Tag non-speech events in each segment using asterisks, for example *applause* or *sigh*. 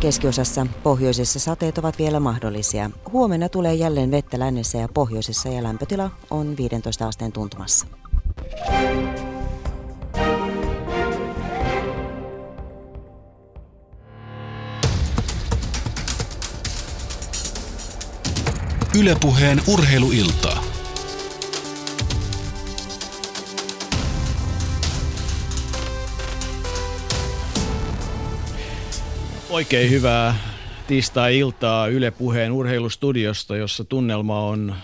Keskiosassa pohjoisessa sateet ovat vielä mahdollisia. Huomenna tulee jälleen vettä lännessä ja pohjoisessa ja lämpötila on 15 asteen tuntumassa. Ylepuheen urheiluiltaa. Oikein hyvää tiistai-iltaa Yle Puheen urheilustudiosta, jossa tunnelma on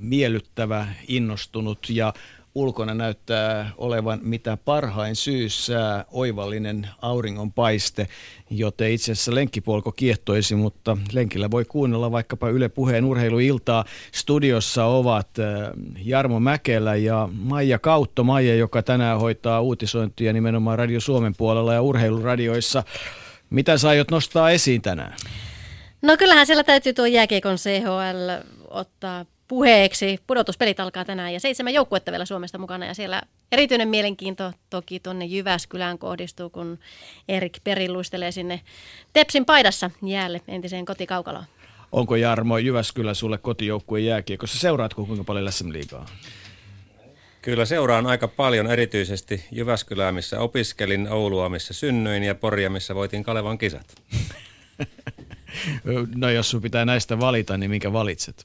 miellyttävä, innostunut ja ulkona näyttää olevan mitä parhain syyssä oivallinen auringonpaiste, joten itse asiassa lenkkipolko kiehtoisi, mutta lenkillä voi kuunnella vaikkapa Yle Puheen urheiluiltaa. Studiossa ovat äh, Jarmo Mäkelä ja Maija Kautto. Maija, joka tänään hoitaa uutisointia nimenomaan Radio Suomen puolella ja urheiluradioissa. Mitä sä aiot nostaa esiin tänään? No kyllähän siellä täytyy tuo jääkiekon CHL ottaa puheeksi. Pudotuspelit alkaa tänään ja seitsemän joukkuetta vielä Suomesta mukana ja siellä erityinen mielenkiinto toki tuonne Jyväskylään kohdistuu, kun Erik Peri luistelee sinne Tepsin paidassa jäälle entiseen kotikaukaloon. Onko Jarmo Jyväskylä sulle kotijoukkueen jääkiekossa? Seuraatko kuinka paljon SM Liigaa? Kyllä seuraan aika paljon, erityisesti Jyväskylää, missä opiskelin, Oulua, missä synnyin ja Poria, missä voitin Kalevan kisat. *laughs* no jos sun pitää näistä valita, niin minkä valitset?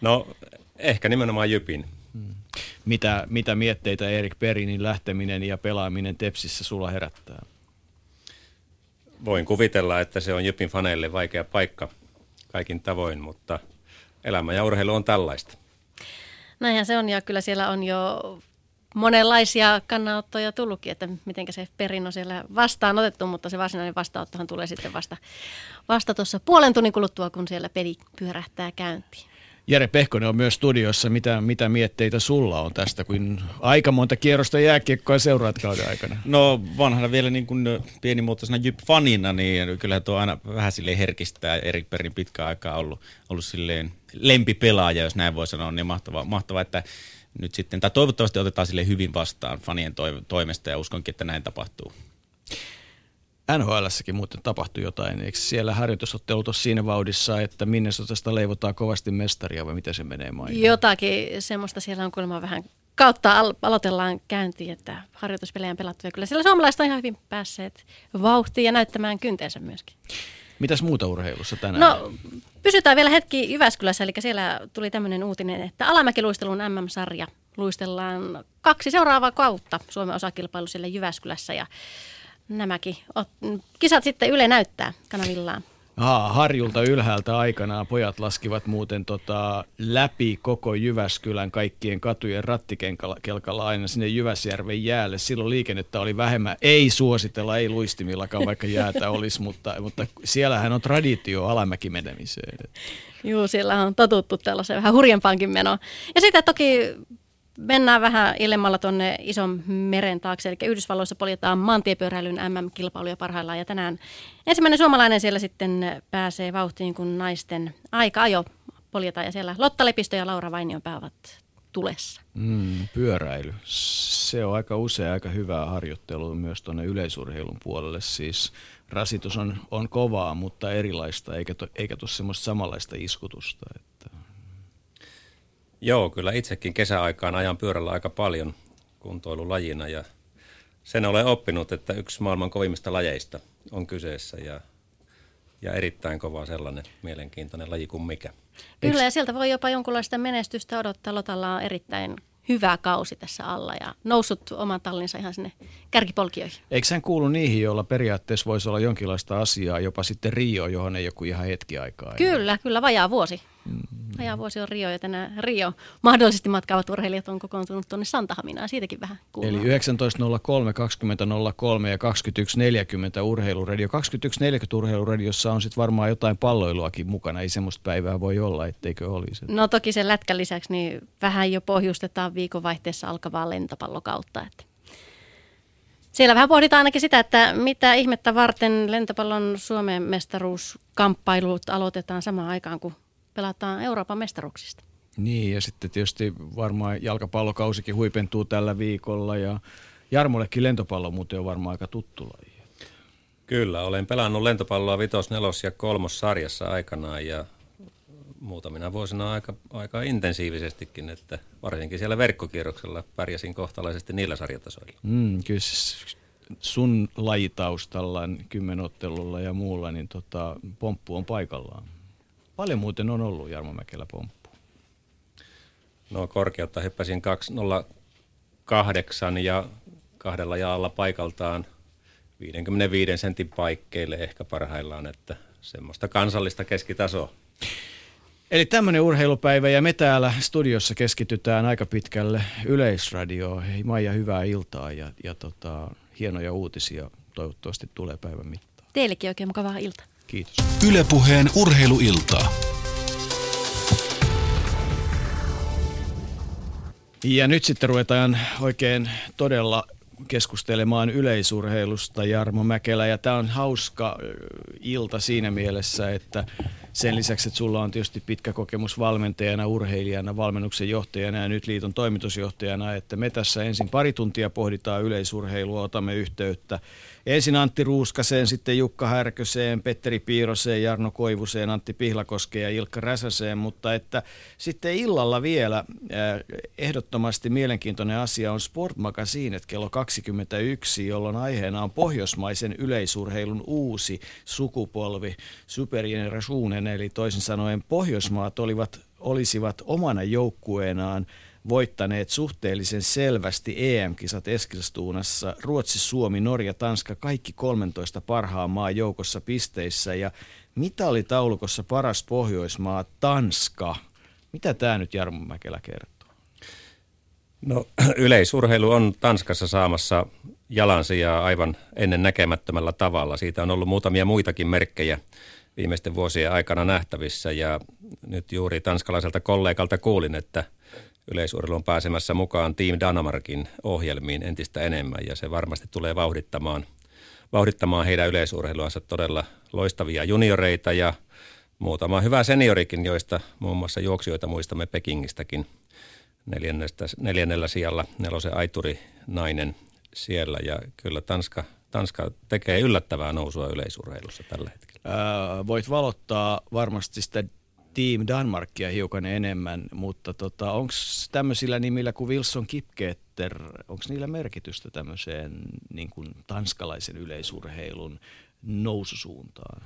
No ehkä nimenomaan Jypin. Hmm. Mitä, mitä mietteitä Erik Perinin lähteminen ja pelaaminen Tepsissä sulla herättää? Voin kuvitella, että se on Jypin faneille vaikea paikka kaikin tavoin, mutta elämä ja urheilu on tällaista. Näinhän se on ja kyllä siellä on jo monenlaisia kannanottoja tullutkin, että miten se perin on siellä vastaanotettu, mutta se varsinainen vastaanottohan tulee sitten vasta, vasta tuossa puolen tunnin kuluttua, kun siellä peli pyörähtää käyntiin. Jere Pehkonen on myös studiossa. Mitä, mitä mietteitä sulla on tästä, kun aika monta kierrosta jääkiekkoa seuraat kauden aikana? No vanhana vielä niin kuin pienimuotoisena Jyp-fanina, niin kyllä tuo aina vähän silleen herkistää. Erik Perin pitkä aikaa ollut, ollut silleen lempipelaaja, jos näin voi sanoa, niin mahtava, mahtava että nyt sitten, tai toivottavasti otetaan sille hyvin vastaan fanien toimesta ja uskonkin, että näin tapahtuu. NHLssäkin muuten tapahtui jotain. Eikö siellä harjoitusottelut ole siinä vauhdissa, että Minnesotasta leivotaan kovasti mestaria vai miten se menee maihin? Jotakin semmoista siellä on kuulemma vähän kautta al- aloitellaan käyntiin, että harjoituspelejä on pelattu. Ja kyllä siellä suomalaiset on ihan hyvin päässeet vauhtiin ja näyttämään kynteensä myöskin. Mitäs muuta urheilussa tänään? No, pysytään vielä hetki Jyväskylässä, eli siellä tuli tämmöinen uutinen, että Alamäkiluistelun MM-sarja luistellaan kaksi seuraavaa kautta Suomen osakilpailu siellä Jyväskylässä ja nämäkin kisat sitten Yle näyttää kanavillaan. Aha, harjulta ylhäältä aikanaan pojat laskivat muuten tota, läpi koko Jyväskylän kaikkien katujen rattikelkalla aina sinne Jyväsjärven jäälle. Silloin liikennettä oli vähemmän. Ei suositella, ei luistimillakaan, vaikka jäätä olisi, mutta, mutta siellähän on traditio alamäki menemiseen. Joo, siellä on totuttu tällaiseen vähän hurjempaankin menoon. Ja sitten toki mennään vähän ilmalla tuonne ison meren taakse, eli Yhdysvalloissa poljetaan maantiepyöräilyn MM-kilpailuja parhaillaan, ja tänään ensimmäinen suomalainen siellä sitten pääsee vauhtiin, kun naisten aika-ajo poljetaan, ja siellä Lotta Lepistö ja Laura Vainionpää ovat tulessa. Mm, pyöräily. Se on aika usein aika hyvää harjoittelua myös tuonne yleisurheilun puolelle. Siis rasitus on, on kovaa, mutta erilaista, eikä, to, eikä tule semmoista samanlaista iskutusta. Että Joo, kyllä itsekin kesäaikaan ajan pyörällä aika paljon kuntoilulajina ja sen olen oppinut, että yksi maailman kovimmista lajeista on kyseessä ja, ja erittäin kova sellainen mielenkiintoinen laji kuin mikä. Kyllä ja sieltä voi jopa jonkunlaista menestystä odottaa. Lotalla on erittäin hyvä kausi tässä alla ja noussut oman tallinsa ihan sinne kärkipolkioihin. Eikö sen kuulu niihin, joilla periaatteessa voisi olla jonkinlaista asiaa, jopa sitten Rio, johon ei joku ihan hetki aikaa? Kyllä, kyllä, vajaa vuosi. Mm. Vajaa vuosi on Rio ja tänään Rio mahdollisesti matkaavat urheilijat on kokoontunut tuonne Santahaminaan, siitäkin vähän kuuluu. Eli 19.03, 20.03 ja 21.40 urheiluradio. 21.40 urheiluradiossa on sitten varmaan jotain palloiluakin mukana, ei semmoista päivää voi olla, etteikö olisi. No toki sen lätkän lisäksi niin vähän jo pohjustetaan viikonvaihteessa alkavaa lentopallokautta, että siellä vähän pohditaan ainakin sitä, että mitä ihmettä varten lentopallon Suomen mestaruuskamppailut aloitetaan samaan aikaan, kun pelataan Euroopan mestaruuksista. Niin, ja sitten tietysti varmaan jalkapallokausikin huipentuu tällä viikolla, ja Jarmollekin lentopallo muuten on varmaan aika tuttu laji. Kyllä, olen pelannut lentopalloa vitos, nelos ja kolmos sarjassa aikanaan ja muutamina vuosina aika, aika intensiivisestikin, että varsinkin siellä verkkokierroksella pärjäsin kohtalaisesti niillä sarjatasoilla. Mm, kyllä sun lajitaustalla, kymmenottelulla ja muulla, niin tota, pomppu on paikallaan. Paljon muuten on ollut Jarmo Mäkelä pomppu. No korkeutta hyppäsin 208 ja kahdella jaalla paikaltaan 55 sentin paikkeille ehkä parhaillaan, että semmoista kansallista keskitasoa. Eli tämmöinen urheilupäivä ja me täällä studiossa keskitytään aika pitkälle yleisradioon. Hei Maija, hyvää iltaa ja, ja tota, hienoja uutisia toivottavasti tulee päivän mittaan. Teillekin oikein mukavaa iltaa. Kiitos. Ylepuheen urheiluiltaa. Ja nyt sitten ruvetaan oikein todella keskustelemaan yleisurheilusta Jarmo Mäkelä. Ja tämä on hauska ilta siinä mielessä, että sen lisäksi, että sulla on tietysti pitkä kokemus valmentajana, urheilijana, valmennuksen johtajana ja nyt liiton toimitusjohtajana, että me tässä ensin pari tuntia pohditaan yleisurheilua, otamme yhteyttä ensin Antti Ruuskaseen, sitten Jukka Härköseen, Petteri Piiroseen, Jarno Koivuseen, Antti Pihlakoskeen ja Ilkka Räsäseen, mutta että sitten illalla vielä äh, ehdottomasti mielenkiintoinen asia on Sport Magazine kello 21, jolloin aiheena on pohjoismaisen yleisurheilun uusi sukupolvi, supergenerationen, eli toisin sanoen Pohjoismaat olivat, olisivat omana joukkueenaan – voittaneet suhteellisen selvästi EM-kisat Eskilstuunassa. Ruotsi, Suomi, Norja, Tanska, kaikki 13 parhaan maa joukossa pisteissä ja mitalitaulukossa paras Pohjoismaa Tanska. Mitä tämä nyt Jarmo Mäkelä kertoo? No *clears throat* yleisurheilu on Tanskassa saamassa jalansijaa aivan ennen näkemättömällä tavalla. Siitä on ollut muutamia muitakin merkkejä viimeisten vuosien aikana nähtävissä ja nyt juuri tanskalaiselta kollegalta kuulin, että – yleisurheilu on pääsemässä mukaan Team Danamarkin ohjelmiin entistä enemmän ja se varmasti tulee vauhdittamaan, vauhdittamaan heidän yleisurheiluansa todella loistavia junioreita ja muutama hyvä seniorikin, joista muun muassa juoksijoita muistamme Pekingistäkin neljännellä sijalla nelosen aituri nainen siellä ja kyllä Tanska, Tanska tekee yllättävää nousua yleisurheilussa tällä hetkellä. Ää, voit valottaa varmasti sitä Team Danmarkia hiukan enemmän, mutta tota, onko tämmöisillä nimillä kuin Wilson Kipkeetter, onko niillä merkitystä tämmöiseen niin kuin tanskalaisen yleisurheilun noususuuntaan?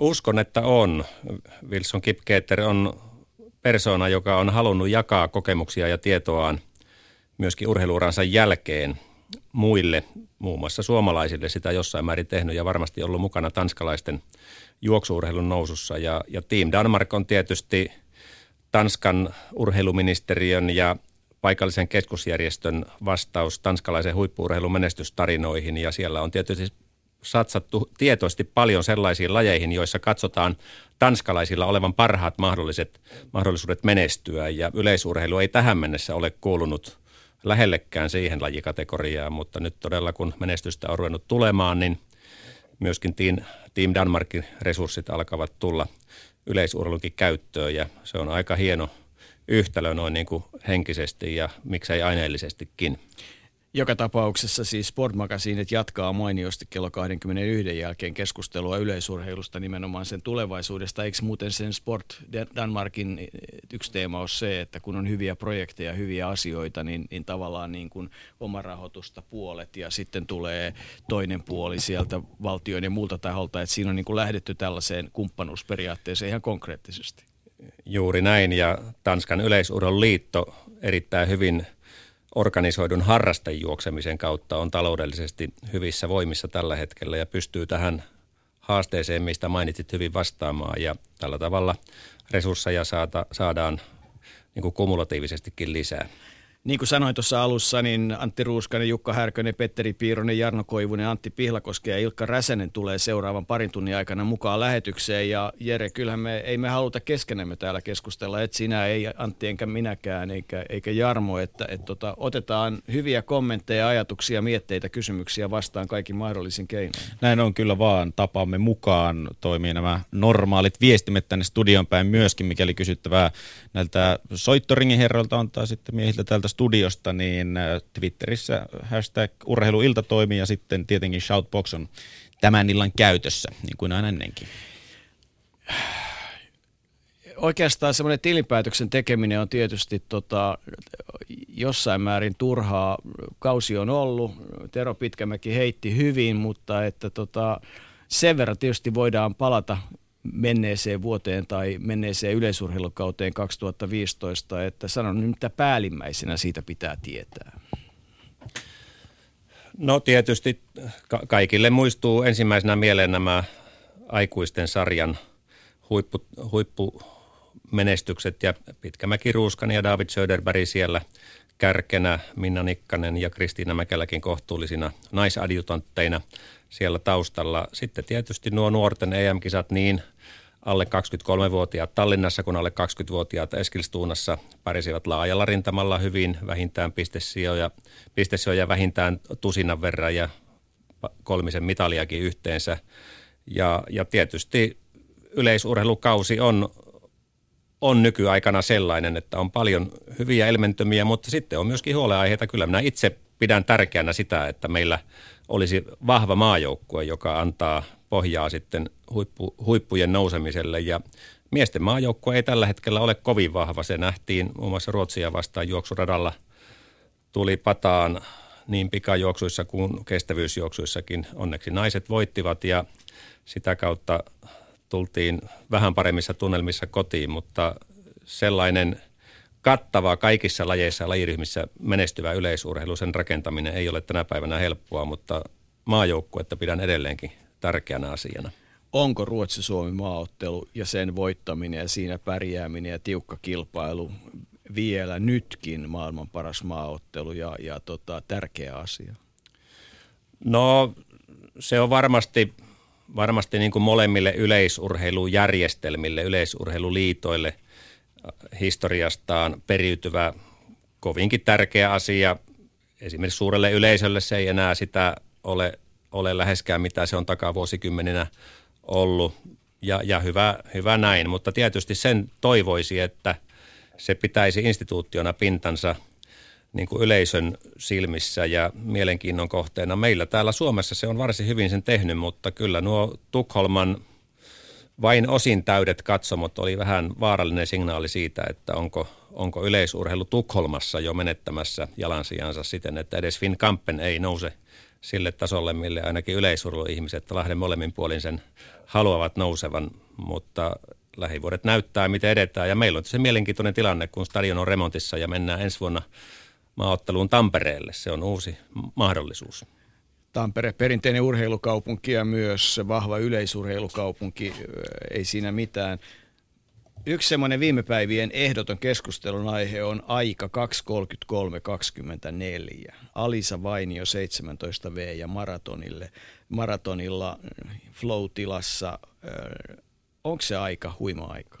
Uskon, että on. Wilson Kipkeetter on persona, joka on halunnut jakaa kokemuksia ja tietoaan myöskin urheiluuransa jälkeen muille, muun muassa suomalaisille sitä jossain määrin tehnyt ja varmasti ollut mukana tanskalaisten – juoksuurheilun nousussa. Ja, ja Team Danmark on tietysti Tanskan urheiluministeriön ja paikallisen keskusjärjestön vastaus tanskalaisen huippuurheilun menestystarinoihin. Ja siellä on tietysti satsattu tietoisesti paljon sellaisiin lajeihin, joissa katsotaan tanskalaisilla olevan parhaat mahdolliset, mahdollisuudet menestyä. Ja yleisurheilu ei tähän mennessä ole kuulunut lähellekään siihen lajikategoriaan, mutta nyt todella kun menestystä on ruvennut tulemaan, niin myöskin Team, Team Danmarkin resurssit alkavat tulla yleisurheilunkin käyttöön ja se on aika hieno yhtälö noin niin kuin henkisesti ja miksei aineellisestikin. Joka tapauksessa siis Sportmagasiinit jatkaa mainiosti kello 21 jälkeen keskustelua yleisurheilusta nimenomaan sen tulevaisuudesta. Eikö muuten sen Sport Danmarkin eh, yksi teema ole se, että kun on hyviä projekteja, hyviä asioita, niin, niin tavallaan niin kuin oma rahoitusta puolet ja sitten tulee toinen puoli sieltä valtioiden ja muulta taholta, että siinä on niin kuin lähdetty tällaiseen kumppanuusperiaatteeseen ihan konkreettisesti. Juuri näin ja Tanskan yleisurheilun liitto erittäin hyvin – organisoidun harrastejuoksemisen kautta on taloudellisesti hyvissä voimissa tällä hetkellä ja pystyy tähän haasteeseen, mistä mainitsit hyvin vastaamaan ja tällä tavalla resursseja saada, saadaan niin kuin kumulatiivisestikin lisää. Niin kuin sanoin tuossa alussa, niin Antti Ruuskanen, Jukka Härkönen, Petteri Piironen, Jarno Koivunen, Antti Pihlakoski ja Ilkka Räsänen tulee seuraavan parin tunnin aikana mukaan lähetykseen. Ja Jere, kyllähän me ei me haluta keskenämme täällä keskustella, että sinä ei Antti enkä minäkään eikä, eikä Jarmo, että et tota, otetaan hyviä kommentteja, ajatuksia, mietteitä, kysymyksiä vastaan kaikin mahdollisin keinoin. Näin on kyllä vaan tapamme mukaan toimii nämä normaalit viestimet tänne studion päin myöskin, mikäli kysyttävää näiltä soittoringin herroilta on tai sitten miehiltä täältä studiosta, niin äh, Twitterissä hashtag urheiluilta toimii ja sitten tietenkin Shoutbox on tämän illan käytössä, niin kuin aina ennenkin? Oikeastaan semmoinen tilinpäätöksen tekeminen on tietysti tota, jossain määrin turhaa. Kausi on ollut, Tero Pitkämäki heitti hyvin, mutta että tota, sen verran tietysti voidaan palata menneeseen vuoteen tai menneeseen yleisurheilukauteen 2015, että sanon nyt mitä päällimmäisenä siitä pitää tietää. No tietysti ka- kaikille muistuu ensimmäisenä mieleen nämä aikuisten sarjan huippu, huippumenestykset ja Pitkämäki Ruuskan ja David Söderberg siellä kärkenä, Minna Nikkanen ja Kristiina Mäkeläkin kohtuullisina naisadjutantteina siellä taustalla. Sitten tietysti nuo nuorten EM-kisat niin alle 23-vuotiaat Tallinnassa kuin alle 20-vuotiaat Eskilstuunassa pärjäsivät laajalla rintamalla hyvin, vähintään pistesijoja, pistesijoja vähintään tusinan verran ja kolmisen mitaliakin yhteensä. Ja, ja tietysti yleisurheilukausi on, on nykyaikana sellainen, että on paljon hyviä elementömiä, mutta sitten on myöskin huoleaiheita. Kyllä minä itse pidän tärkeänä sitä, että meillä olisi vahva maajoukkue, joka antaa pohjaa sitten huippu, huippujen nousemiselle ja miesten maajoukkue ei tällä hetkellä ole kovin vahva. Se nähtiin muun muassa Ruotsia vastaan juoksuradalla. Tuli pataan niin pikajuoksuissa kuin kestävyysjuoksuissakin. Onneksi naiset voittivat ja sitä kautta tultiin vähän paremmissa tunnelmissa kotiin, mutta sellainen kattava kaikissa lajeissa ja lajiryhmissä menestyvä yleisurheilu, sen rakentaminen ei ole tänä päivänä helppoa, mutta maajoukkuetta pidän edelleenkin tärkeänä asiana. Onko Ruotsi-Suomi maaottelu ja sen voittaminen ja siinä pärjääminen ja tiukka kilpailu vielä nytkin maailman paras maaottelu ja, ja tota, tärkeä asia? No se on varmasti, varmasti niin kuin molemmille yleisurheilujärjestelmille, yleisurheiluliitoille äh, historiastaan periytyvä kovinkin tärkeä asia. Esimerkiksi suurelle yleisölle se ei enää sitä ole ole läheskään mitä se on takavuosikymmeninä ollut. Ja, ja hyvä, hyvä näin, mutta tietysti sen toivoisi, että se pitäisi instituutiona pintansa niin kuin yleisön silmissä ja mielenkiinnon kohteena. Meillä täällä Suomessa se on varsin hyvin sen tehnyt, mutta kyllä nuo Tukholman vain osin täydet katsomot oli vähän vaarallinen signaali siitä, että onko, onko yleisurheilu Tukholmassa jo menettämässä jalansijansa siten, että edes Finn Kampen ei nouse sille tasolle, mille ainakin yleisurheiluihmiset Lahden molemmin puolin sen haluavat nousevan, mutta lähivuodet näyttää, miten edetään. Ja meillä on se mielenkiintoinen tilanne, kun stadion on remontissa ja mennään ensi vuonna maaotteluun Tampereelle. Se on uusi mahdollisuus. Tampere perinteinen urheilukaupunki ja myös vahva yleisurheilukaupunki, ei siinä mitään. Yksi semmoinen viime päivien ehdoton keskustelun aihe on aika 2.33.24. Alisa Vainio 17V ja maratonille, maratonilla flow-tilassa. Onko se aika huima aika?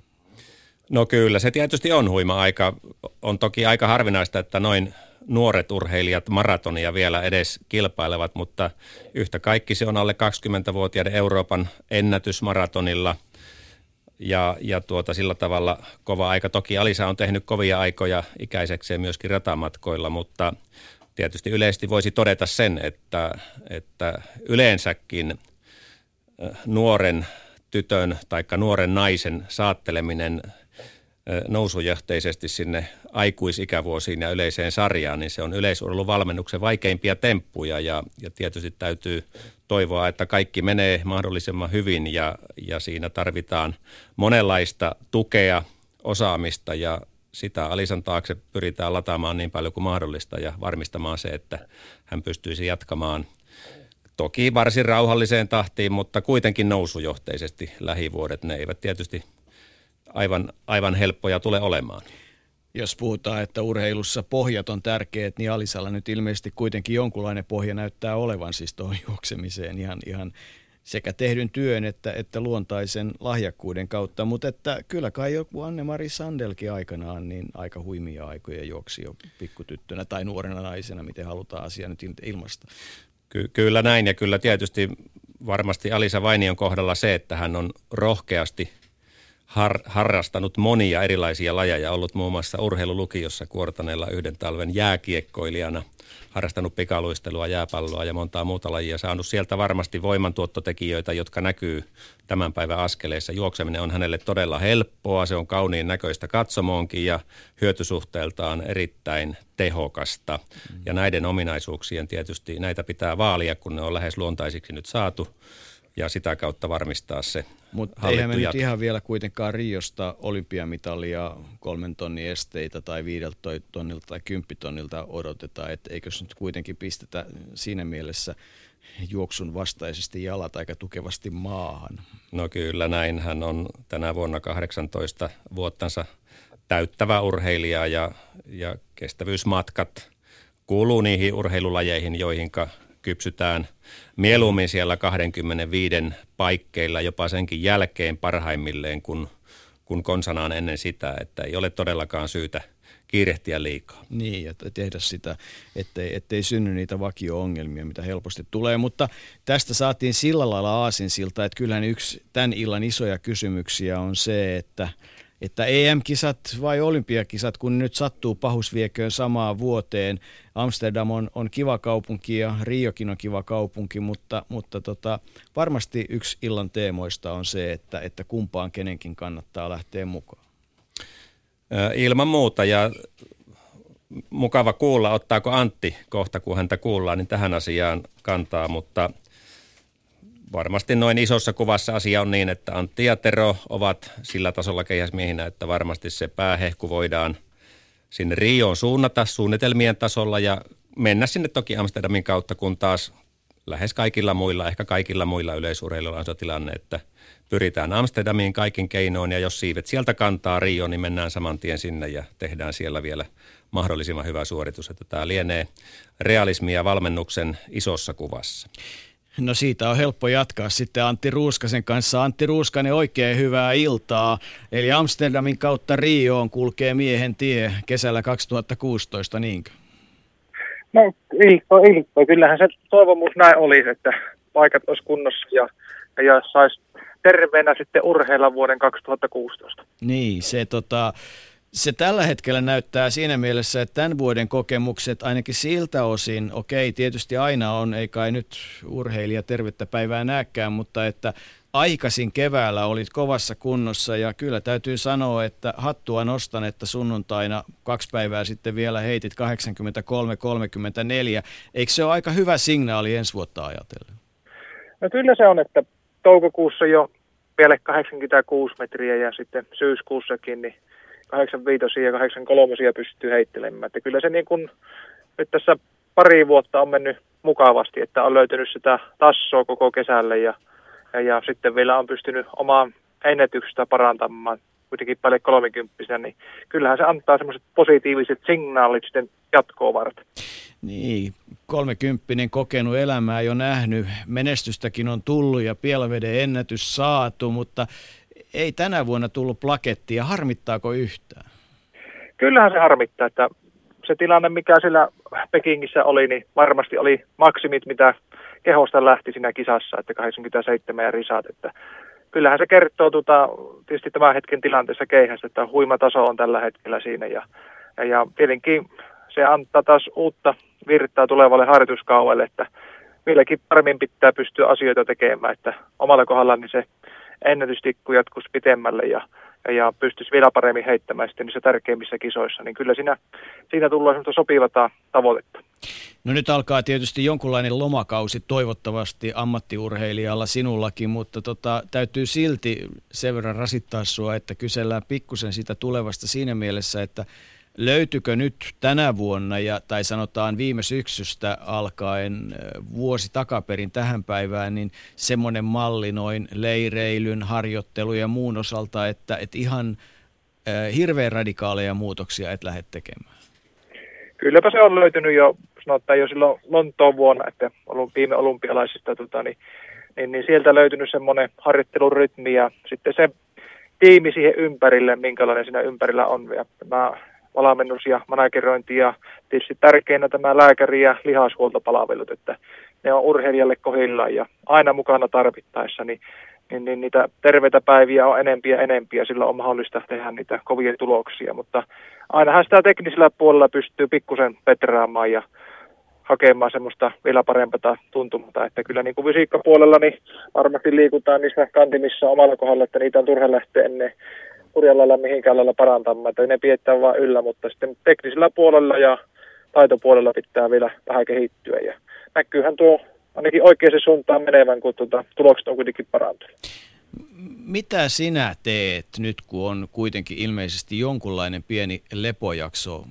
No kyllä, se tietysti on huima aika. On toki aika harvinaista, että noin nuoret urheilijat maratonia vielä edes kilpailevat, mutta yhtä kaikki se on alle 20-vuotiaiden Euroopan ennätys maratonilla – ja, ja tuota, sillä tavalla kova aika. Toki Alisa on tehnyt kovia aikoja ikäisekseen myöskin ratamatkoilla, mutta tietysti yleisesti voisi todeta sen, että, että yleensäkin nuoren tytön tai nuoren naisen saatteleminen nousujohteisesti sinne aikuisikävuosiin ja yleiseen sarjaan, niin se on yleisurheiluvalmennuksen vaikeimpia temppuja ja, ja tietysti täytyy toivoa, että kaikki menee mahdollisimman hyvin ja, ja siinä tarvitaan monenlaista tukea, osaamista ja sitä Alisan taakse pyritään lataamaan niin paljon kuin mahdollista ja varmistamaan se, että hän pystyisi jatkamaan toki varsin rauhalliseen tahtiin, mutta kuitenkin nousujohteisesti lähivuodet. Ne eivät tietysti aivan, aivan helppoja tule olemaan jos puhutaan, että urheilussa pohjat on tärkeät, niin Alisalla nyt ilmeisesti kuitenkin jonkunlainen pohja näyttää olevan siis tuohon juoksemiseen ihan, ihan sekä tehdyn työn että, että luontaisen lahjakkuuden kautta, mutta että kyllä kai joku Anne-Mari Sandelkin aikanaan niin aika huimia aikoja juoksi jo pikkutyttönä tai nuorena naisena, miten halutaan asia nyt ilmasta. Ky- kyllä näin ja kyllä tietysti varmasti Alisa Vainion kohdalla se, että hän on rohkeasti har, harrastanut monia erilaisia lajeja, ollut muun muassa urheilulukiossa Kuortaneella yhden talven jääkiekkoilijana, harrastanut pikaluistelua, jääpalloa ja montaa muuta lajia, saanut sieltä varmasti voimantuottotekijöitä, jotka näkyy tämän päivän askeleissa. Juokseminen on hänelle todella helppoa, se on kauniin näköistä katsomoonkin ja hyötysuhteeltaan erittäin tehokasta. Ja näiden ominaisuuksien tietysti näitä pitää vaalia, kun ne on lähes luontaisiksi nyt saatu ja sitä kautta varmistaa se Mutta eihän me nyt ihan vielä kuitenkaan Riosta olympiamitalia kolmen tonnin esteitä tai viideltä tonnilta tai kymppitonnilta odoteta, että eikö nyt kuitenkin pistetä siinä mielessä juoksun vastaisesti jalat aika tukevasti maahan. No kyllä, näin hän on tänä vuonna 18 vuottansa täyttävä urheilija ja, ja kestävyysmatkat kuuluu niihin urheilulajeihin, joihinka kypsytään mieluummin siellä 25 paikkeilla jopa senkin jälkeen parhaimmilleen, kun, kun konsanaan ennen sitä, että ei ole todellakaan syytä kiirehtiä liikaa. Niin, että tehdä sitä, ettei, ettei synny niitä vakio-ongelmia, mitä helposti tulee. Mutta tästä saatiin sillä lailla aasinsilta, että kyllähän yksi tämän illan isoja kysymyksiä on se, että – että EM-kisat vai olympiakisat, kun nyt sattuu pahusvieköön samaan vuoteen. Amsterdam on, on kiva kaupunki ja Riokin on kiva kaupunki, mutta, mutta tota, varmasti yksi illan teemoista on se, että, että kumpaan kenenkin kannattaa lähteä mukaan. Ilman muuta ja mukava kuulla, ottaako Antti kohta, kun häntä kuullaan, niin tähän asiaan kantaa, mutta – varmasti noin isossa kuvassa asia on niin, että Antti ja Tero ovat sillä tasolla keihäsmiehinä, että varmasti se päähehku voidaan sinne Rioon suunnata suunnitelmien tasolla ja mennä sinne toki Amsterdamin kautta, kun taas lähes kaikilla muilla, ehkä kaikilla muilla yleisurheiluilla on se tilanne, että pyritään Amsterdamiin kaikin keinoin ja jos siivet sieltä kantaa Rioon, niin mennään saman tien sinne ja tehdään siellä vielä mahdollisimman hyvä suoritus, että tämä lienee realismia valmennuksen isossa kuvassa. No siitä on helppo jatkaa sitten Antti Ruuskasen kanssa. Antti Ruuskanen, oikein hyvää iltaa. Eli Amsterdamin kautta Rioon kulkee miehen tie kesällä 2016, niinkö? No ilppo, ilppo. Kyllähän se toivomus näin olisi, että paikat olisi kunnossa ja, ja saisi terveenä sitten urheilla vuoden 2016. Niin, se tota, se tällä hetkellä näyttää siinä mielessä, että tämän vuoden kokemukset ainakin siltä osin, okei, tietysti aina on, ei kai nyt urheilija tervettä päivää näkään, mutta että aikaisin keväällä olit kovassa kunnossa ja kyllä täytyy sanoa, että hattua nostan, että sunnuntaina kaksi päivää sitten vielä heitit 83-34. Eikö se ole aika hyvä signaali ensi vuotta ajatellen? No kyllä se on, että toukokuussa jo vielä 86 metriä ja sitten syyskuussakin niin 85 ja 83 pystyy heittelemään. Että kyllä se niin kuin nyt tässä pari vuotta on mennyt mukavasti, että on löytynyt sitä tassoa koko kesälle ja, ja, ja sitten vielä on pystynyt omaa ennätyksestä parantamaan kuitenkin paljon 30 niin kyllähän se antaa semmoiset positiiviset signaalit sitten jatkoa varten. Niin, kolmekymppinen kokenut elämää jo nähnyt, menestystäkin on tullut ja Pielveden ennätys saatu, mutta ei tänä vuonna tullut plakettia. Harmittaako yhtään? Kyllähän se harmittaa, että se tilanne, mikä siellä Pekingissä oli, niin varmasti oli maksimit, mitä kehosta lähti siinä kisassa, että 87 ja risat, että kyllähän se kertoo tuota, tietysti tämän hetken tilanteessa keihässä, että huima taso on tällä hetkellä siinä ja, ja, tietenkin se antaa taas uutta virtaa tulevalle harjoituskaudelle, että vieläkin paremmin pitää pystyä asioita tekemään, että omalla kohdalla niin se ennätystikku jatkuisi pitemmälle ja, ja pystyisi vielä paremmin heittämään sitten niissä tärkeimmissä kisoissa, niin kyllä siinä, siinä tullaan semmoista sopivata tavoitetta. No nyt alkaa tietysti jonkunlainen lomakausi toivottavasti ammattiurheilijalla sinullakin, mutta tota, täytyy silti sen verran rasittaa sinua, että kysellään pikkusen sitä tulevasta siinä mielessä, että Löytyykö nyt tänä vuonna ja, tai sanotaan viime syksystä alkaen vuosi takaperin tähän päivään, niin semmoinen malli noin leireilyn, harjoittelu ja muun osalta, että, että ihan äh, hirveän radikaaleja muutoksia et lähde tekemään? Kylläpä se on löytynyt jo, sanotaan jo silloin Lontoon vuonna, että viime olympialaisista, tota, niin, niin, niin, sieltä löytynyt semmoinen harjoittelurytmi ja sitten se tiimi siihen ympärille, minkälainen siinä ympärillä on. Ja mä valmennus ja managerointi ja tietysti tärkeinä tämä lääkäri- ja lihashuoltopalvelut, että ne on urheilijalle kohillaan ja aina mukana tarvittaessa, niin niin, niin niitä terveitä päiviä on enempiä ja enempiä, sillä on mahdollista tehdä niitä kovia tuloksia, mutta ainahan sitä teknisellä puolella pystyy pikkusen petraamaan ja hakemaan semmoista vielä parempaa tuntumata, että kyllä niin kuin fysiikkapuolella niin varmasti liikutaan niissä kantimissa omalla kohdalla, että niitä on turha lähteä ennen hurjalla lailla mihinkään lailla parantamaan, että ne pidetään vaan yllä, mutta sitten teknisellä puolella ja taitopuolella pitää vielä vähän kehittyä ja näkyyhän tuo ainakin oikeaan suuntaan menevän, kun tuota, tulokset on kuitenkin parantunut. Mitä sinä teet nyt, kun on kuitenkin ilmeisesti jonkunlainen pieni lepojakso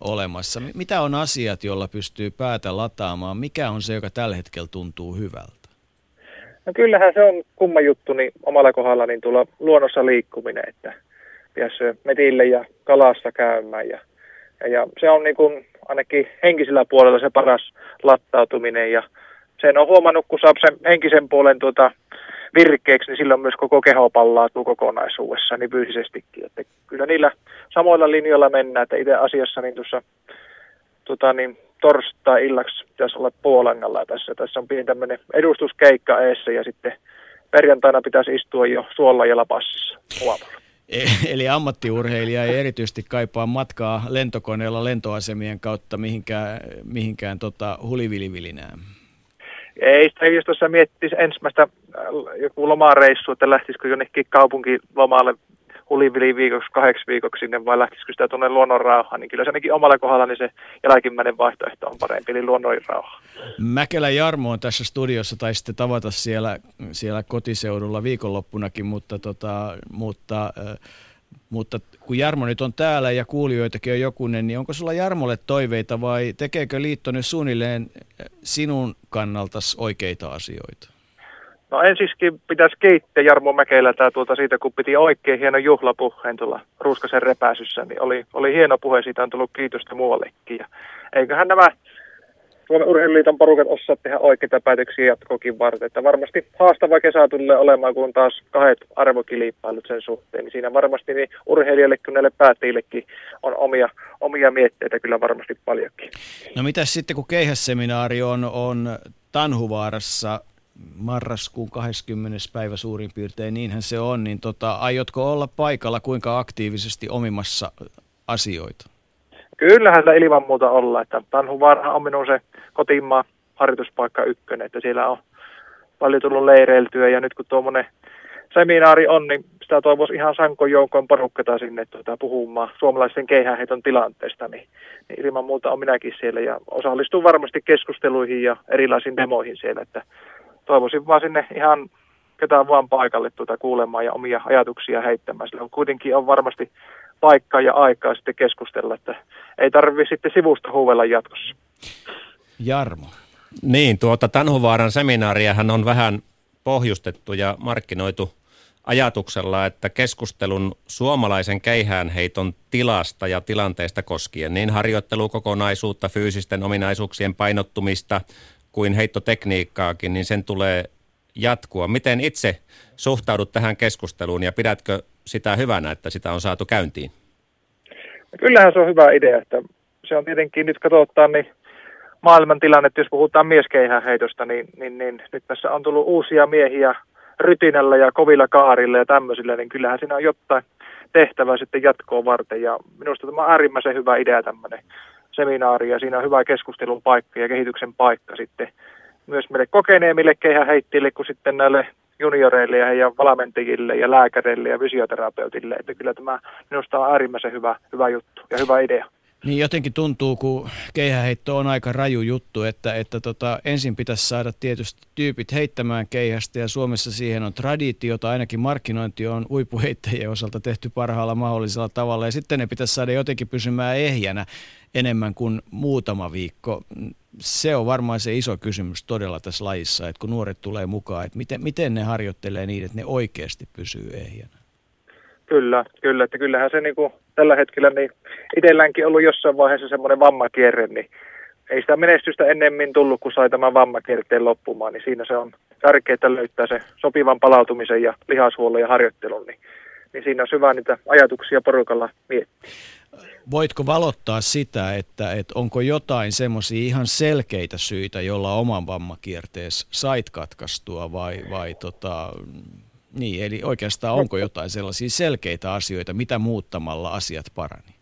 olemassa? Mitä on asiat, joilla pystyy päätä lataamaan? Mikä on se, joka tällä hetkellä tuntuu hyvältä? No kyllähän se on kumma juttu niin omalla kohdalla niin tulla luonnossa liikkuminen, että pääsee metille ja kalassa käymään. Ja, ja, ja se on niin kuin ainakin henkisellä puolella se paras lattautuminen ja sen on huomannut, kun saa sen henkisen puolen tuota virkkeeksi, niin silloin myös koko keho pallautuu kokonaisuudessa niin fyysisestikin. Että kyllä niillä samoilla linjoilla mennään, että itse asiassa niin tuossa tuota, niin torstai-illaksi pitäisi olla Puolangalla tässä. Tässä on pieni tämmöinen edustuskeikka eessä ja sitten perjantaina pitäisi istua jo suolla ja lapassissa aamulla. E- eli ammattiurheilija ei erityisesti kaipaa matkaa lentokoneella lentoasemien kautta mihinkään, mihinkään tota hulivilivilinään. Ei sitä jos tuossa miettisi ensimmäistä äh, joku lomareissu, että lähtisikö jonnekin kaupunkilomalle hulivili viikoksi, kahdeksi viikoksi sinne vai lähtisikö sitä tuonne luonnonrauhaan, niin kyllä se ainakin omalla kohdalla niin se jälkimmäinen vaihtoehto on parempi, eli luonnonrauha. Mäkelä Jarmo on tässä studiossa, tai sitten tavata siellä, siellä kotiseudulla viikonloppunakin, mutta, tota, mutta mutta kun Jarmo nyt on täällä ja kuulijoitakin on jokunen, niin onko sulla Jarmolle toiveita vai tekeekö liitto nyt suunnilleen sinun kannaltas oikeita asioita? No ensiskin pitäisi kiittää Jarmo Mäkelältä tuota siitä, kun piti oikein hieno juhlapuheen tuolla Ruuskasen repäisyssä, niin oli, oli hieno puhe, siitä on tullut kiitosta muuallekin. Ja eiköhän nämä Suomen Urheiluliiton porukat osaa tehdä oikeita päätöksiä jatkokin varten. Että varmasti haastava kesä tulee olemaan, kun taas kahdet arvokilpailut sen suhteen. Niin siinä varmasti niin urheilijoille kuin näille päättäjillekin on omia, omia mietteitä kyllä varmasti paljonkin. No mitä sitten, kun keihässeminaari on, on Tanhuvaarassa marraskuun 20. päivä suurin piirtein, niinhän se on, niin tota, aiotko olla paikalla kuinka aktiivisesti omimassa asioita? Kyllähän sitä ilman muuta olla, että Tanhuvaara on minun se kotimaa harjoituspaikka ykkönen, että siellä on paljon tullut leireiltyä ja nyt kun tuommoinen seminaari on, niin sitä toivoisi ihan sankon joukkoon porukkata sinne tuota, puhumaan suomalaisen keihäänheiton tilanteesta, niin, niin ilman muuta on minäkin siellä ja osallistun varmasti keskusteluihin ja erilaisiin demoihin siellä, että toivoisin vaan sinne ihan ketään vaan paikalle tuota kuulemaan ja omia ajatuksia heittämään. Sillä on kuitenkin on varmasti paikkaa ja aikaa sitten keskustella, että ei tarvitse sitten sivusta huuvella jatkossa. Jarmo. Niin, tuota Tanhuvaaran seminaariahan on vähän pohjustettu ja markkinoitu ajatuksella, että keskustelun suomalaisen keihäänheiton tilasta ja tilanteesta koskien niin harjoittelukokonaisuutta, fyysisten ominaisuuksien painottumista kuin heittotekniikkaakin, niin sen tulee jatkua. Miten itse suhtaudut tähän keskusteluun ja pidätkö sitä hyvänä, että sitä on saatu käyntiin? Kyllähän se on hyvä idea, että se on tietenkin nyt katsotaan niin maailman tilanne, jos puhutaan heitosta, niin, niin, niin nyt tässä on tullut uusia miehiä rytinällä ja kovilla kaarilla ja tämmöisillä, niin kyllähän siinä on jotain tehtävää sitten jatkoa varten. Ja minusta tämä on äärimmäisen hyvä idea tämmöinen seminaari ja siinä on hyvä keskustelun paikka ja kehityksen paikka sitten myös meille kokeneemmille keihäheittiille kuin sitten näille junioreille ja heidän valmentajille ja lääkäreille ja fysioterapeutille. Että kyllä tämä minusta on äärimmäisen hyvä, hyvä juttu ja hyvä idea. Niin jotenkin tuntuu, kun keihäheitto on aika raju juttu, että, että tota, ensin pitäisi saada tietysti tyypit heittämään keihästä ja Suomessa siihen on traditiota, ainakin markkinointi on uipuheittäjien osalta tehty parhaalla mahdollisella tavalla ja sitten ne pitäisi saada jotenkin pysymään ehjänä enemmän kuin muutama viikko. Se on varmaan se iso kysymys todella tässä lajissa, että kun nuoret tulee mukaan, että miten, miten ne harjoittelee niin, että ne oikeasti pysyy ehjänä. Kyllä, kyllä, että kyllähän se niin kuin tällä hetkellä niin itselläänkin ollut jossain vaiheessa semmoinen vammakierre, niin ei sitä menestystä ennemmin tullut, kun sai tämän vammakierteen loppumaan, niin siinä se on tärkeää löytää se sopivan palautumisen ja lihashuollon ja harjoittelun, niin, niin siinä on hyvä niitä ajatuksia porukalla miettiä. voitko valottaa sitä, että, että onko jotain semmoisia ihan selkeitä syitä, jolla oman vammakierteessä sait katkaistua vai, vai tota, niin, eli oikeastaan onko jotain sellaisia selkeitä asioita, mitä muuttamalla asiat parani?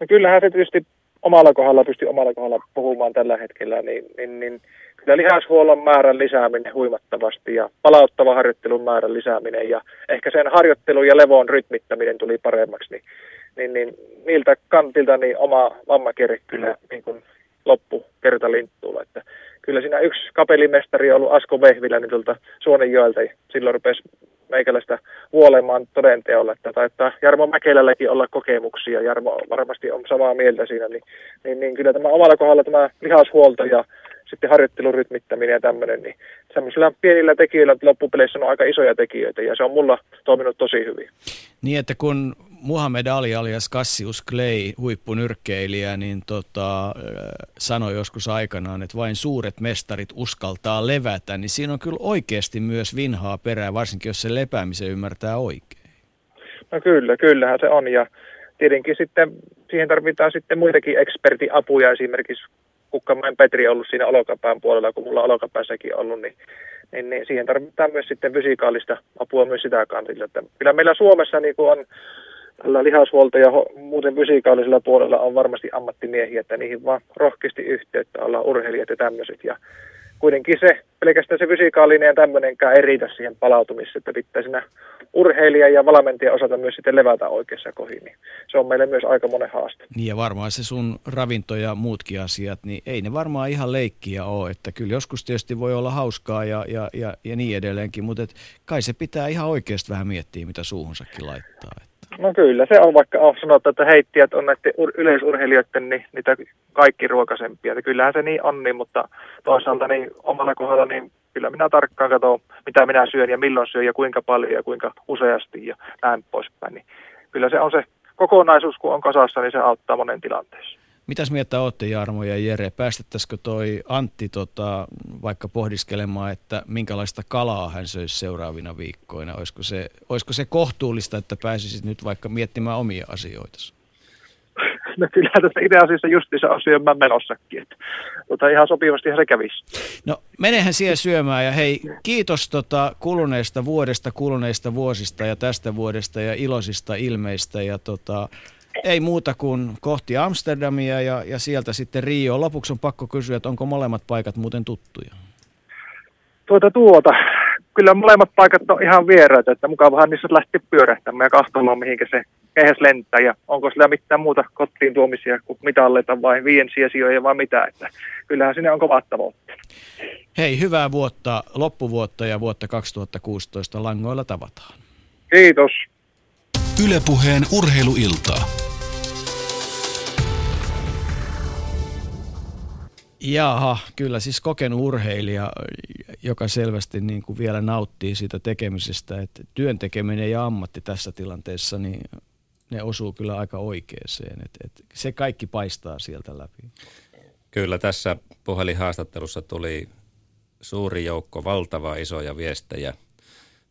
No kyllähän se tietysti omalla kohdalla pystyy omalla kohdalla puhumaan tällä hetkellä, niin, niin, niin kyllä lihashuollon määrän lisääminen huimattavasti ja palauttava harjoittelun määrän lisääminen ja ehkä sen harjoittelun ja levon rytmittäminen tuli paremmaksi, niin, niin, niin niiltä kantilta niin oma vammakierre kyllä niin kuin loppu kertalinttuulla. Että kyllä siinä yksi kapelimestari on ollut Asko Vehviläinen tuolta Suonenjoelta. Silloin rupesi meikäläistä huolemaan todenteolla, että taitaa Jarmo Mäkelälläkin olla kokemuksia. Jarmo varmasti on samaa mieltä siinä, niin, niin, niin kyllä tämä omalla kohdalla tämä lihashuolto ja sitten harjoittelun rytmittäminen ja tämmöinen, niin semmoisilla pienillä tekijöillä loppupeleissä on aika isoja tekijöitä ja se on mulla toiminut tosi hyvin. Niin, että kun Muhammed Ali alias Cassius Clay, huippunyrkkeilijä, niin tota, sanoi joskus aikanaan, että vain suuret mestarit uskaltaa levätä, niin siinä on kyllä oikeasti myös vinhaa perää, varsinkin jos se lepäämisen ymmärtää oikein. No kyllä, kyllähän se on ja tietenkin sitten siihen tarvitaan sitten muitakin ekspertiapuja, esimerkiksi Kukkamäen Petri ollut siinä olokapään puolella, kun mulla olokapäässäkin ollut, niin, niin, niin siihen tarvitaan myös sitten fysikaalista apua myös sitä kantilta. Että kyllä meillä Suomessa niin kuin on tällä lihashuolto ja muuten fysikaalisella puolella on varmasti ammattimiehiä, että niihin vaan rohkeasti yhteyttä ollaan urheilijat ja tämmöiset. Ja kuitenkin se, pelkästään se fysikaalinen ja tämmöinenkään ei riitä siihen palautumiseen, että pitää siinä urheilija ja valmentaja osata myös sitten levätä oikeassa kohin, niin se on meille myös aika monen haaste. Niin ja varmaan se sun ravinto ja muutkin asiat, niin ei ne varmaan ihan leikkiä ole, että kyllä joskus tietysti voi olla hauskaa ja, ja, ja, ja niin edelleenkin, mutta et kai se pitää ihan oikeasti vähän miettiä, mitä suuhunsakin laittaa. No kyllä, se on vaikka on sanottu, että heittijät on näiden yleisurheilijoiden niin, niitä kaikki ruokasempia. Että kyllähän se niin on, niin, mutta toisaalta niin omalla kohdalla niin kyllä minä tarkkaan katson, mitä minä syön ja milloin syön ja kuinka paljon ja kuinka useasti ja näin poispäin. Niin kyllä se on se kokonaisuus, kun on kasassa, niin se auttaa monen tilanteessa. Mitäs mieltä olette Jarmo ja Jere? Päästettäisikö toi Antti tota, vaikka pohdiskelemaan, että minkälaista kalaa hän söisi seuraavina viikkoina? Olisiko se, olisiko se kohtuullista, että pääsisit nyt vaikka miettimään omia asioita? *laughs* No kyllä tässä itse asiassa justiinsa on syömään menossakin. Että, tota, ihan sopivasti se kävisi. No menehän siellä syömään ja hei kiitos tota, kuluneesta vuodesta, kuluneista vuosista ja tästä vuodesta ja iloisista ilmeistä ja tota, ei muuta kuin kohti Amsterdamia ja, ja sieltä sitten Rio. Lopuksi on pakko kysyä, että onko molemmat paikat muuten tuttuja? Tuota tuota. Kyllä molemmat paikat on ihan vieraita, että mukavahan niissä lähti pyörähtämään ja kahtomaan, mihinkä se kehäs lentää ja onko sillä mitään muuta kotiin tuomisia kuin mitalleta vai viiensiä sijoja vai mitä, että kyllähän sinne on kovat tavoitteet. Hei, hyvää vuotta, loppuvuotta ja vuotta 2016 langoilla tavataan. Kiitos. Ylepuheen urheiluiltaa. Jaha, kyllä siis kokenut urheilija, joka selvästi niin kuin vielä nauttii siitä tekemisestä, että työn tekeminen ja ammatti tässä tilanteessa, niin ne osuu kyllä aika oikeeseen. Että, että se kaikki paistaa sieltä läpi. Kyllä tässä puhelinhaastattelussa tuli suuri joukko valtava isoja viestejä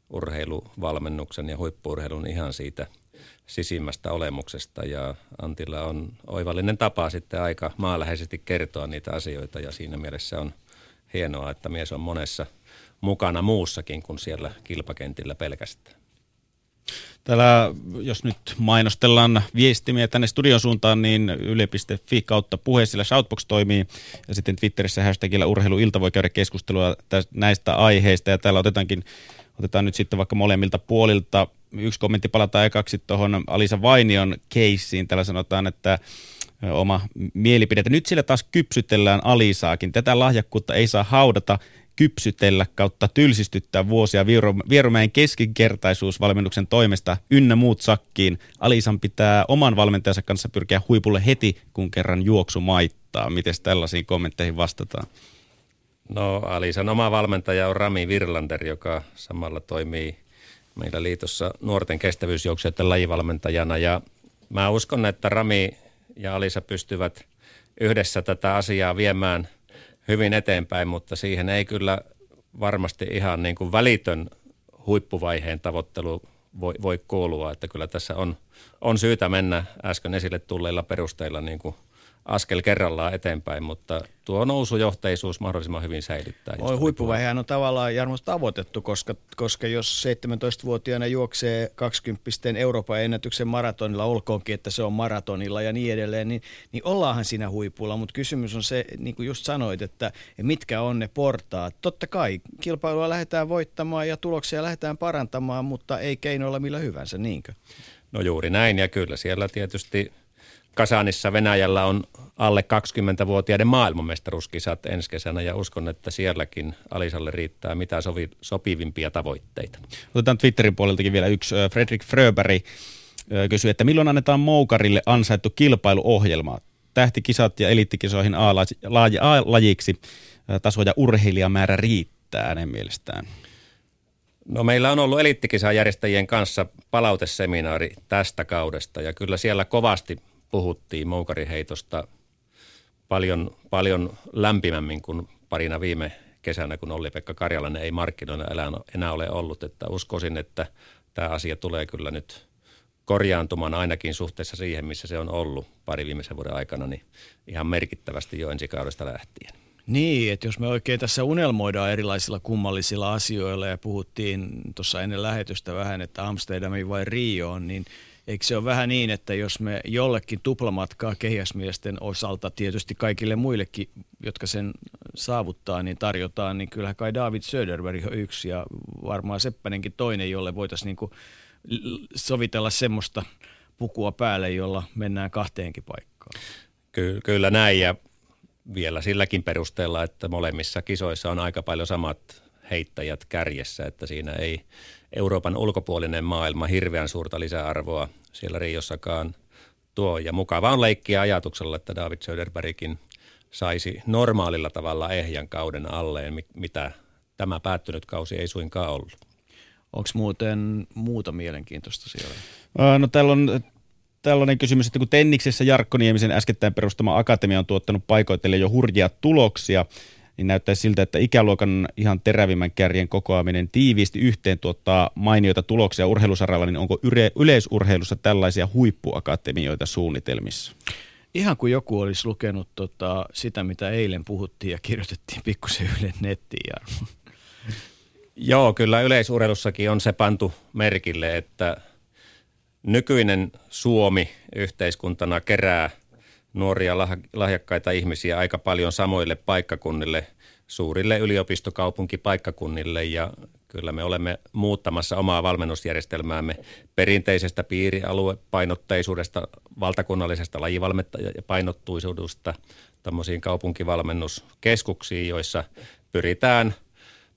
urheiluvalmennuksen ja huippuurheilun ihan siitä – sisimmästä olemuksesta ja Antilla on oivallinen tapa sitten aika maaläheisesti kertoa niitä asioita ja siinä mielessä on hienoa, että mies on monessa mukana muussakin kuin siellä kilpakentillä pelkästään. Täällä, jos nyt mainostellaan viestimiä tänne studion suuntaan, niin yle.fi kautta puhe, sillä Shoutbox toimii. Ja sitten Twitterissä hashtagillä urheiluilta voi käydä keskustelua näistä aiheista. Ja täällä otetaankin, otetaan nyt sitten vaikka molemmilta puolilta yksi kommentti palataan ekaksi tuohon Alisa Vainion keissiin. Täällä sanotaan, että oma mielipide. Nyt sillä taas kypsytellään Alisaakin. Tätä lahjakkuutta ei saa haudata, kypsytellä kautta tylsistyttää vuosia Vierumäen keskinkertaisuusvalmennuksen toimesta ynnä muut sakkiin. Alisan pitää oman valmentajansa kanssa pyrkiä huipulle heti, kun kerran juoksu maittaa. Miten tällaisiin kommentteihin vastataan? No Alisan oma valmentaja on Rami Virlander, joka samalla toimii meillä liitossa nuorten kestävyysjuoksijoiden lajivalmentajana ja mä uskon, että Rami ja Alisa pystyvät yhdessä tätä asiaa viemään hyvin eteenpäin, mutta siihen ei kyllä varmasti ihan niin kuin välitön huippuvaiheen tavoittelu voi, voi kuulua. Että kyllä tässä on, on syytä mennä äsken esille tulleilla perusteilla niin kuin – askel kerrallaan eteenpäin, mutta tuo nousujohteisuus mahdollisimman hyvin säilyttää. Oi, huippuvaihehan on tavallaan Jarmo tavoitettu, koska, koska jos 17-vuotiaana juoksee 20 Euroopan ennätyksen maratonilla, olkoonkin, että se on maratonilla ja niin edelleen, niin, niin ollaanhan siinä huipulla, mutta kysymys on se, niin kuin just sanoit, että mitkä on ne portaat. Totta kai kilpailua lähdetään voittamaan ja tuloksia lähdetään parantamaan, mutta ei keinoilla millä hyvänsä, niinkö? No juuri näin ja kyllä siellä tietysti Kasanissa Venäjällä on alle 20-vuotiaiden maailmanmestaruuskisat ensi kesänä ja uskon, että sielläkin Alisalle riittää mitä sovi, sopivimpia tavoitteita. Otetaan Twitterin puoleltakin vielä yksi. Fredrik Fröberg kysyy, että milloin annetaan Moukarille ansaittu kilpailuohjelma? Tähtikisat ja eliittikisoihin A-lajiksi taso ja urheilijamäärä riittää hänen mielestään. No meillä on ollut eliittikisajärjestäjien kanssa palauteseminaari tästä kaudesta ja kyllä siellä kovasti puhuttiin moukariheitosta paljon, paljon lämpimämmin kuin parina viime kesänä, kun Olli-Pekka Karjalainen ei markkinoilla enää ole ollut. Että uskoisin, että tämä asia tulee kyllä nyt korjaantumaan ainakin suhteessa siihen, missä se on ollut pari viimeisen vuoden aikana, niin ihan merkittävästi jo ensi kaudesta lähtien. Niin, että jos me oikein tässä unelmoidaan erilaisilla kummallisilla asioilla ja puhuttiin tuossa ennen lähetystä vähän, että Amsterdamiin vai Rioon, niin – Eikö se ole vähän niin, että jos me jollekin tuplamatkaa kehäsmiesten osalta, tietysti kaikille muillekin, jotka sen saavuttaa, niin tarjotaan, niin kyllähän kai David Söderberg on yksi ja varmaan Seppänenkin toinen, jolle voitaisiin niin sovitella semmoista pukua päälle, jolla mennään kahteenkin paikkaan. Ky- kyllä näin ja vielä silläkin perusteella, että molemmissa kisoissa on aika paljon samat heittäjät kärjessä, että siinä ei Euroopan ulkopuolinen maailma hirveän suurta lisäarvoa siellä Riossakaan tuo. Ja mukava on leikkiä ajatuksella, että David Söderbergin saisi normaalilla tavalla ehjän kauden alleen, mitä tämä päättynyt kausi ei suinkaan ollut. Onko muuten muuta mielenkiintoista siellä? No täällä on tällainen kysymys, että kun Tenniksessä Jarkko Niemisen äskettäin perustama akatemia on tuottanut paikoitelle jo hurjia tuloksia, niin näyttää siltä, että ikäluokan ihan terävimmän kärjen kokoaminen tiiviisti yhteen tuottaa mainioita tuloksia urheilusaralla, niin onko yle- yleisurheilussa tällaisia huippuakatemioita suunnitelmissa? Ihan kuin joku olisi lukenut tota, sitä, mitä eilen puhuttiin ja kirjoitettiin pikkusen Ylen nettiin, Jarmo. Joo, kyllä yleisurheilussakin on se pantu merkille, että nykyinen Suomi yhteiskuntana kerää – nuoria lahjakkaita ihmisiä aika paljon samoille paikkakunnille, suurille yliopistokaupunkipaikkakunnille. Ja kyllä me olemme muuttamassa omaa valmennusjärjestelmäämme perinteisestä piirialuepainotteisuudesta, valtakunnallisesta lajipainottuisuudesta tämmöisiin kaupunkivalmennuskeskuksiin, joissa pyritään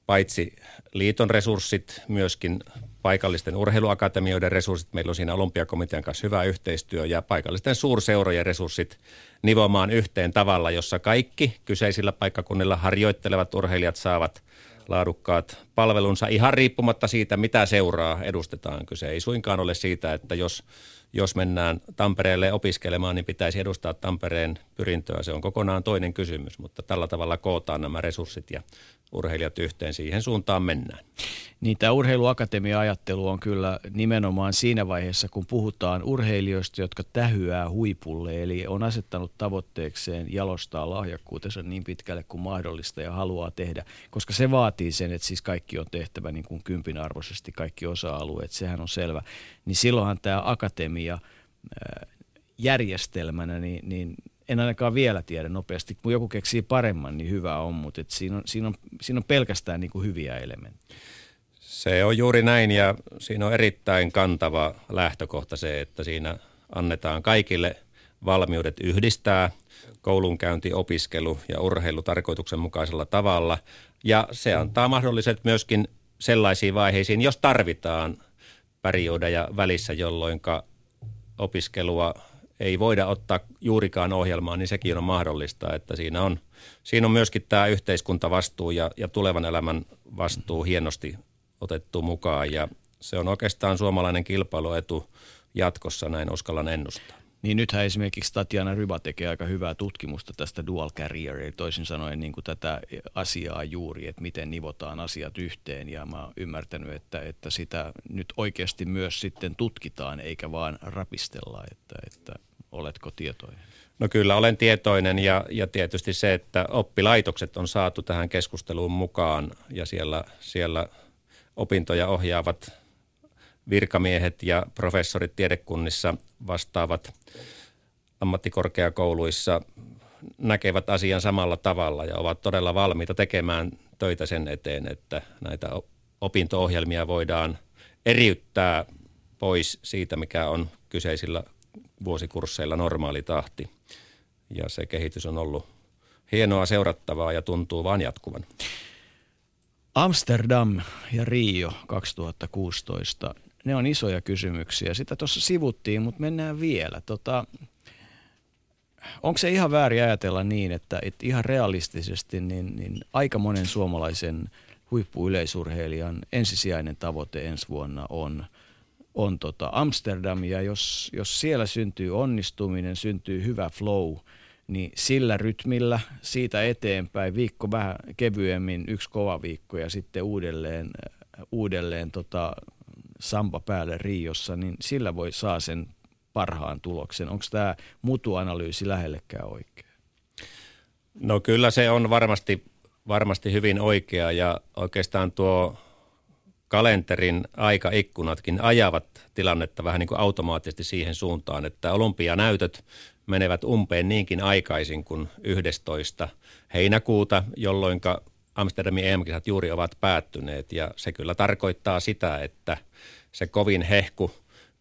paitsi liiton resurssit, myöskin paikallisten urheiluakatemioiden resurssit. Meillä on siinä olympiakomitean kanssa hyvä yhteistyö ja paikallisten suurseurojen resurssit nivomaan yhteen tavalla, jossa kaikki kyseisillä paikkakunnilla harjoittelevat urheilijat saavat laadukkaat palvelunsa ihan riippumatta siitä, mitä seuraa edustetaan. Kyse ei suinkaan ole siitä, että jos, jos mennään Tampereelle opiskelemaan, niin pitäisi edustaa Tampereen pyrintöä. Se on kokonaan toinen kysymys, mutta tällä tavalla kootaan nämä resurssit ja urheilijat yhteen, siihen suuntaan mennään. Niin tämä urheiluakatemia-ajattelu on kyllä nimenomaan siinä vaiheessa, kun puhutaan urheilijoista, jotka tähyää huipulle, eli on asettanut tavoitteekseen jalostaa lahjakkuutensa niin pitkälle kuin mahdollista ja haluaa tehdä, koska se vaatii sen, että siis kaikki on tehtävä niin kuin kympin arvoisesti, kaikki osa-alueet, sehän on selvä. Niin silloinhan tämä akatemia järjestelmänä, niin, niin en ainakaan vielä tiedä nopeasti. Kun joku keksii paremman, niin hyvä on, mutta et siinä, on, siinä, on, siinä on pelkästään niin kuin hyviä elementtejä. Se on juuri näin ja siinä on erittäin kantava lähtökohta se, että siinä annetaan kaikille valmiudet yhdistää koulunkäynti, opiskelu ja urheilu tarkoituksenmukaisella tavalla. Ja se antaa mahdolliset myöskin sellaisiin vaiheisiin, jos tarvitaan periodeja välissä, jolloin opiskelua ei voida ottaa juurikaan ohjelmaan, niin sekin on mahdollista, että siinä on, siinä on myöskin tämä yhteiskuntavastuu ja, ja tulevan elämän vastuu hienosti otettu mukaan ja se on oikeastaan suomalainen kilpailuetu jatkossa, näin uskallan ennustaa. Niin nythän esimerkiksi Tatjana Ryba tekee aika hyvää tutkimusta tästä dual carrier, eli toisin sanoen niin kuin tätä asiaa juuri, että miten nivotaan asiat yhteen. Ja mä oon ymmärtänyt, että, että sitä nyt oikeasti myös sitten tutkitaan, eikä vaan rapistella, että, että oletko tietoinen? No kyllä olen tietoinen ja, ja tietysti se, että oppilaitokset on saatu tähän keskusteluun mukaan ja siellä, siellä opintoja ohjaavat virkamiehet ja professorit tiedekunnissa vastaavat ammattikorkeakouluissa näkevät asian samalla tavalla ja ovat todella valmiita tekemään töitä sen eteen, että näitä opinto-ohjelmia voidaan eriyttää pois siitä, mikä on kyseisillä vuosikursseilla normaali tahti. Ja se kehitys on ollut hienoa seurattavaa ja tuntuu vaan jatkuvan. Amsterdam ja Rio 2016, ne on isoja kysymyksiä. Sitä tuossa sivuttiin, mutta mennään vielä. Tota, onko se ihan väärin ajatella niin, että, että ihan realistisesti niin, niin aika monen suomalaisen huippuyleisurheilijan ensisijainen tavoite ensi vuonna on, on tota Amsterdam. Ja jos, jos siellä syntyy onnistuminen, syntyy hyvä flow, niin sillä rytmillä siitä eteenpäin viikko vähän kevyemmin, yksi kova viikko ja sitten uudelleen, uudelleen tota, samba päälle Riossa, niin sillä voi saa sen parhaan tuloksen. Onko tämä mutuanalyysi lähellekään oikea? No kyllä se on varmasti, varmasti hyvin oikea ja oikeastaan tuo kalenterin aikaikkunatkin ajavat tilannetta vähän niin kuin automaattisesti siihen suuntaan, että olympianäytöt menevät umpeen niinkin aikaisin kuin 11. heinäkuuta, jolloin Amsterdamin em juuri ovat päättyneet ja se kyllä tarkoittaa sitä, että se kovin hehku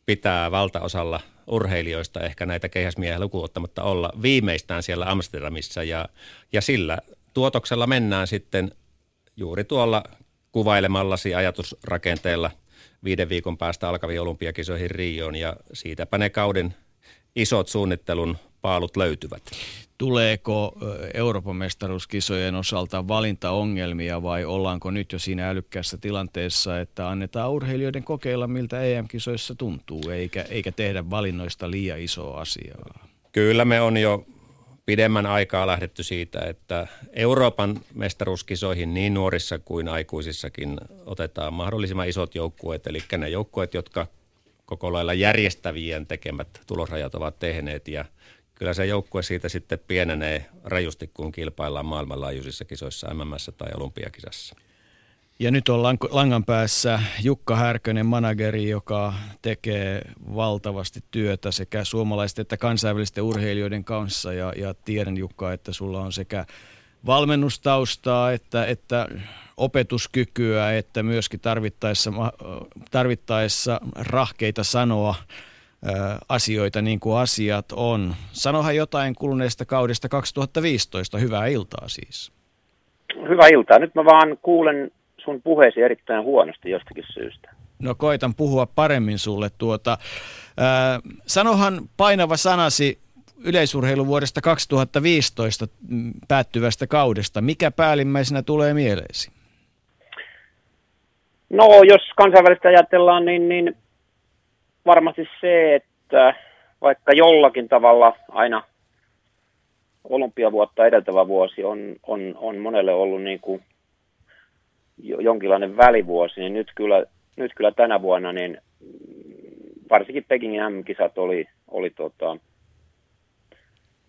pitää valtaosalla urheilijoista, ehkä näitä keihäsmiehiä lukuottamatta olla viimeistään siellä Amsterdamissa ja, ja sillä tuotoksella mennään sitten juuri tuolla kuvailemallasi ajatusrakenteella viiden viikon päästä alkaviin olympiakisoihin Rioon ja siitäpä ne kauden isot suunnittelun paalut löytyvät. Tuleeko Euroopan mestaruuskisojen osalta valintaongelmia vai ollaanko nyt jo siinä älykkäässä tilanteessa, että annetaan urheilijoiden kokeilla, miltä EM-kisoissa tuntuu, eikä, eikä tehdä valinnoista liian isoa asiaa? Kyllä me on jo pidemmän aikaa lähdetty siitä, että Euroopan mestaruuskisoihin niin nuorissa kuin aikuisissakin otetaan mahdollisimman isot joukkueet, eli ne joukkueet, jotka koko lailla järjestävien tekemät tulosrajat ovat tehneet ja kyllä se joukkue siitä sitten pienenee rajusti, kun kilpaillaan maailmanlaajuisissa kisoissa, MMS tai olympiakisassa. Ja nyt on langan päässä Jukka Härkönen, manageri, joka tekee valtavasti työtä sekä suomalaisten että kansainvälisten urheilijoiden kanssa. Ja, ja tiedän Jukka, että sulla on sekä valmennustaustaa että, että opetuskykyä, että myöskin tarvittaessa, tarvittaessa rahkeita sanoa asioita niin kuin asiat on. Sanohan jotain kuluneesta kaudesta 2015. Hyvää iltaa siis. Hyvää iltaa. Nyt mä vaan kuulen sun puheesi erittäin huonosti jostakin syystä. No koitan puhua paremmin sulle tuota. Ää, sanohan painava sanasi yleisurheilun vuodesta 2015 päättyvästä kaudesta. Mikä päällimmäisenä tulee mieleesi? No, jos kansainvälistä ajatellaan, niin, niin varmasti se, että vaikka jollakin tavalla aina olympiavuotta edeltävä vuosi on, on, on monelle ollut niin kuin jonkinlainen välivuosi, niin nyt kyllä, nyt kyllä tänä vuonna niin varsinkin Pekingin M-kisat oli, oli tota,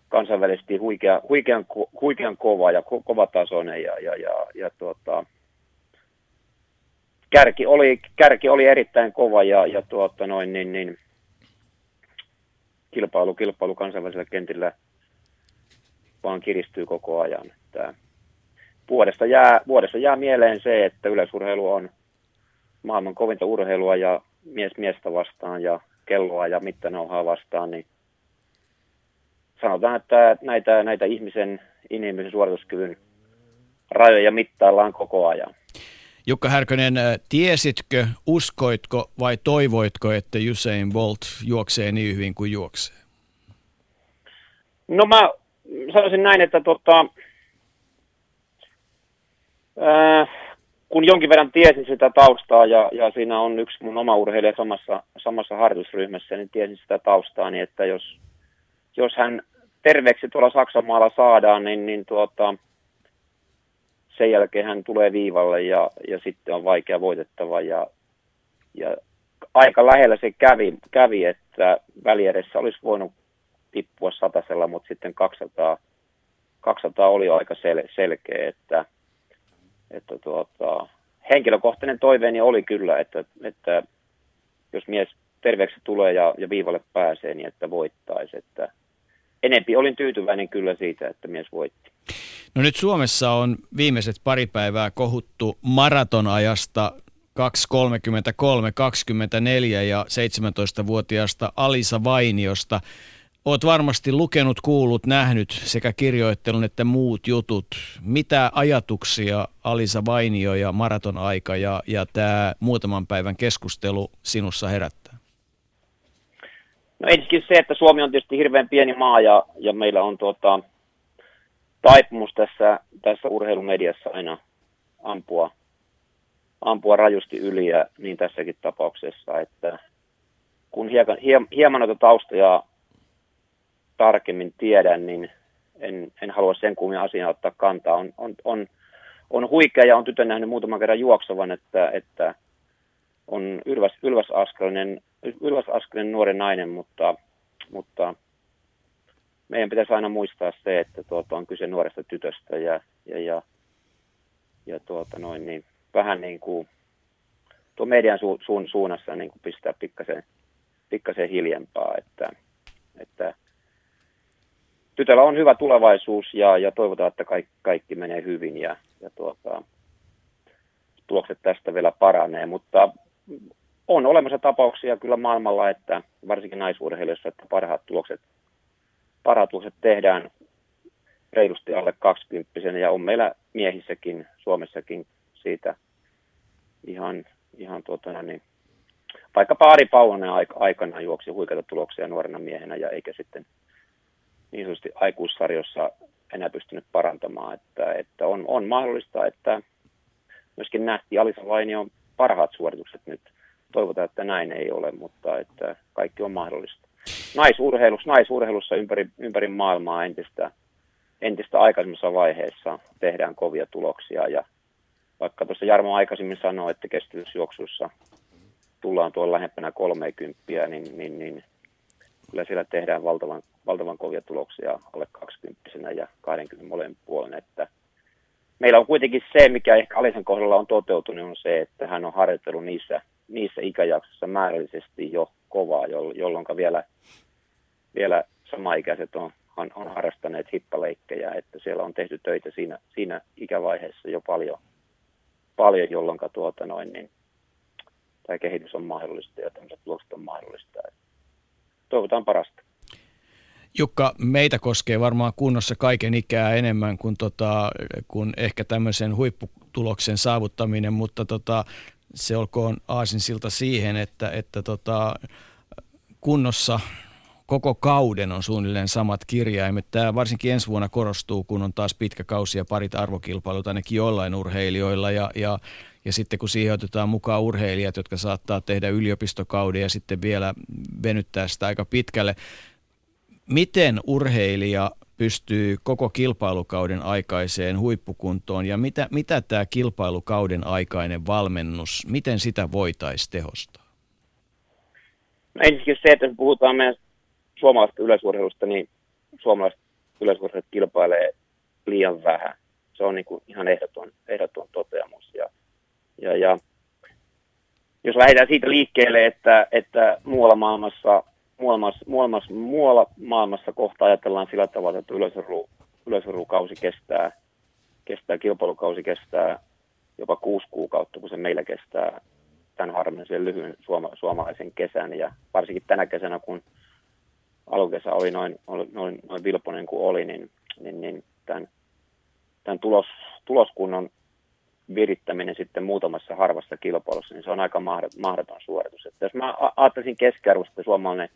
kansainvälisesti huikea, huikean, huikean kova ja ko, kovatasoinen ja, ja, ja, ja tota, kärki, oli, kärki oli erittäin kova ja, ja tuota, noin, niin, niin, kilpailu, kilpailu kansainvälisellä kentillä vaan kiristyy koko ajan. Että vuodesta, jää, vuodesta jää mieleen se, että yleisurheilu on maailman kovinta urheilua ja mies miestä vastaan ja kelloa ja mittanauhaa vastaan, niin sanotaan, että näitä, näitä ihmisen inhimillisen suorituskyvyn rajoja mittaillaan koko ajan. Jukka Härkönen, äh, tiesitkö, uskoitko vai toivoitko, että Usain Bolt juoksee niin hyvin kuin juoksee? No mä sanoisin näin, että tota, äh, kun jonkin verran tiesin sitä taustaa ja, ja siinä on yksi mun oma urheilija samassa, samassa harjoitusryhmässä, niin tiesin sitä taustaa, niin että jos jos hän terveeksi tuolla Saksan maalla saadaan, niin, niin tuota, sen jälkeen hän tulee viivalle ja, ja sitten on vaikea voitettava ja, ja aika lähellä se kävi, kävi että väliedessä olisi voinut tippua satasella, mutta sitten 200, 200 oli aika sel, selkeä, että, että tuota, henkilökohtainen toiveeni oli kyllä, että, että jos mies terveeksi tulee ja, ja viivalle pääsee, niin että voittaisi. Että enempi olin tyytyväinen kyllä siitä, että mies voitti. No nyt Suomessa on viimeiset pari päivää kohuttu maratonajasta 2.33, 24 ja 17-vuotiaasta Alisa Vainiosta. Oot varmasti lukenut, kuullut, nähnyt sekä kirjoittelun että muut jutut. Mitä ajatuksia Alisa Vainio ja maraton aika ja, ja tämä muutaman päivän keskustelu sinussa herättää? No ensinnäkin se, että Suomi on tietysti hirveän pieni maa ja, ja meillä on tuota, taipumus tässä, tässä urheilumediassa aina ampua, ampua rajusti yli ja niin tässäkin tapauksessa, että kun hieman, hieman noita taustoja tarkemmin tiedän, niin en, en halua sen kummia asiaa ottaa kantaa. On, on, on, on huikea ja on tytön nähnyt muutaman kerran juoksevan, että, että on ylväs, ylväsaskelinen, ylväsaskelinen nuori nainen, mutta, mutta meidän pitäisi aina muistaa se, että tuota, on kyse nuoresta tytöstä ja, ja, ja, ja tuota, noin, niin, vähän niin kuin tuo median su, suun, suunnassa niin kuin pistää pikkasen, pikkasen hiljempaa, että, että tytöllä on hyvä tulevaisuus ja, ja toivotaan, että kaikki, kaikki menee hyvin ja, ja tuota, tulokset tästä vielä paranee, mutta on olemassa tapauksia kyllä maailmalla, että varsinkin naisurheilijoissa, että parhaat tulokset, parhaat tulokset tehdään reilusti alle 20 ja on meillä miehissäkin, Suomessakin siitä ihan, ihan tuota, no niin, vaikkapa Ari Paulonen aikana juoksi huikeita tuloksia nuorena miehenä ja eikä sitten niin sanotusti aikuissarjossa enää pystynyt parantamaan. Että, että on, on mahdollista, että myöskin nähtiin Alisa Vainion parhaat suoritukset nyt. Toivotaan, että näin ei ole, mutta että kaikki on mahdollista. Naisurheilussa, naisurheilussa ympäri, ympäri maailmaa entistä, entistä aikaisemmassa vaiheessa tehdään kovia tuloksia. Ja vaikka tuossa Jarmo aikaisemmin sanoi, että kestävyysjuoksussa tullaan tuolla lähempänä 30, niin, niin, niin kyllä siellä tehdään valtavan, valtavan kovia tuloksia alle 20 ja 20 molemmin puolen, että meillä on kuitenkin se, mikä ehkä Alisen kohdalla on toteutunut, on se, että hän on harjoitellut niissä, niissä ikäjaksoissa määrällisesti jo kovaa, jolloin vielä, vielä samaikäiset on, on, on harrastaneet hippaleikkejä, että siellä on tehty töitä siinä, siinä ikävaiheessa jo paljon, paljon jolloin tuota noin, niin tämä kehitys on mahdollista ja tämmöiset tulokset on mahdollista. Toivotaan parasta. Jukka, meitä koskee varmaan kunnossa kaiken ikää enemmän kuin, tota, kuin ehkä tämmöisen huipputuloksen saavuttaminen, mutta tota, se olkoon aasinsilta siihen, että, että tota, kunnossa koko kauden on suunnilleen samat kirjaimet. Tämä varsinkin ensi vuonna korostuu, kun on taas pitkä kausi ja parit arvokilpailut ainakin jollain urheilijoilla. Ja, ja, ja sitten kun siihen otetaan mukaan urheilijat, jotka saattaa tehdä yliopistokauden ja sitten vielä venyttää sitä aika pitkälle, miten urheilija pystyy koko kilpailukauden aikaiseen huippukuntoon ja mitä, mitä tämä kilpailukauden aikainen valmennus, miten sitä voitaisiin tehostaa? No ensinnäkin se, että jos puhutaan meidän suomalaisesta yleisurheilusta, niin suomalaiset yleisurheilut kilpailee liian vähän. Se on niin kuin ihan ehdoton, ehdoton toteamus. Ja, ja, ja jos lähdetään siitä liikkeelle, että, että muualla maailmassa muualla, muualla, muualla maailmassa kohta ajatellaan sillä tavalla, että yleisurheilukausi kestää, kestää, kilpailukausi kestää jopa kuusi kuukautta, kun se meillä kestää tämän harmillisen lyhyen suoma, suomalaisen kesän. Ja varsinkin tänä kesänä, kun alukesä oli noin, noin, noin vilponen kuin oli, niin, niin, niin tämän, tämän tulos, tuloskunnon virittäminen sitten muutamassa harvassa kilpailussa, niin se on aika mahdoton suoritus. Että jos mä ajattelisin keskiarvosta, että suomalainen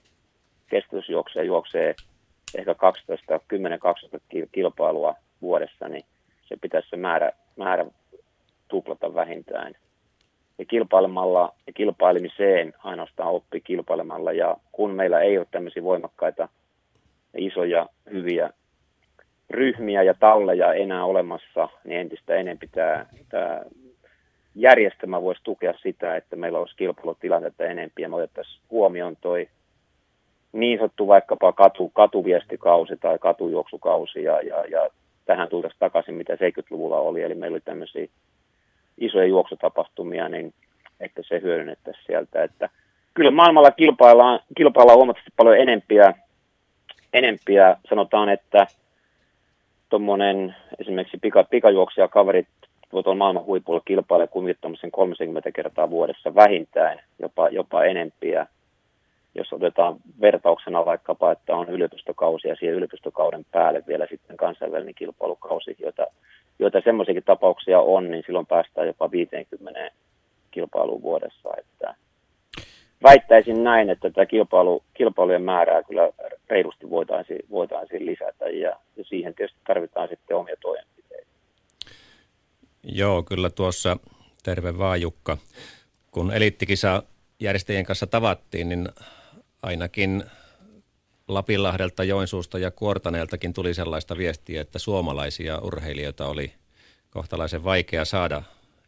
kestävyysjuoksija juoksee ehkä 12, 10-12 kilpailua vuodessa, niin se pitäisi se määrä, määrä tuplata vähintään. Ja kilpailemalla ja kilpailemiseen ainoastaan oppi kilpailemalla. Ja kun meillä ei ole tämmöisiä voimakkaita isoja, hyviä ryhmiä ja talleja enää olemassa, niin entistä enemmän tämä, tämä järjestelmä voisi tukea sitä, että meillä olisi kilpailutilanteita enemmän ja me otettaisiin huomioon toi niin sanottu vaikkapa katu, katuviestikausi tai katujuoksukausi ja, ja, ja tähän tultaisiin takaisin, mitä 70-luvulla oli, eli meillä oli tämmöisiä isoja juoksutapahtumia, niin että se hyödynnettäisiin sieltä. Että kyllä maailmalla kilpaillaan, kilpaillaan huomattavasti paljon enempiä, enempiä sanotaan, että tuommoinen esimerkiksi pika, pikajuoksija kaverit voi tuolla maailman huipulla kilpailla kummittamisen 30 kertaa vuodessa vähintään, jopa, jopa enempiä. Jos otetaan vertauksena vaikkapa, että on yliopistokausi ja siihen yliopistokauden päälle vielä sitten kansainvälinen kilpailukausi, joita, joita semmoisiakin tapauksia on, niin silloin päästään jopa 50 kilpailuun vuodessa. Että väittäisin näin, että tätä kilpailu, kilpailujen määrää kyllä reilusti voitaisiin, voitaisiin lisätä ja, ja siihen tietysti tarvitaan sitten omia toimenpiteitä. Joo, kyllä tuossa terve vaan Jukka. Kun eliittikisa järjestäjien kanssa tavattiin, niin ainakin Lapinlahdelta, Joensuusta ja Kuortaneeltakin tuli sellaista viestiä, että suomalaisia urheilijoita oli kohtalaisen vaikea saada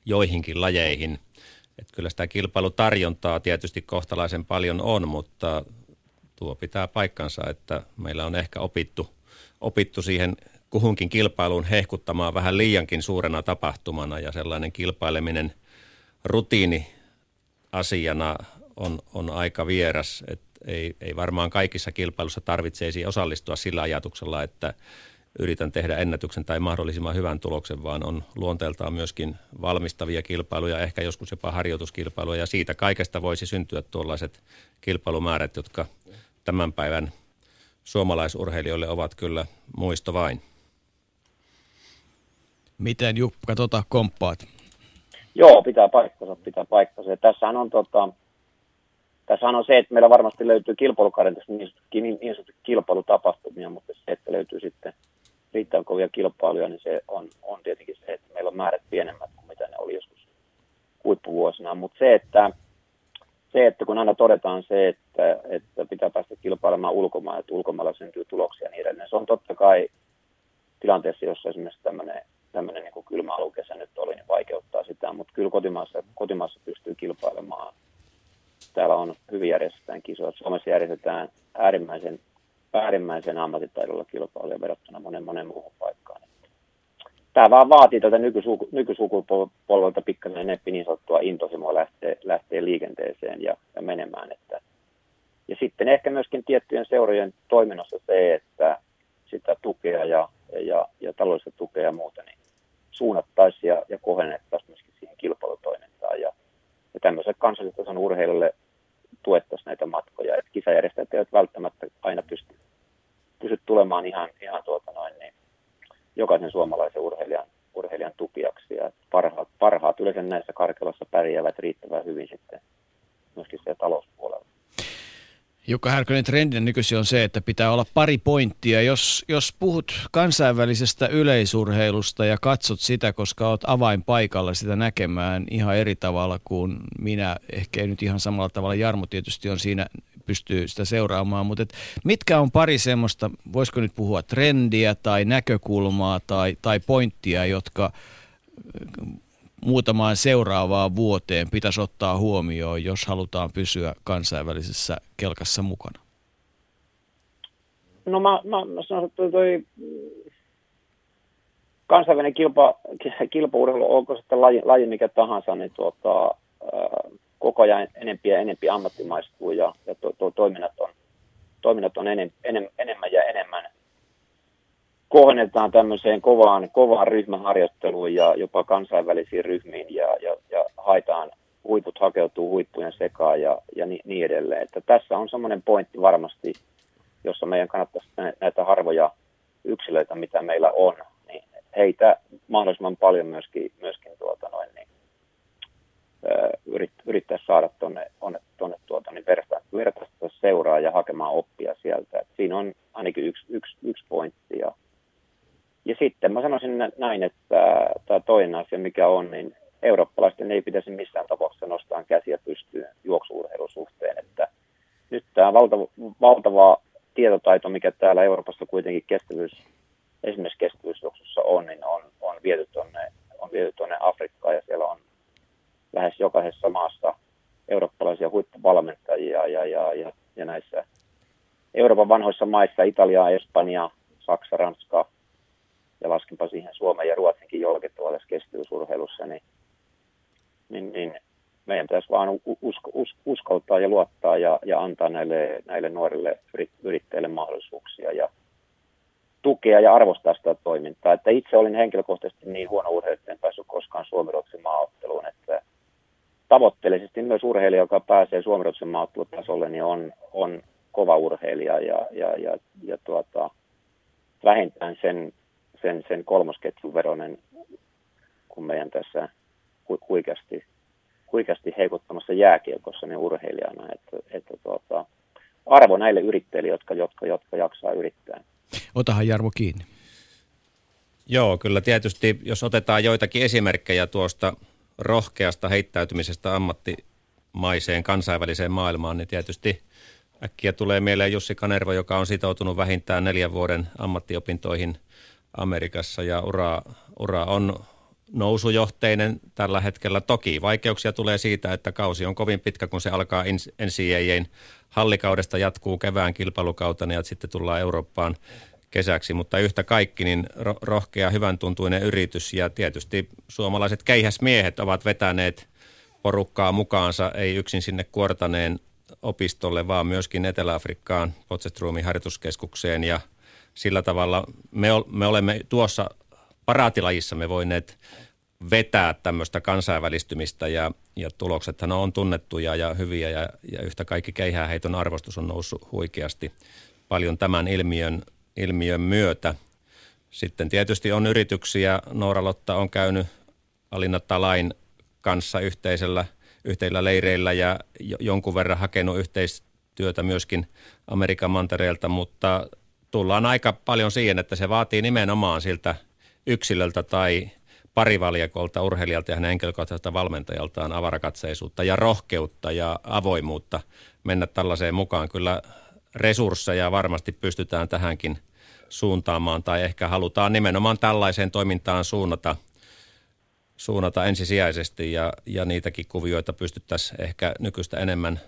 joihinkin lajeihin. Että kyllä sitä kilpailutarjontaa tietysti kohtalaisen paljon on, mutta tuo pitää paikkansa, että meillä on ehkä opittu, opittu siihen kuhunkin kilpailuun hehkuttamaan vähän liiankin suurena tapahtumana ja sellainen kilpaileminen rutiini asiana on, on aika vieras, että ei, ei varmaan kaikissa kilpailussa tarvitseisi osallistua sillä ajatuksella, että yritän tehdä ennätyksen tai mahdollisimman hyvän tuloksen, vaan on luonteeltaan myöskin valmistavia kilpailuja, ehkä joskus jopa harjoituskilpailuja, ja siitä kaikesta voisi syntyä tuollaiset kilpailumäärät, jotka tämän päivän suomalaisurheilijoille ovat kyllä muisto vain. Miten Jukka tota komppaat? Joo, pitää paikkansa, pitää paikkansa. Tässähän on, tota, tässähän on se, että meillä varmasti löytyy kilpailukarintassa niin, niin, niin sanottu kilpailutapahtumia, mutta se, että löytyy sitten riittävän kovia kilpailuja, niin se on, on tietenkin se, että meillä on määrät pienemmät kuin mitä ne oli joskus huippuvuosina. Mutta se, että se, että kun aina todetaan se, että, että pitää päästä kilpailemaan ulkomaan, että ulkomailla syntyy tuloksia ja niin edelleen, se on totta kai tilanteessa, jossa esimerkiksi tämmöinen, tämmöinen niin kylmä alukesä nyt oli, niin vaikeuttaa sitä, mutta kyllä kotimaassa, kotimaassa pystyy kilpailemaan. Täällä on hyvin järjestetään kisoja. Suomessa järjestetään äärimmäisen, äärimmäisen ammattitaidolla kilpailuja verrattuna monen monen muuhun paikkaan tämä vaan vaatii tätä nykysuku, nykysukupolvelta pikkasen enemmän niin sanottua intohimoa lähteä, lähteä liikenteeseen ja, ja menemään. Että. Ja sitten ehkä myöskin tiettyjen seurojen toiminnassa se, että sitä tukea ja, ja, ja taloudellista tukea ja muuta niin suunnattaisiin ja, ja kohennettaisiin myöskin siihen kilpailutoimintaan. Ja, ja tämmöiselle kansallisen urheilulle tuettaisiin näitä matkoja. Et kisajärjestäjät eivät välttämättä aina pysty, pysty tulemaan ihan, ihan tuota noin, niin jokaisen suomalaisen urheilijan, urheilijan tukiaksi. Ja parhaat, parhaat yleensä näissä karkelassa pärjäävät riittävän hyvin sitten myöskin siellä talouspuolella. Jukka Härkönen, trendin nykyisin on se, että pitää olla pari pointtia. Jos, jos puhut kansainvälisestä yleisurheilusta ja katsot sitä, koska olet avainpaikalla sitä näkemään ihan eri tavalla kuin minä, ehkä ei nyt ihan samalla tavalla, Jarmo tietysti on siinä pystyy sitä seuraamaan, mutta et mitkä on pari semmoista, voisiko nyt puhua trendiä tai näkökulmaa tai, tai pointtia, jotka muutamaan seuraavaan vuoteen pitäisi ottaa huomioon, jos halutaan pysyä kansainvälisessä kelkassa mukana? No mä, mä, mä sanon, että toi kansainvälinen kilpa, kilpaurheilu, onko sitten laji, laji mikä tahansa, niin tuota, koko ajan enempi ja enempi ammattimaistuu ja, ja to, to, toiminnat on, toiminnat on enem, enem, enemmän ja enemmän kohdennetaan tämmöiseen kovaan, kovaan ryhmäharjoitteluun ja jopa kansainvälisiin ryhmiin ja, ja, ja haetaan, huiput hakeutuu huippujen sekaan ja, ja niin, niin edelleen. Että tässä on semmoinen pointti varmasti, jossa meidän kannattaisi näitä harvoja yksilöitä, mitä meillä on, niin heitä mahdollisimman paljon myöskin, myöskin tuota noin, niin yrit, yrittää saada tuonne tonne tuota, niin vertaista seuraa ja hakemaan oppia sieltä. Et siinä on ainakin yksi, yksi, yksi pointti. Ja, ja sitten mä sanoisin näin, että tämä toinen asia, mikä on, niin eurooppalaisten ei pitäisi missään tapauksessa nostaa käsiä pystyyn juoksuurheilun suhteen. Että nyt tämä valtava, valtava tietotaito, mikä täällä Euroopassa kuitenkin kestävyys, esimerkiksi kestävyysjuoksussa on, niin on, on viety tuonne on viety tuonne Afrikkaan ja siellä on lähes jokaisessa maassa eurooppalaisia huippuvalmentajia ja, ja, ja, ja näissä Euroopan vanhoissa maissa, Italia, Espanja, Saksa, Ranska ja laskenpa siihen Suomen ja Ruotsinkin jollakin tavalla tässä kestävyysurheilussa, niin, niin, niin meidän pitäisi vaan usko, us, uskaltaa ja luottaa ja, ja antaa näille, näille nuorille yrittäjille mahdollisuuksia ja tukea ja arvostaa sitä toimintaa. Että itse olin henkilökohtaisesti niin huono urheilija, että en päässyt koskaan Suomi-Ruotsin maaotteluun, että tavoitteellisesti myös urheilija, joka pääsee Suomi-Ruotsin maaottelutasolle, niin on, on kova urheilija ja, ja, ja, ja tuota, vähintään sen, sen, sen kolmosketjun veronen, kun meidän tässä huikeasti, huikeasti heikottamassa jääkiekossa niin urheilijana, että, että tuota, arvo näille yrittäjille, jotka, jotka, jotka jaksaa yrittää. Otahan Jarmo kiinni. Joo, kyllä tietysti, jos otetaan joitakin esimerkkejä tuosta rohkeasta heittäytymisestä ammattimaiseen kansainväliseen maailmaan, niin tietysti äkkiä tulee mieleen Jussi Kanerva, joka on sitoutunut vähintään neljän vuoden ammattiopintoihin Amerikassa ja ura, ura on nousujohteinen tällä hetkellä. Toki vaikeuksia tulee siitä, että kausi on kovin pitkä, kun se alkaa NCAAn hallikaudesta, jatkuu kevään kilpailukautena ja sitten tullaan Eurooppaan kesäksi, mutta yhtä kaikki niin rohkea, hyvän tuntuinen yritys ja tietysti suomalaiset keihäsmiehet ovat vetäneet porukkaa mukaansa, ei yksin sinne kuortaneen opistolle, vaan myöskin Etelä-Afrikkaan Potsestruumin harjoituskeskukseen ja sillä tavalla me, me olemme tuossa paraatilajissa me voineet vetää tämmöistä kansainvälistymistä ja, ja tuloksethan on tunnettuja ja hyviä ja, ja yhtä kaikki keihääheiton arvostus on noussut huikeasti paljon tämän ilmiön, ilmiön myötä. Sitten tietysti on yrityksiä, Noora Lotta on käynyt Alina Talain kanssa yhteisellä, yhteillä leireillä ja jonkun verran hakenut yhteistyötä myöskin Amerikan mantereelta, mutta tullaan aika paljon siihen, että se vaatii nimenomaan siltä yksilöltä tai parivaljakolta, urheilijalta ja hänen henkilökohtaiselta valmentajaltaan avarakatseisuutta ja rohkeutta ja avoimuutta mennä tällaiseen mukaan. Kyllä resursseja varmasti pystytään tähänkin suuntaamaan tai ehkä halutaan nimenomaan tällaiseen toimintaan suunnata, suunnata ensisijaisesti ja, ja niitäkin kuvioita pystyttäisiin ehkä nykyistä enemmän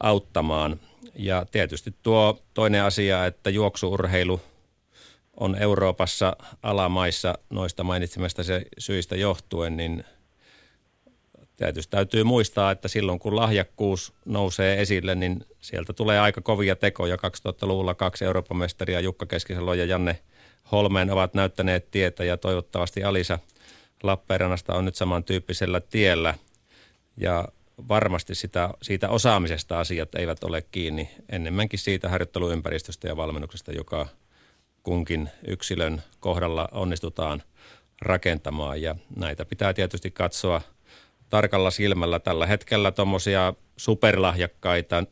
auttamaan. Ja tietysti tuo toinen asia, että juoksuurheilu – on Euroopassa alamaissa noista mainitsemasta se syistä johtuen, niin tietysti täytyy muistaa, että silloin kun lahjakkuus nousee esille, niin sieltä tulee aika kovia tekoja. 2000-luvulla kaksi Euroopan mestaria, Jukka Keskisalo ja Janne Holmeen ovat näyttäneet tietä ja toivottavasti Alisa Lappeenrannasta on nyt samantyyppisellä tiellä. Ja varmasti sitä, siitä osaamisesta asiat eivät ole kiinni, enemmänkin siitä harjoitteluympäristöstä ja valmennuksesta, joka kunkin yksilön kohdalla onnistutaan rakentamaan. Ja näitä pitää tietysti katsoa tarkalla silmällä. Tällä hetkellä tuommoisia superlahjakkaita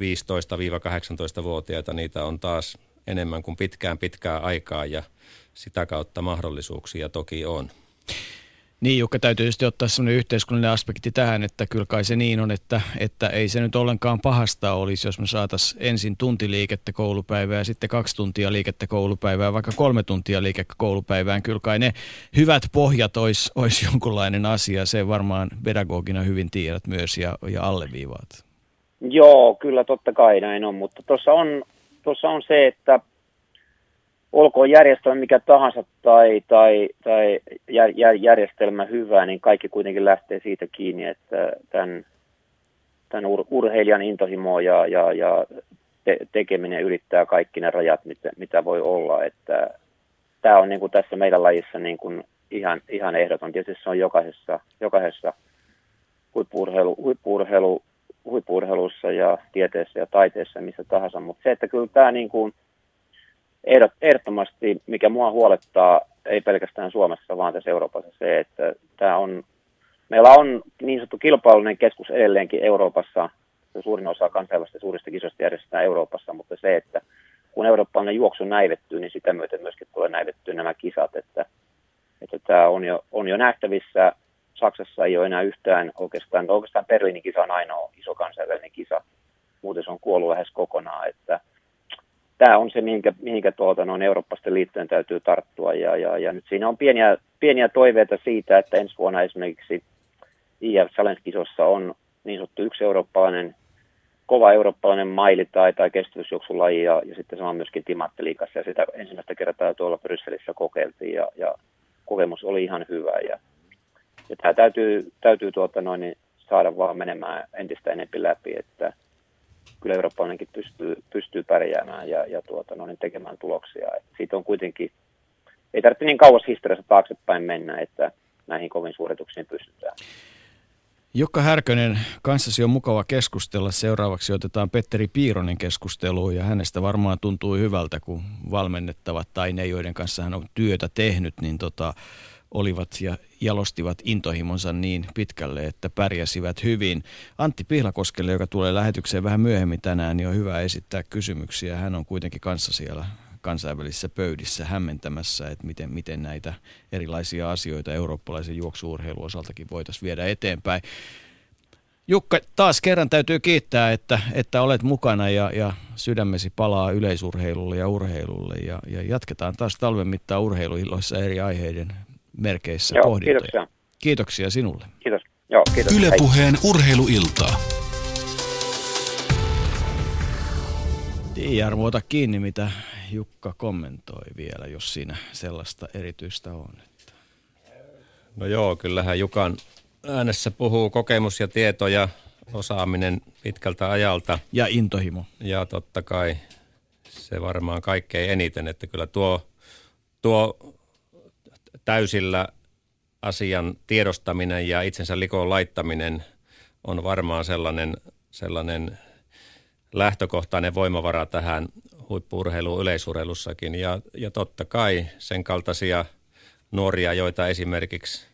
15-18-vuotiaita, niitä on taas enemmän kuin pitkään pitkään aikaa ja sitä kautta mahdollisuuksia toki on. Niin, Jukka, täytyy tietysti ottaa sellainen yhteiskunnallinen aspekti tähän, että kyllä kai se niin on, että, että ei se nyt ollenkaan pahasta olisi, jos me saataisiin ensin tunti liikettä koulupäivää ja sitten kaksi tuntia liikettä koulupäivää, vaikka kolme tuntia liikettä koulupäivään. Kyllä kai ne hyvät pohjat olisi, olisi jonkunlainen asia, se varmaan pedagogina hyvin tiedät myös ja, ja alleviivaat. Joo, kyllä totta kai näin on, mutta tuossa on, tuossa on se, että olkoon järjestelmä mikä tahansa tai, tai, tai jär, jär, järjestelmä hyvä, niin kaikki kuitenkin lähtee siitä kiinni, että tämän, tämän ur, urheilijan intohimo ja, ja, ja te, tekeminen ylittää kaikki ne rajat, mitä, mitä voi olla. Että tämä on niin kuin tässä meidän lajissa niin kuin ihan, ihan ehdoton. Tietysti se on jokaisessa, jokaisessa huippuurheilu, huippuurheilu, huippuurheilussa ja tieteessä ja taiteessa missä tahansa, mutta se, että kyllä tämä niin kuin – ehdot, ehdottomasti, mikä mua huolettaa, ei pelkästään Suomessa, vaan tässä Euroopassa se, että tämä on, meillä on niin sanottu kilpailullinen keskus edelleenkin Euroopassa, suurin osa kansainvälistä suurista kisoista järjestetään Euroopassa, mutta se, että kun eurooppalainen juoksu näivettyy, niin sitä myöten myöskin tulee näivettyä nämä kisat, että, että tämä on jo, on jo nähtävissä. Saksassa ei ole enää yhtään oikeastaan, oikeastaan Berliinin kisa on ainoa iso kansainvälinen kisa, muuten se on kuollut lähes kokonaan, että tämä on se, mihinkä, mihinkä tuota, noin Eurooppaisten liittojen täytyy tarttua. Ja, ja, ja nyt siinä on pieniä, pieniä toiveita siitä, että ensi vuonna esimerkiksi IF Challenge-kisossa on niin sanottu yksi eurooppalainen, kova eurooppalainen maili tai, tai kestävyysjuoksulaji. Ja, ja sitten sama myöskin Timatteliikassa ja sitä ensimmäistä kertaa tuolla Brysselissä kokeiltiin. Ja, ja kokemus oli ihan hyvä. Ja, ja tämä täytyy, täytyy tuota noin, saada vaan menemään entistä enemmän läpi, että kyllä eurooppalainenkin pystyy, pystyy pärjäämään ja, ja tuota, no niin tekemään tuloksia. Et siitä on kuitenkin, ei tarvitse niin kauas historiassa taaksepäin mennä, että näihin kovin suorituksiin pystytään. Jukka Härkönen, kanssasi on mukava keskustella. Seuraavaksi otetaan Petteri Piironen keskusteluun ja hänestä varmaan tuntuu hyvältä, kun valmennettavat tai ne, joiden kanssa hän on työtä tehnyt, niin tota, olivat ja jalostivat intohimonsa niin pitkälle, että pärjäsivät hyvin. Antti Pihlakoskelle, joka tulee lähetykseen vähän myöhemmin tänään, niin on hyvä esittää kysymyksiä. Hän on kuitenkin kanssa siellä kansainvälisissä pöydissä hämmentämässä, että miten, miten näitä erilaisia asioita eurooppalaisen juoksuurheilun osaltakin voitaisiin viedä eteenpäin. Jukka, taas kerran täytyy kiittää, että, että olet mukana ja, ja sydämesi palaa yleisurheilulle ja urheilulle. Ja, ja jatketaan taas talven mittaan urheiluilloissa eri aiheiden merkeissä Joo, pohdintoja. kiitoksia. Kiitoksia sinulle. Kiitos. Joo, kiitos. Hei. Ylepuheen urheiluiltaa. Niin, Jarmo, ota kiinni, mitä Jukka kommentoi vielä, jos siinä sellaista erityistä on. No joo, kyllähän Jukan äänessä puhuu kokemus ja tieto ja osaaminen pitkältä ajalta. Ja intohimo. Ja totta kai se varmaan kaikkein eniten, että kyllä tuo, tuo täysillä asian tiedostaminen ja itsensä likoon laittaminen on varmaan sellainen, sellainen lähtökohtainen voimavara tähän huippuurheiluun yleisurheilussakin. Ja, ja totta kai sen kaltaisia nuoria, joita esimerkiksi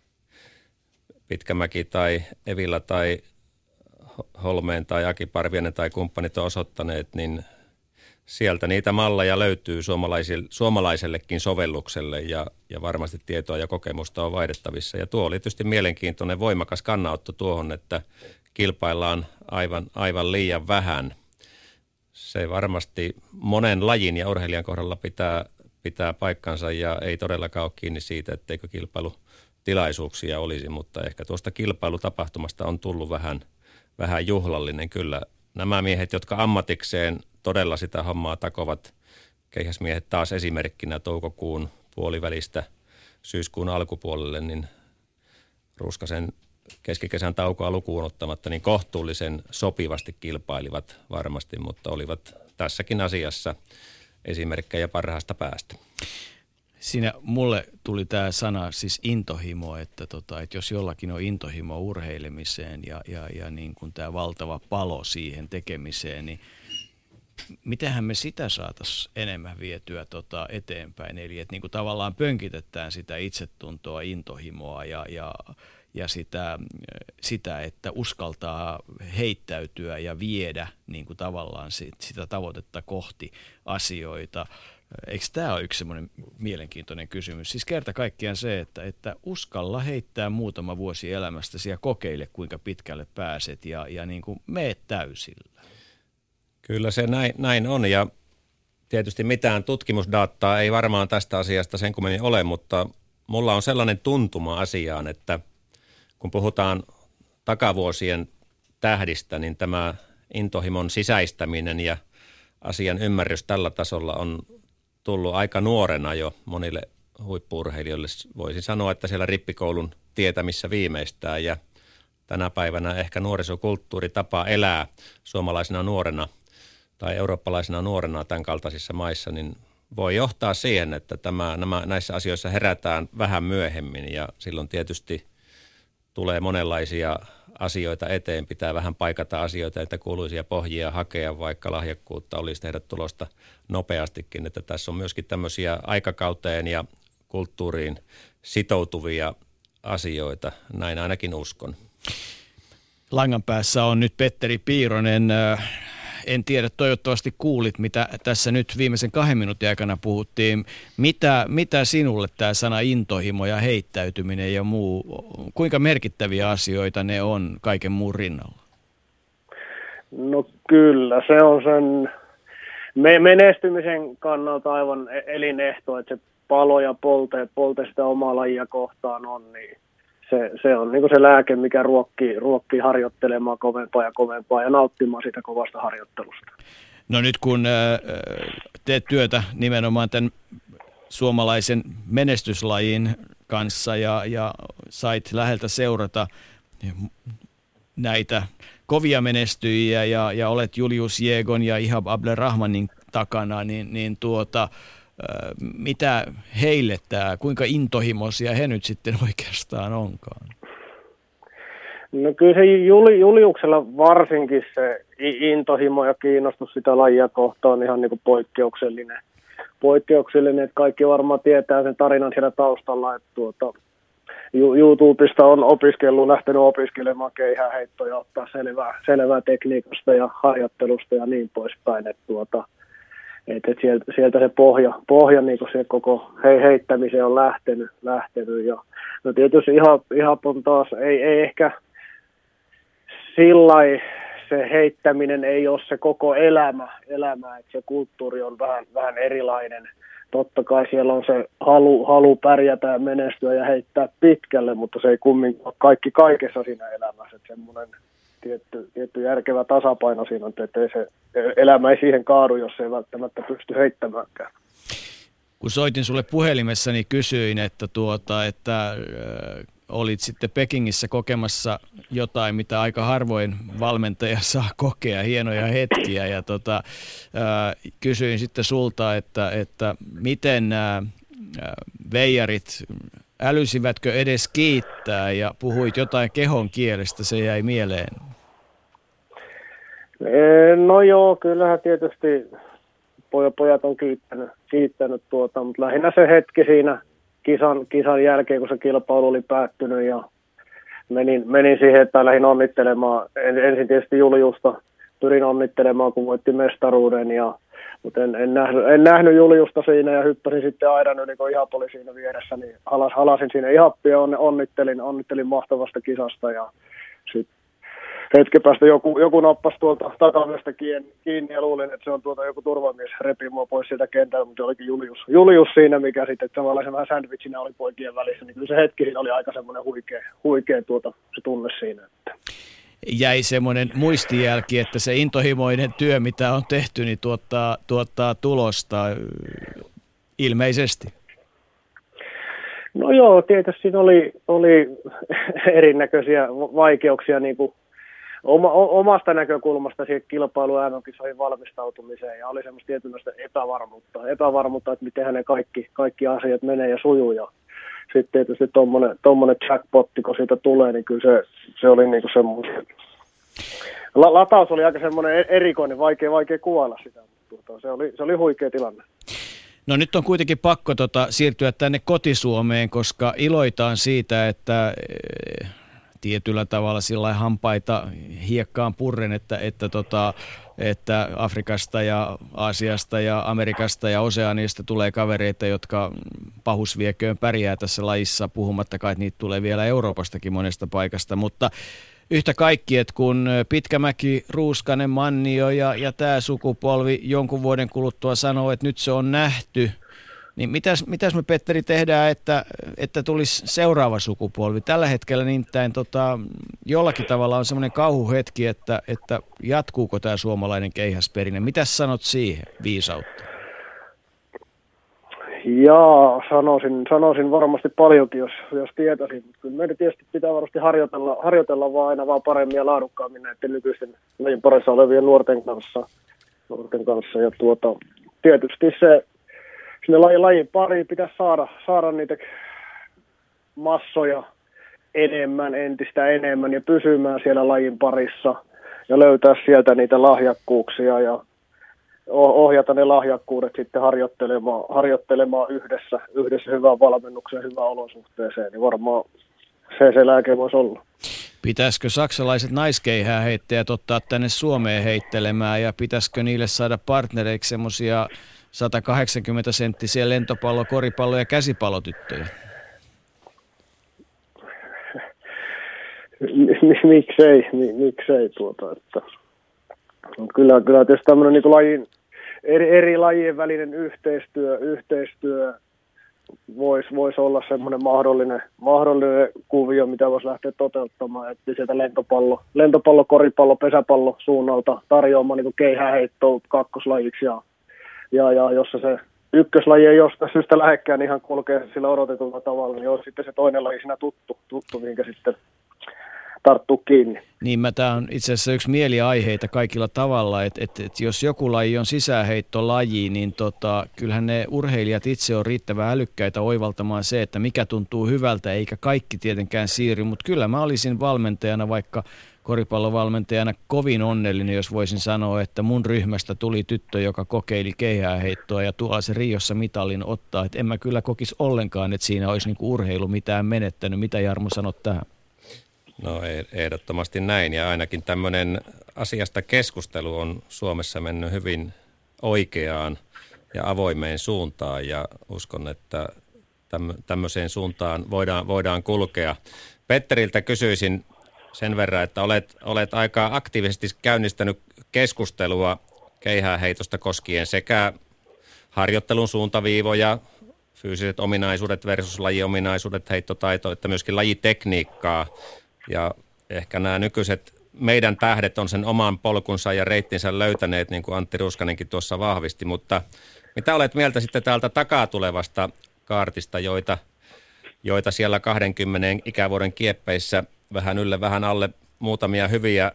Pitkämäki tai Evillä tai Holmeen tai Aki tai kumppanit on osoittaneet, niin sieltä niitä malleja löytyy suomalaisellekin sovellukselle ja, ja varmasti tietoa ja kokemusta on vaihdettavissa. Ja tuo oli tietysti mielenkiintoinen voimakas kannanotto tuohon, että kilpaillaan aivan, aivan liian vähän. Se varmasti monen lajin ja urheilijan kohdalla pitää, pitää paikkansa ja ei todellakaan ole kiinni siitä, etteikö kilpailutilaisuuksia olisi, mutta ehkä tuosta kilpailutapahtumasta on tullut vähän, vähän juhlallinen kyllä. Nämä miehet, jotka ammatikseen todella sitä hommaa takovat keihäsmiehet taas esimerkkinä toukokuun puolivälistä syyskuun alkupuolelle, niin Ruskasen keskikesän taukoa lukuun ottamatta, niin kohtuullisen sopivasti kilpailivat varmasti, mutta olivat tässäkin asiassa esimerkkejä parhaasta päästä. Siinä mulle tuli tämä sana siis intohimo, että, tota, että jos jollakin on intohimo urheilemiseen ja, ja, ja niin kuin tämä valtava palo siihen tekemiseen, niin mitenhän me sitä saataisiin enemmän vietyä tota eteenpäin. Eli että niin tavallaan pönkitetään sitä itsetuntoa, intohimoa ja, ja, ja sitä, sitä, että uskaltaa heittäytyä ja viedä niin kuin tavallaan sit, sitä tavoitetta kohti asioita. Eikö tämä ole yksi semmoinen mielenkiintoinen kysymys? Siis kerta kaikkiaan se, että, että uskalla heittää muutama vuosi elämästäsi ja kokeile, kuinka pitkälle pääset ja, ja niin kuin meet täysillä. Kyllä se näin, näin on ja tietysti mitään tutkimusdataa ei varmaan tästä asiasta sen kummemmin ole, mutta mulla on sellainen tuntuma asiaan, että kun puhutaan takavuosien tähdistä, niin tämä intohimon sisäistäminen ja asian ymmärrys tällä tasolla on tullut aika nuorena jo monille huippuurheilijoille. Voisin sanoa, että siellä rippikoulun tietämissä viimeistään ja tänä päivänä ehkä nuorisokulttuuri tapaa elää suomalaisena nuorena – tai eurooppalaisena nuorena tämän kaltaisissa maissa, niin voi johtaa siihen, että tämä, nämä, näissä asioissa herätään vähän myöhemmin ja silloin tietysti tulee monenlaisia asioita eteen, pitää vähän paikata asioita, että kuuluisia pohjia hakea, vaikka lahjakkuutta olisi tehdä tulosta nopeastikin, että tässä on myöskin tämmöisiä aikakauteen ja kulttuuriin sitoutuvia asioita, näin ainakin uskon. Langan päässä on nyt Petteri Piironen, en tiedä, toivottavasti kuulit, mitä tässä nyt viimeisen kahden minuutin aikana puhuttiin. Mitä, mitä sinulle tämä sana intohimo ja heittäytyminen ja muu, kuinka merkittäviä asioita ne on kaiken muun rinnalla? No kyllä, se on sen me, menestymisen kannalta aivan e- elinehto, että se palo ja polte, polte sitä omaa lajia kohtaan on, niin se, se on niin se lääke, mikä ruokkii, ruokkii harjoittelemaan kovempaa ja kovempaa ja nauttimaan sitä kovasta harjoittelusta. No nyt kun teet työtä nimenomaan tämän suomalaisen menestyslajin kanssa ja, ja sait läheltä seurata näitä kovia menestyjiä ja, ja olet Julius Jeegon ja Ihab Ablerrahmanin takana, niin, niin tuota, mitä heille tämä, kuinka intohimoisia he nyt sitten *laughs* oikeastaan onkaan? No kyllä se Juli, Juliuksella varsinkin se intohimo ja kiinnostus sitä lajia kohtaan on ihan niin kuin poikkeuksellinen. Poikkeuksellinen, että kaikki varmaan tietää sen tarinan siellä taustalla, että tuota, YouTubesta on opiskellut, lähtenyt opiskelemaan keihäheittoja, ottaa selvää, selvää tekniikasta ja harjoittelusta ja niin poispäin. Että tuota, et, et sieltä, sieltä, se pohja, pohja niin se koko he, heittämiseen on lähtenyt. lähtenyt ja, no tietysti ihan, ihan on taas, ei, ei ehkä sillä se heittäminen ei ole se koko elämä, elämä että se kulttuuri on vähän, vähän erilainen. Totta kai siellä on se halu, halu pärjätä ja menestyä ja heittää pitkälle, mutta se ei kumminkaan kaikki kaikessa siinä elämässä. Että semmoinen tietty, tietty järkevä tasapaino siinä on, että ei se elämä ei siihen kaadu, jos ei välttämättä pysty heittämäänkään. Kun soitin sulle puhelimessa, niin kysyin, että, tuota, että olit sitten Pekingissä kokemassa jotain, mitä aika harvoin valmentaja *laughs* saa kokea, hienoja hetkiä. Ja tota, kysyin sitten sulta, että, että miten nämä veijarit, älysivätkö edes kiittää ja puhuit jotain kehon kielestä, se jäi mieleen. No joo, kyllähän tietysti pojat on kiittänyt, kiittänyt tuota, mutta lähinnä se hetki siinä kisan, kisan jälkeen, kun se kilpailu oli päättynyt ja menin, menin siihen, että lähdin onnittelemaan. En, ensin tietysti Juliusta pyrin onnittelemaan, kun voitti mestaruuden, ja, mutta en, en, nähnyt, en nähnyt Juliusta siinä ja hyppäsin sitten aidan yli, kun Ihap oli siinä vieressä, niin halas, halasin sinne Ihappia ja onnittelin, onnittelin mahtavasta kisasta ja sitten hetken päästä joku, joku nappasi tuolta takavyöstä kiinni, ja luulin, että se on tuota joku turvamies repi mua pois sieltä kentältä, mutta olikin Julius, Julius siinä, mikä sitten tavallaan vähän sandwichinä oli poikien välissä, niin kyllä se hetki siinä oli aika semmoinen huikea, huikea tuota, se tunne siinä. Että. Jäi semmoinen muistijälki, että se intohimoinen työ, mitä on tehty, niin tuottaa, tuottaa tulosta ilmeisesti. No joo, tietysti siinä oli, oli *laughs* erinäköisiä vaikeuksia, niin kuin oma, omasta näkökulmasta siihen kilpailu MM-kisoihin valmistautumiseen ja oli semmoista tietynlaista epävarmuutta, epävarmuutta, että miten ne kaikki, kaikki asiat menee ja sujuu ja sitten tietysti tuommoinen jackpotti, kun siitä tulee, niin kyllä se, se oli niinku semmoinen, La, lataus oli aika semmoinen e-, erikoinen, vaikea, vaikea kuvailla sitä, mutta tuota, se, oli, se oli huikea tilanne. No nyt on kuitenkin pakko tota, siirtyä tänne kotisuomeen, koska iloitaan siitä, että tietyllä tavalla sillä hampaita hiekkaan purren, että, että, tota, että Afrikasta ja Aasiasta ja Amerikasta ja Oseanista tulee kavereita, jotka pahusvieköön pärjää tässä lajissa, puhumattakaan, että niitä tulee vielä Euroopastakin monesta paikasta, mutta yhtä kaikki, että kun Pitkämäki, Ruuskanen, Mannio ja, ja tämä sukupolvi jonkun vuoden kuluttua sanoo, että nyt se on nähty – niin mitäs, mitäs me Petteri tehdään, että, että tulisi seuraava sukupolvi? Tällä hetkellä nimittäin tota, jollakin tavalla on semmoinen kauhuhetki, että, että jatkuuko tämä suomalainen keihäsperinne. Mitäs sanot siihen viisautta? Jaa, sanoisin, sanoisin varmasti paljonkin, jos, jos tietäisin. Kyllä meidän tietysti pitää varmasti harjoitella, harjoitella vaan aina vaan paremmin ja laadukkaammin näiden nykyisten meidän parissa olevien nuorten kanssa. Nuorten kanssa. Ja tuota, tietysti se sinne lajin, lajin pariin pitäisi saada, saada niitä massoja enemmän, entistä enemmän ja pysymään siellä lajin parissa ja löytää sieltä niitä lahjakkuuksia ja ohjata ne lahjakkuudet sitten harjoittelemaan, harjoittelemaan yhdessä, yhdessä hyvään valmennukseen, hyvään olosuhteeseen, niin varmaan se se lääke voisi olla. Pitäisikö saksalaiset naiskeihää heittäjät ottaa tänne Suomeen heittelemään ja pitäisikö niille saada partnereiksi semmoisia 180 senttisiä lentopallo, koripallo ja käsipallotyttöjä? *laughs* miksei, miksei tuota, että kyllä, kyllä tietysti tämmöinen niin lajin, eri, eri lajien välinen yhteistyö, yhteistyö voisi vois olla semmoinen mahdollinen, mahdollinen kuvio, mitä voisi lähteä toteuttamaan, että sieltä lentopallo, lentopallo, koripallo, pesäpallo suunnalta tarjoamaan niin keihäheittoa kakkoslajiksi ja, ja, ja jossa se ykköslaji ei jostain syystä lähekkään niin ihan kulkee sillä odotetulla tavalla, niin on sitten se toinen laji siinä tuttu, tuttu minkä sitten tarttuu kiinni. Niin, tämä on itse asiassa yksi mieliaiheita kaikilla tavalla, että, että, että jos joku laji on sisäänheittolaji, niin tota, kyllähän ne urheilijat itse on riittävän älykkäitä oivaltamaan se, että mikä tuntuu hyvältä, eikä kaikki tietenkään siirry, mutta kyllä mä olisin valmentajana vaikka koripallovalmentajana kovin onnellinen, jos voisin sanoa, että mun ryhmästä tuli tyttö, joka kokeili keihääheittoa ja tuolla se Riossa mitalin ottaa. Että en mä kyllä kokisi ollenkaan, että siinä olisi niinku urheilu mitään menettänyt. Mitä Jarmo sanot tähän? No ehdottomasti näin ja ainakin tämmöinen asiasta keskustelu on Suomessa mennyt hyvin oikeaan ja avoimeen suuntaan ja uskon, että tämmöiseen suuntaan voidaan, voidaan kulkea. Petteriltä kysyisin sen verran, että olet, olet aika aktiivisesti käynnistänyt keskustelua keihääheitosta koskien sekä harjoittelun suuntaviivoja, fyysiset ominaisuudet versus lajiominaisuudet, heittotaito, että myöskin lajitekniikkaa. Ja ehkä nämä nykyiset meidän tähdet on sen oman polkunsa ja reittinsä löytäneet, niin kuin Antti Ruskanenkin tuossa vahvisti. Mutta mitä olet mieltä sitten täältä takaa tulevasta kaartista, joita, joita siellä 20 ikävuoden kieppeissä vähän ylle, vähän alle muutamia hyviä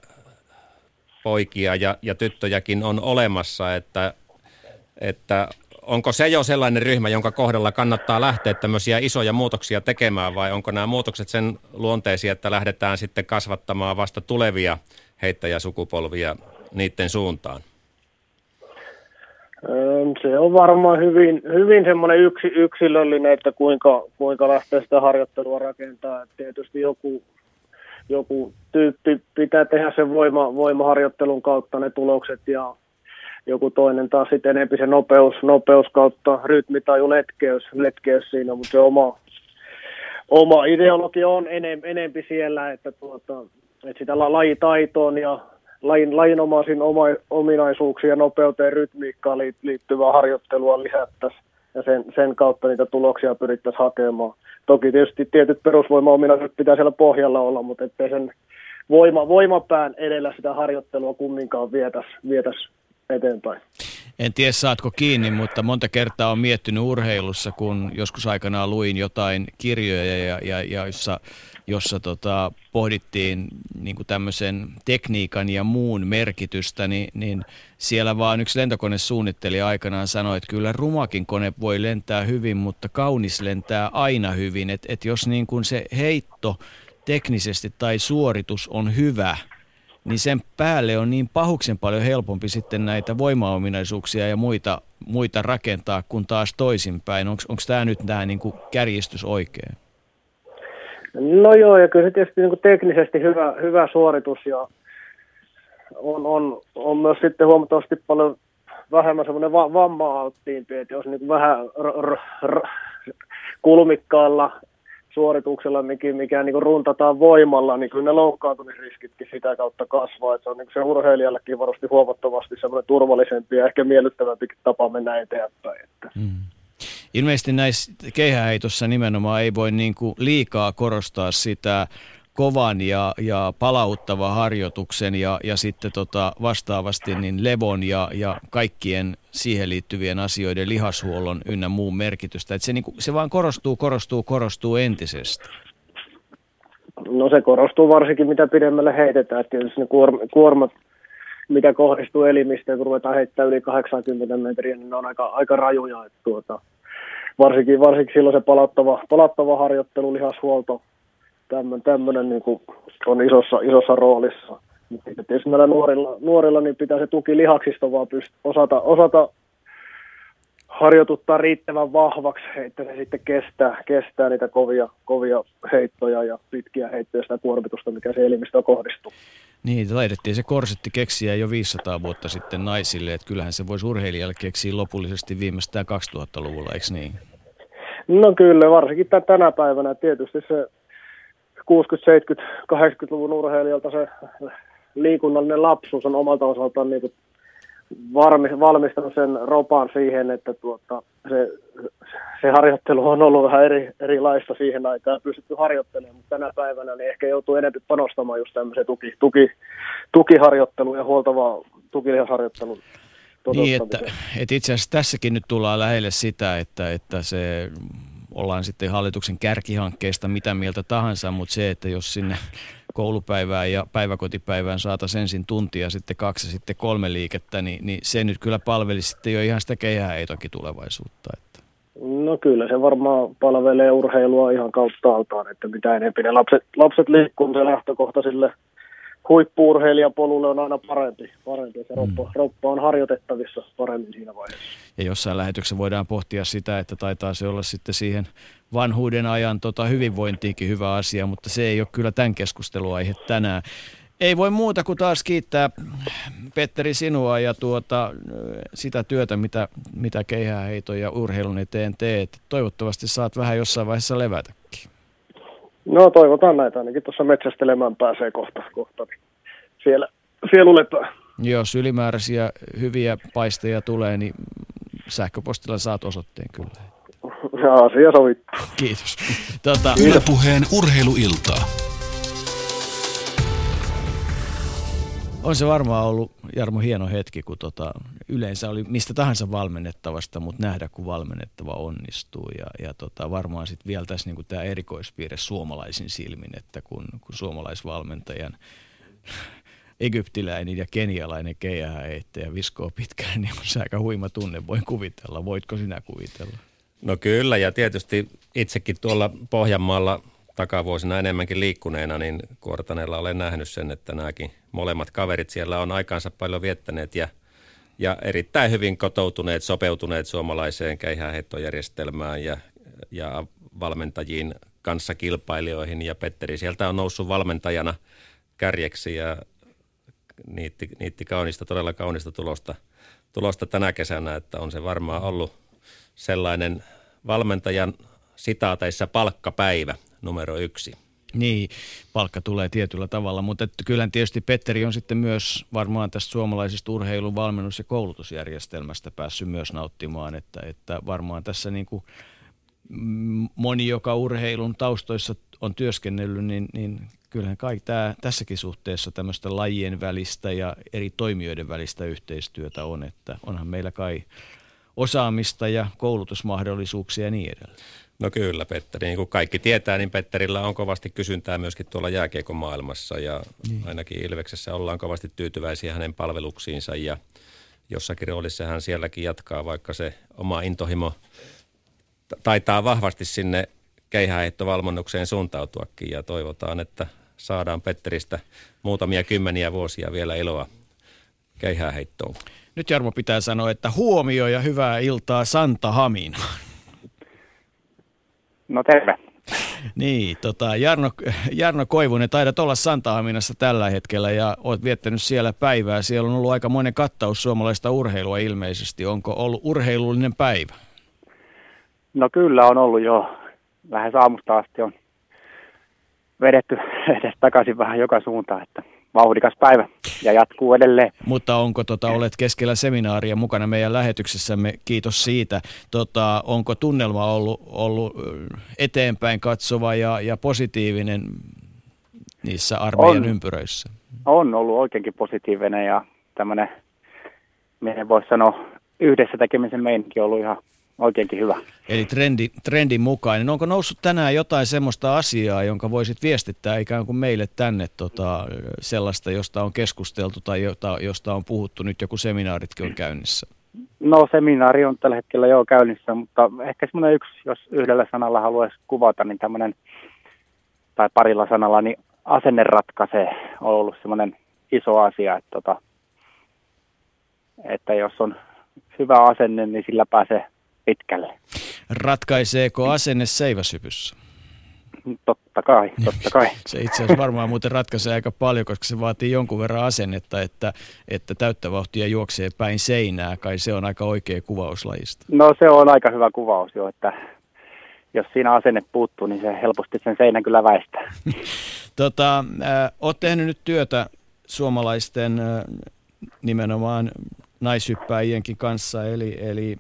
poikia ja, ja tyttöjäkin on olemassa, että, että onko se jo sellainen ryhmä, jonka kohdalla kannattaa lähteä tämmöisiä isoja muutoksia tekemään vai onko nämä muutokset sen luonteisia, että lähdetään sitten kasvattamaan vasta tulevia heittäjäsukupolvia niiden suuntaan? Se on varmaan hyvin, hyvin semmoinen yksi, yksilöllinen, että kuinka, kuinka lähtee sitä harjoittelua rakentaa. Et tietysti joku, joku tyyppi pitää tehdä sen voima, voimaharjoittelun kautta ne tulokset ja joku toinen taas sitten enempi se nopeus, nopeus kautta rytmitaju, letkeys, letkeys siinä, mutta se oma, oma ideologia on enem, enempi siellä, että, tuota, että sitä lajitaitoon ja lajin, lajinomaisiin oma, ominaisuuksiin ja nopeuteen rytmiikkaan liittyvää harjoittelua lisättäisiin ja sen, sen kautta niitä tuloksia pyrittäisiin hakemaan. Toki tietysti tietyt perusvoimaominaisuudet pitää siellä pohjalla olla, mutta ettei sen voima, voimapään edellä sitä harjoittelua kumminkaan vietäisi vietäisi eteenpäin. En tiedä saatko kiinni, mutta monta kertaa on miettinyt urheilussa, kun joskus aikanaan luin jotain kirjoja, ja, ja, ja jossa, jossa tota, pohdittiin niin kuin tämmöisen tekniikan ja muun merkitystä, niin, niin siellä vaan yksi lentokonesuunnittelija aikanaan sanoi, että kyllä rumakin kone voi lentää hyvin, mutta kaunis lentää aina hyvin. Että et jos niin kuin se heitto teknisesti tai suoritus on hyvä – niin sen päälle on niin pahuksen paljon helpompi sitten näitä voimaominaisuuksia ja muita, muita rakentaa kuin taas toisinpäin. Onko tämä nyt tämä niin kärjistys oikein? No joo, ja kyllä se tietysti niin teknisesti hyvä, hyvä suoritus ja on, on, on myös sitten huomattavasti paljon vähemmän semmoinen va- vamma-alttiimpi, että jos niin vähän r- r- r- kulmikkaalla suorituksella, mikä, mikä niin runtataan voimalla, niin kyllä ne loukkaantumisriskitkin sitä kautta kasvaa. Että se on niin se urheilijallekin varmasti huomattavasti semmoinen turvallisempi ja ehkä miellyttävämpi tapa mennä eteenpäin. Että. Mm. Ilmeisesti näissä keihäheitossa nimenomaan ei voi niin kuin liikaa korostaa sitä kovan ja, ja palauttava harjoituksen ja, ja sitten tota vastaavasti niin levon ja, ja kaikkien siihen liittyvien asioiden lihashuollon ynnä muun merkitystä. Että se, niin kuin, se vaan korostuu, korostuu, korostuu entisestä. No se korostuu varsinkin mitä pidemmälle heitetään. Että jos ne kuormat, mitä kohdistuu elimistöön, kun ruvetaan heittämään yli 80 metriä, niin ne on aika, aika rajuja. Että tuota, varsinkin, varsinkin silloin se palauttava, palauttava harjoittelu, lihashuolto, tämmöinen niin kuin on isossa, isossa roolissa. Mutta tietysti näillä nuorilla, nuorilla niin pitää se tuki lihaksista vaan pyst- osata, osata harjoituttaa riittävän vahvaksi, että se sitten kestää, kestää niitä kovia, kovia heittoja ja pitkiä heittoja sitä kuormitusta, mikä se elimistöön kohdistuu. Niin, taidettiin se korsetti keksiä jo 500 vuotta sitten naisille, että kyllähän se voisi urheilijalle keksiä lopullisesti viimeistään 2000-luvulla, eikö niin? No kyllä, varsinkin tänä päivänä tietysti se 60-, 70-, 80-luvun urheilijalta se liikunnallinen lapsuus on omalta osaltaan niin valmistanut sen ropan siihen, että tuota, se, se harjoittelu on ollut vähän eri, erilaista siihen aikaan pystytty harjoittelemaan, mutta tänä päivänä niin ehkä joutuu enemmän panostamaan just tämmöiseen tuki, tuki, tukiharjoitteluun ja huoltavaa tukilihasharjoittelun niin, että, että itse asiassa tässäkin nyt tullaan lähelle sitä, että, että se ollaan sitten hallituksen kärkihankkeista mitä mieltä tahansa, mutta se, että jos sinne koulupäivään ja päiväkotipäivään saataisiin ensin tuntia, sitten kaksi sitten kolme liikettä, niin, niin se nyt kyllä palvelisi sitten jo ihan sitä keihääheitokin tulevaisuutta. Että. No kyllä se varmaan palvelee urheilua ihan kautta altaan, että mitä enemmän ne lapset, lapset liikkuu, se lähtökohta sille huippuurheilijapolulle on aina parempi. parempi. Se roppa, mm. roppa on harjoitettavissa paremmin siinä vaiheessa. Ja jossain lähetyksessä voidaan pohtia sitä, että taitaa se olla sitten siihen vanhuuden ajan tota, hyvinvointiinkin hyvä asia, mutta se ei ole kyllä tämän keskusteluaihe tänään. Ei voi muuta kuin taas kiittää Petteri sinua ja tuota, sitä työtä, mitä, mitä keihääheiton ja urheilun eteen teet. Toivottavasti saat vähän jossain vaiheessa levätäkin. No toivotaan näitä, ainakin tuossa metsästelemään pääsee kohta, kohta niin siellä sielu lepää. Jos ylimääräisiä hyviä paisteja tulee, niin sähköpostilla saat osoitteen kyllä. Asia sovittu. Kiitos. Tota, Yle Puheen urheiluiltaa. On se varmaan ollut, Jarmo, hieno hetki, kun tota, yleensä oli mistä tahansa valmennettavasta, mutta nähdä, kun valmennettava onnistuu. Ja, ja tota, varmaan sitten vielä tässä niin tämä erikoispiirre suomalaisin silmin, että kun, kun suomalaisvalmentajan egyptiläinen ja kenialainen keihääheittäjä viskoo pitkään, niin on se aika huima tunne, voin kuvitella. Voitko sinä kuvitella? No kyllä, ja tietysti itsekin tuolla Pohjanmaalla takavuosina enemmänkin liikkuneena, niin Kuortaneella olen nähnyt sen, että nämäkin molemmat kaverit siellä on aikaansa paljon viettäneet ja, ja erittäin hyvin kotoutuneet, sopeutuneet suomalaiseen keihäänheittojärjestelmään ja, ja valmentajiin kanssa kilpailijoihin. Ja Petteri sieltä on noussut valmentajana kärjeksi ja niitti, niitti kaunista, todella kaunista tulosta, tulosta tänä kesänä, että on se varmaan ollut sellainen valmentajan sitaateissa palkkapäivä numero yksi. Niin, palkka tulee tietyllä tavalla, mutta kyllä tietysti Petteri on sitten myös varmaan tästä suomalaisesta urheilun valmennus- ja koulutusjärjestelmästä päässyt myös nauttimaan, että, että varmaan tässä niin kuin moni, joka urheilun taustoissa on työskennellyt, niin, niin kyllähän kaikki tämä, tässäkin suhteessa tämmöistä lajien välistä ja eri toimijoiden välistä yhteistyötä on, että onhan meillä kai osaamista ja koulutusmahdollisuuksia ja niin edelleen. No kyllä, Petteri. Niin kuin kaikki tietää, niin Petterillä on kovasti kysyntää myöskin tuolla jääkiekon maailmassa ja niin. ainakin Ilveksessä ollaan kovasti tyytyväisiä hänen palveluksiinsa ja jossakin roolissa hän sielläkin jatkaa, vaikka se oma intohimo taitaa vahvasti sinne keihäheittovalmennukseen suuntautuakin ja toivotaan, että saadaan Petteristä muutamia kymmeniä vuosia vielä iloa keihäheittoon. Nyt Jarmo pitää sanoa, että huomio ja hyvää iltaa Santa Haminaan. No terve. Niin, tota, Jarno, Jarno Koivunen, taidat olla Santahaminassa tällä hetkellä ja olet viettänyt siellä päivää. Siellä on ollut aika monen kattaus suomalaista urheilua ilmeisesti. Onko ollut urheilullinen päivä? No kyllä on ollut jo. Lähes aamusta asti on vedetty *laughs* edes takaisin vähän joka suuntaan, että vauhdikas päivä ja jatkuu edelleen. Mutta onko, tota, olet keskellä seminaaria mukana meidän lähetyksessämme, kiitos siitä. Tota, onko tunnelma ollut, ollut eteenpäin katsova ja, ja positiivinen niissä armeijan on, ympyröissä? On ollut oikeinkin positiivinen ja tämmöinen, minä voisi sanoa, yhdessä tekemisen meininki on ollut ihan oikeinkin hyvä. Eli trendi, trendin mukainen. Onko noussut tänään jotain semmoista asiaa, jonka voisit viestittää ikään kuin meille tänne tota, sellaista, josta on keskusteltu tai jota, josta on puhuttu nyt joku seminaaritkin on käynnissä? No seminaari on tällä hetkellä jo käynnissä, mutta ehkä semmoinen yksi, jos yhdellä sanalla haluaisi kuvata, niin tämmöinen, tai parilla sanalla, niin asenne ratkaisee on ollut semmoinen iso asia, että, tota, että jos on hyvä asenne, niin sillä pääsee pitkälle. Ratkaiseeko asenne seiväsypyssä? Totta kai, *laughs* totta kai. se itse asiassa varmaan muuten ratkaisee aika paljon, koska se vaatii jonkun verran asennetta, että, että täyttä vauhtia juoksee päin seinää. Kai se on aika oikea kuvaus lajista. No se on aika hyvä kuvaus jo, että jos siinä asenne puuttuu, niin se helposti sen seinän kyllä väistää. *laughs* tota, äh, olet tehnyt nyt työtä suomalaisten äh, nimenomaan naishyppääjienkin kanssa, eli, eli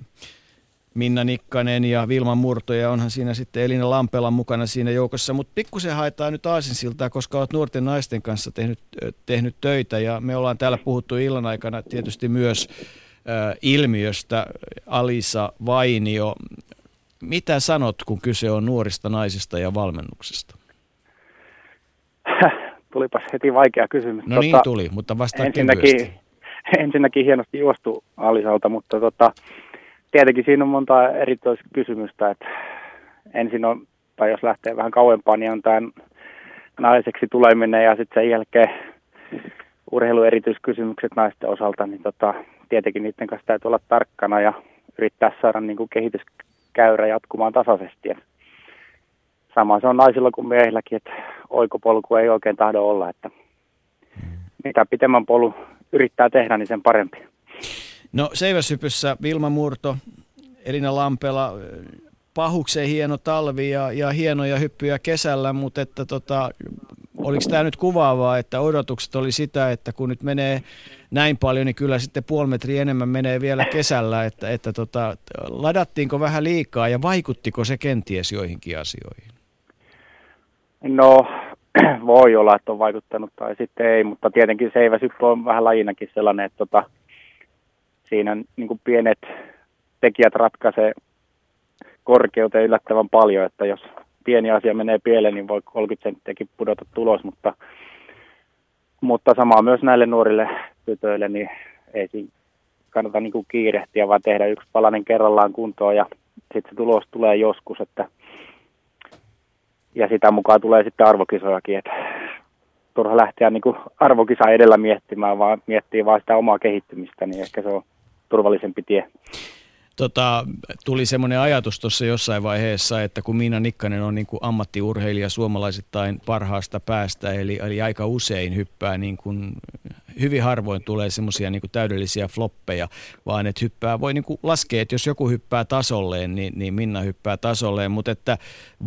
Minna Nikkanen ja Vilma Murto ja onhan siinä sitten Elina Lampela mukana siinä joukossa, mutta pikkusen haetaan nyt aasinsiltaa, koska olet nuorten naisten kanssa tehnyt, tehnyt töitä ja me ollaan täällä puhuttu illan aikana tietysti myös äh, ilmiöstä Alisa Vainio. Mitä sanot, kun kyse on nuorista naisista ja valmennuksesta? Tulipas heti vaikea kysymys. No niin tota, tuli, mutta vastaa ensinnäkin, *laughs* ensinnäkin hienosti juostu Alisalta, mutta tota, tietenkin siinä on monta erityiskysymystä, että ensin on, tai jos lähtee vähän kauempaa, niin on tämän naiseksi tuleminen ja sitten sen jälkeen urheiluerityiskysymykset naisten osalta, niin tota, tietenkin niiden kanssa täytyy olla tarkkana ja yrittää saada niin kuin kehityskäyrä jatkumaan tasaisesti. Et sama se on naisilla kuin miehilläkin, että oikopolku ei oikein tahdo olla, että mitä pitemmän polu yrittää tehdä, niin sen parempi. No seiväsypyssä Vilma Murto, Elina Lampela, pahukseen hieno talvi ja, ja hienoja hyppyjä kesällä, mutta että tota, oliko tämä nyt kuvaavaa, että odotukset oli sitä, että kun nyt menee näin paljon, niin kyllä sitten puoli metriä enemmän menee vielä kesällä, että, että tota, ladattiinko vähän liikaa ja vaikuttiko se kenties joihinkin asioihin? No *clears throat* voi olla, että on vaikuttanut tai sitten ei, mutta tietenkin seiväsyppy on vähän lajinakin sellainen, että tota, siinä niin pienet tekijät ratkaisee korkeuteen yllättävän paljon, että jos pieni asia menee pieleen, niin voi 30 senttiäkin pudota tulos, mutta, mutta samaa myös näille nuorille tytöille, niin ei siinä kannata niin kuin kiirehtiä, vaan tehdä yksi palanen kerrallaan kuntoon ja sitten se tulos tulee joskus, että ja sitä mukaan tulee sitten arvokisojakin, että turha lähteä niin arvokisa edellä miettimään, vaan miettii vaan sitä omaa kehittymistä, niin ehkä se on turvallisempi tie. Tota, tuli semmoinen ajatus tuossa jossain vaiheessa, että kun Miina Nikkanen on niin kuin ammattiurheilija suomalaisittain parhaasta päästä, eli, eli aika usein hyppää, niin kuin, hyvin harvoin tulee semmoisia niin täydellisiä floppeja, vaan että hyppää, voi niin kuin laskea, että jos joku hyppää tasolleen, niin, niin Minna hyppää tasolleen, mutta että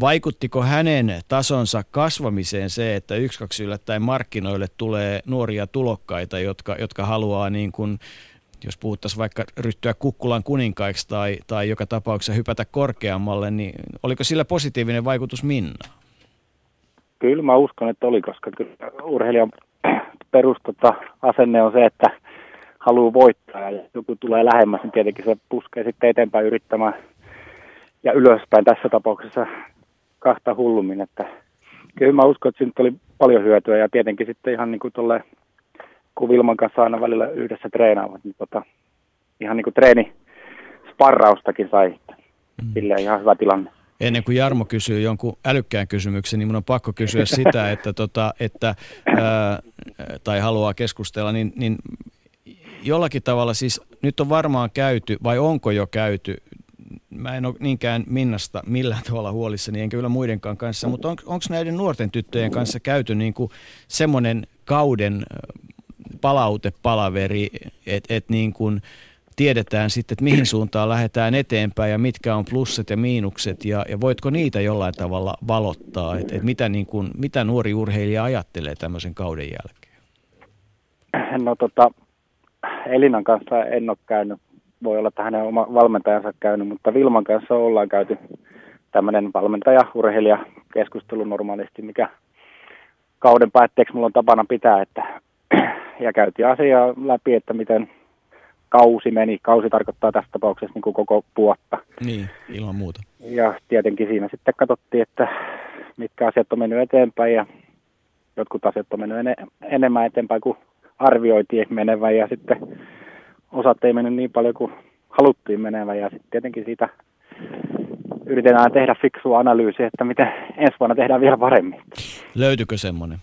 vaikuttiko hänen tasonsa kasvamiseen se, että yksi kaksi yllättäen markkinoille tulee nuoria tulokkaita, jotka, jotka haluaa niin kuin jos puhuttaisiin vaikka ryhtyä kukkulan kuninkaiksi tai, tai joka tapauksessa hypätä korkeammalle, niin oliko sillä positiivinen vaikutus Minna? Kyllä mä uskon, että oli, koska kyllä urheilijan *clears throat* perustota asenne on se, että haluaa voittaa ja joku tulee lähemmäs, niin tietenkin se puskee sitten eteenpäin yrittämään ja ylöspäin tässä tapauksessa kahta hullummin, että kyllä mä uskon, että siitä oli paljon hyötyä ja tietenkin sitten ihan niin kuin kun Vilman kanssa aina välillä yhdessä treenaavat, niin tota, ihan niin kuin treeni sparraustakin sai. Mm. Silleen ihan hyvä tilanne. Ennen kuin Jarmo kysyy jonkun älykkään kysymyksen, niin minun on pakko kysyä *laughs* sitä, että, tota, että ää, tai haluaa keskustella, niin, niin jollakin tavalla siis nyt on varmaan käyty, vai onko jo käyty, mä en ole niinkään Minnasta millään tavalla huolissani, enkä kyllä muidenkaan kanssa, mutta on, onko näiden nuorten tyttöjen kanssa käyty niin kuin semmoinen kauden palautepalaveri, että et niin kuin tiedetään sitten, että mihin suuntaan lähdetään eteenpäin ja mitkä on plusset ja miinukset ja, ja voitko niitä jollain tavalla valottaa, että et mitä, niin kuin, mitä nuori urheilija ajattelee tämmöisen kauden jälkeen? No tota, Elinan kanssa en ole käynyt, voi olla, että hänen oma valmentajansa käynyt, mutta Vilman kanssa ollaan käyty tämmöinen valmentaja-urheilija keskustelu normaalisti, mikä kauden päätteeksi mulla on tapana pitää, että *clears throat* ja käytiin asiaa läpi, että miten kausi meni. Kausi tarkoittaa tässä tapauksessa niin kuin koko vuotta. Niin, ilman muuta. Ja tietenkin siinä sitten katsottiin, että mitkä asiat on mennyt eteenpäin ja jotkut asiat on mennyt ene- enemmän eteenpäin kuin arvioitiin menevän ja sitten osat ei mennyt niin paljon kuin haluttiin menevän ja sitten tietenkin siitä yritetään tehdä fiksua analyysiä, että miten ensi vuonna tehdään vielä paremmin. Löytyykö semmoinen?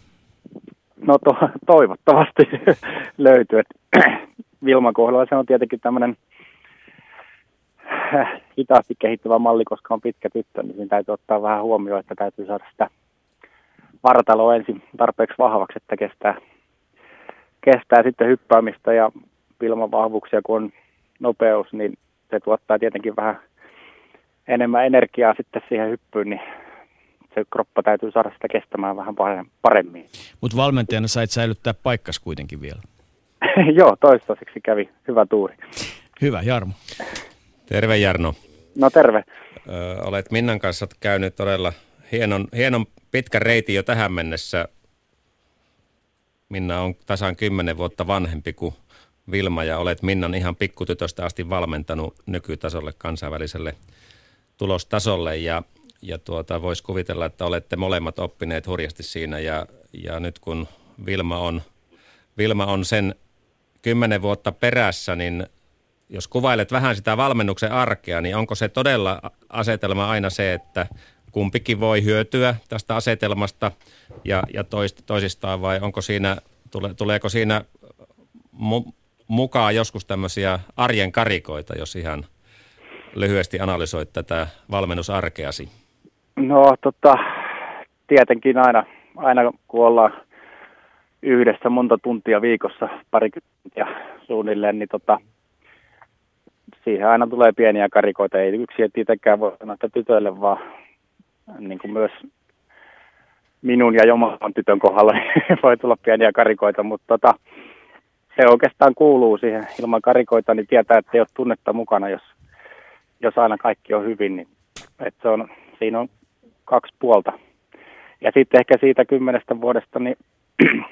No to, toivottavasti *laughs* löytyy. *clears throat* Vilman kohdalla se on tietenkin tämmöinen äh, hitaasti kehittyvä malli, koska on pitkä tyttö, niin siinä täytyy ottaa vähän huomioon, että täytyy saada sitä vartaloa ensin tarpeeksi vahvaksi, että kestää, kestää sitten hyppäämistä ja Vilman vahvuuksia, kun on nopeus, niin se tuottaa tietenkin vähän enemmän energiaa sitten siihen hyppyyn, niin se kroppa täytyy saada sitä kestämään vähän paremmin. Mutta valmentajana sait säilyttää paikkas kuitenkin vielä. *laughs* Joo, toistaiseksi kävi hyvä tuuri. Hyvä, Jarmo. Terve Jarno. No terve. Ö, olet Minnan kanssa käynyt todella hienon, hienon pitkän reitin jo tähän mennessä. Minna on tasan kymmenen vuotta vanhempi kuin Vilma ja olet Minnan ihan pikkutytöstä asti valmentanut nykytasolle kansainväliselle tulostasolle ja, ja tuota, voisi kuvitella, että olette molemmat oppineet hurjasti siinä ja, ja nyt kun Vilma on, Vilma on sen kymmenen vuotta perässä, niin jos kuvailet vähän sitä valmennuksen arkea, niin onko se todella asetelma aina se, että kumpikin voi hyötyä tästä asetelmasta ja, ja toist, toisistaan vai onko siinä, tule, tuleeko siinä mu, mukaan joskus tämmöisiä arjen karikoita, jos ihan lyhyesti analysoit tätä valmennusarkeasi? No tota, tietenkin aina, aina kun ollaan yhdessä monta tuntia viikossa, parikymmentä suunnilleen, niin tota, siihen aina tulee pieniä karikoita. Ei yksi tietenkään voi sanoa, että tytöille, vaan niin kuin myös minun ja joman tytön kohdalla niin *laughs* voi tulla pieniä karikoita, mutta tota, se oikeastaan kuuluu siihen. Ilman karikoita niin tietää, että ei ole tunnetta mukana, jos, jos aina kaikki on hyvin. Niin, että se on, siinä on kaksi puolta. Ja sitten ehkä siitä kymmenestä vuodesta, niin *clears throat*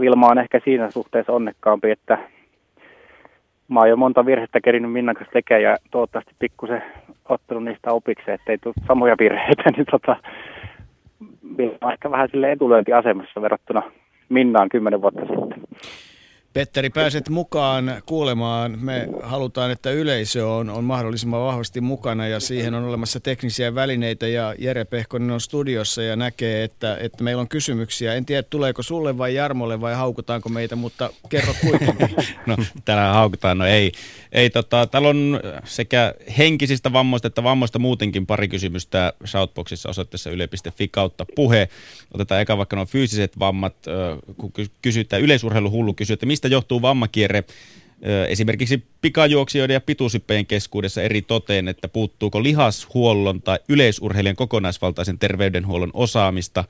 Vilma on ehkä siinä suhteessa onnekkaampi, että mä oon jo monta virhettä kerinyt Minnan kanssa tekemään ja toivottavasti pikkusen ottanut niistä opiksi, ettei tule samoja virheitä, *laughs* niin tota, Vilma on ehkä vähän sille etulyöntiasemassa verrattuna Minnaan kymmenen vuotta sitten. Petteri, pääset mukaan kuulemaan. Me halutaan, että yleisö on, on mahdollisimman vahvasti mukana ja siihen on olemassa teknisiä välineitä ja Jere Pehkonen on studiossa ja näkee, että, että meillä on kysymyksiä. En tiedä, tuleeko sulle vai Jarmolle vai haukutaanko meitä, mutta kerro kuitenkin. *laughs* no, täällä haukutaan. No ei. ei tota, täällä on sekä henkisistä vammoista että vammoista muutenkin pari kysymystä Shoutboxissa osoitteessa yle.fi kautta puhe. Otetaan eka vaikka nuo fyysiset vammat, kun kysytään, yleisurheilu hullu kysyy, että mistä johtuu vammakierre esimerkiksi pikajuoksijoiden ja pituusippeen keskuudessa eri toteen, että puuttuuko lihashuollon tai yleisurheilijan kokonaisvaltaisen terveydenhuollon osaamista,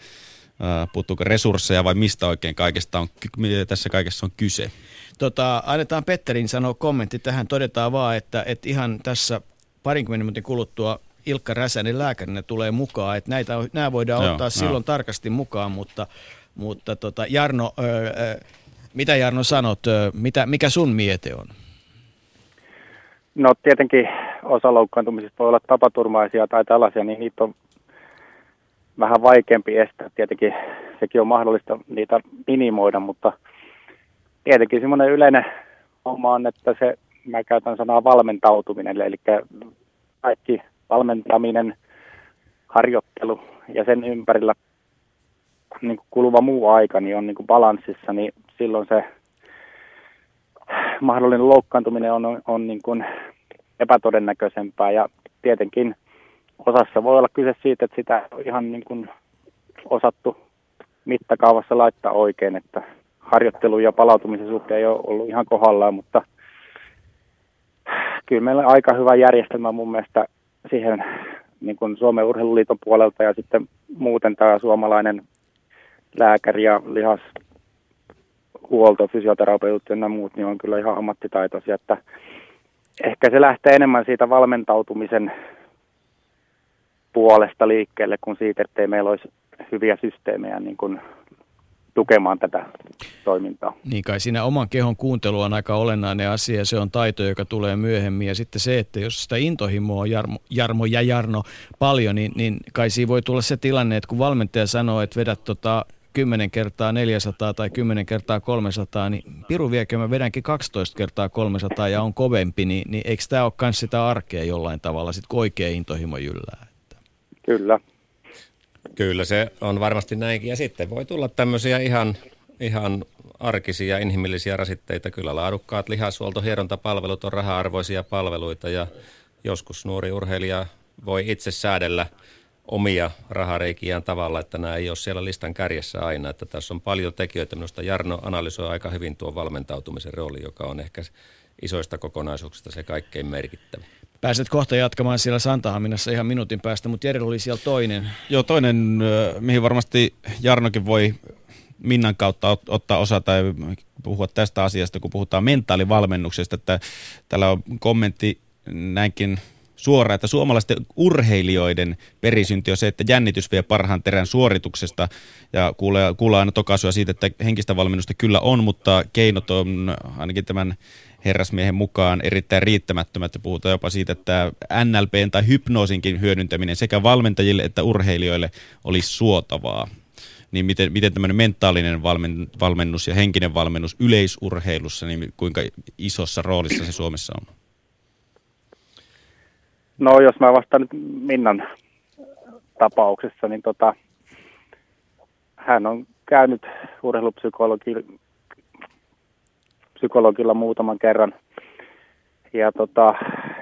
puuttuuko resursseja vai mistä oikein kaikesta on, tässä kaikessa on kyse? Tota, annetaan Petterin sanoa kommentti tähän. Todetaan vaan, että, että ihan tässä parinkymmenen minuutin kuluttua Ilkka Räsänen lääkärinä tulee mukaan. Että näitä, nämä voidaan Joo, ottaa silloin no. tarkasti mukaan, mutta, mutta tota, Jarno, öö, mitä Jarno sanot, mitä, mikä sun miete on? No tietenkin osa loukkaantumisista voi olla tapaturmaisia tai tällaisia, niin niitä on vähän vaikeampi estää. Tietenkin sekin on mahdollista niitä minimoida, mutta tietenkin semmoinen yleinen homma on, että se, mä käytän sanaa valmentautuminen, eli kaikki valmentaminen, harjoittelu ja sen ympärillä niin kuin kuluva muu aika niin on niin kuin balanssissa, niin silloin se mahdollinen loukkaantuminen on, on, on niin kuin epätodennäköisempää. Ja tietenkin osassa voi olla kyse siitä, että sitä on ihan niin kuin osattu mittakaavassa laittaa oikein, että harjoittelu ja palautumisen suhteen ei ole ollut ihan kohdallaan, mutta kyllä meillä on aika hyvä järjestelmä mun mielestä siihen niin kuin Suomen urheiluliiton puolelta ja sitten muuten tämä suomalainen lääkäri ja lihas huolto, fysioterapeutit ja muut, niin on kyllä ihan ammattitaitoisia, että ehkä se lähtee enemmän siitä valmentautumisen puolesta liikkeelle kuin siitä, ettei meillä olisi hyviä systeemejä niin kuin tukemaan tätä toimintaa. Niin kai siinä oman kehon kuuntelu on aika olennainen asia ja se on taito, joka tulee myöhemmin. Ja sitten se, että jos sitä intohimoa on Jarmo, Jarmo ja Jarno paljon, niin, niin kai siinä voi tulla se tilanne, että kun valmentaja sanoo, että vedät tota 10 kertaa 400 tai 10 kertaa 300, niin piru viekö mä vedänkin 12 kertaa 300 ja on kovempi, niin, niin eikö tämä ole myös sitä arkea jollain tavalla, sit, kun oikea intohimo jyllää? Kyllä. Kyllä se on varmasti näinkin. Ja sitten voi tulla tämmöisiä ihan, ihan arkisia inhimillisiä rasitteita. Kyllä laadukkaat lihashuoltohierontapalvelut on raha-arvoisia palveluita ja joskus nuori urheilija voi itse säädellä – omia rahareikiään tavalla, että nämä ei ole siellä listan kärjessä aina. Että tässä on paljon tekijöitä. Minusta Jarno analysoi aika hyvin tuon valmentautumisen rooli, joka on ehkä isoista kokonaisuuksista se kaikkein merkittävä. Pääset kohta jatkamaan siellä Santahaminassa ihan minuutin päästä, mutta Jere oli siellä toinen. Joo, toinen, mihin varmasti Jarnokin voi Minnan kautta ot, ottaa osa tai puhua tästä asiasta, kun puhutaan mentaalivalmennuksesta. Että täällä on kommentti näinkin suora, että suomalaisten urheilijoiden perisynti on se, että jännitys vie parhaan terän suorituksesta ja kuulee, kuulee aina tokaisua siitä, että henkistä valmennusta kyllä on, mutta keinot on ainakin tämän herrasmiehen mukaan erittäin riittämättömät. Puhutaan jopa siitä, että NLPn tai hypnoosinkin hyödyntäminen sekä valmentajille että urheilijoille olisi suotavaa. Niin miten, miten tämmöinen mentaalinen valmen, valmennus ja henkinen valmennus yleisurheilussa, niin kuinka isossa roolissa se Suomessa on? No jos mä vastaan nyt Minnan tapauksessa, niin tota, hän on käynyt urheilupsykologilla psykologilla muutaman kerran. Ja tota,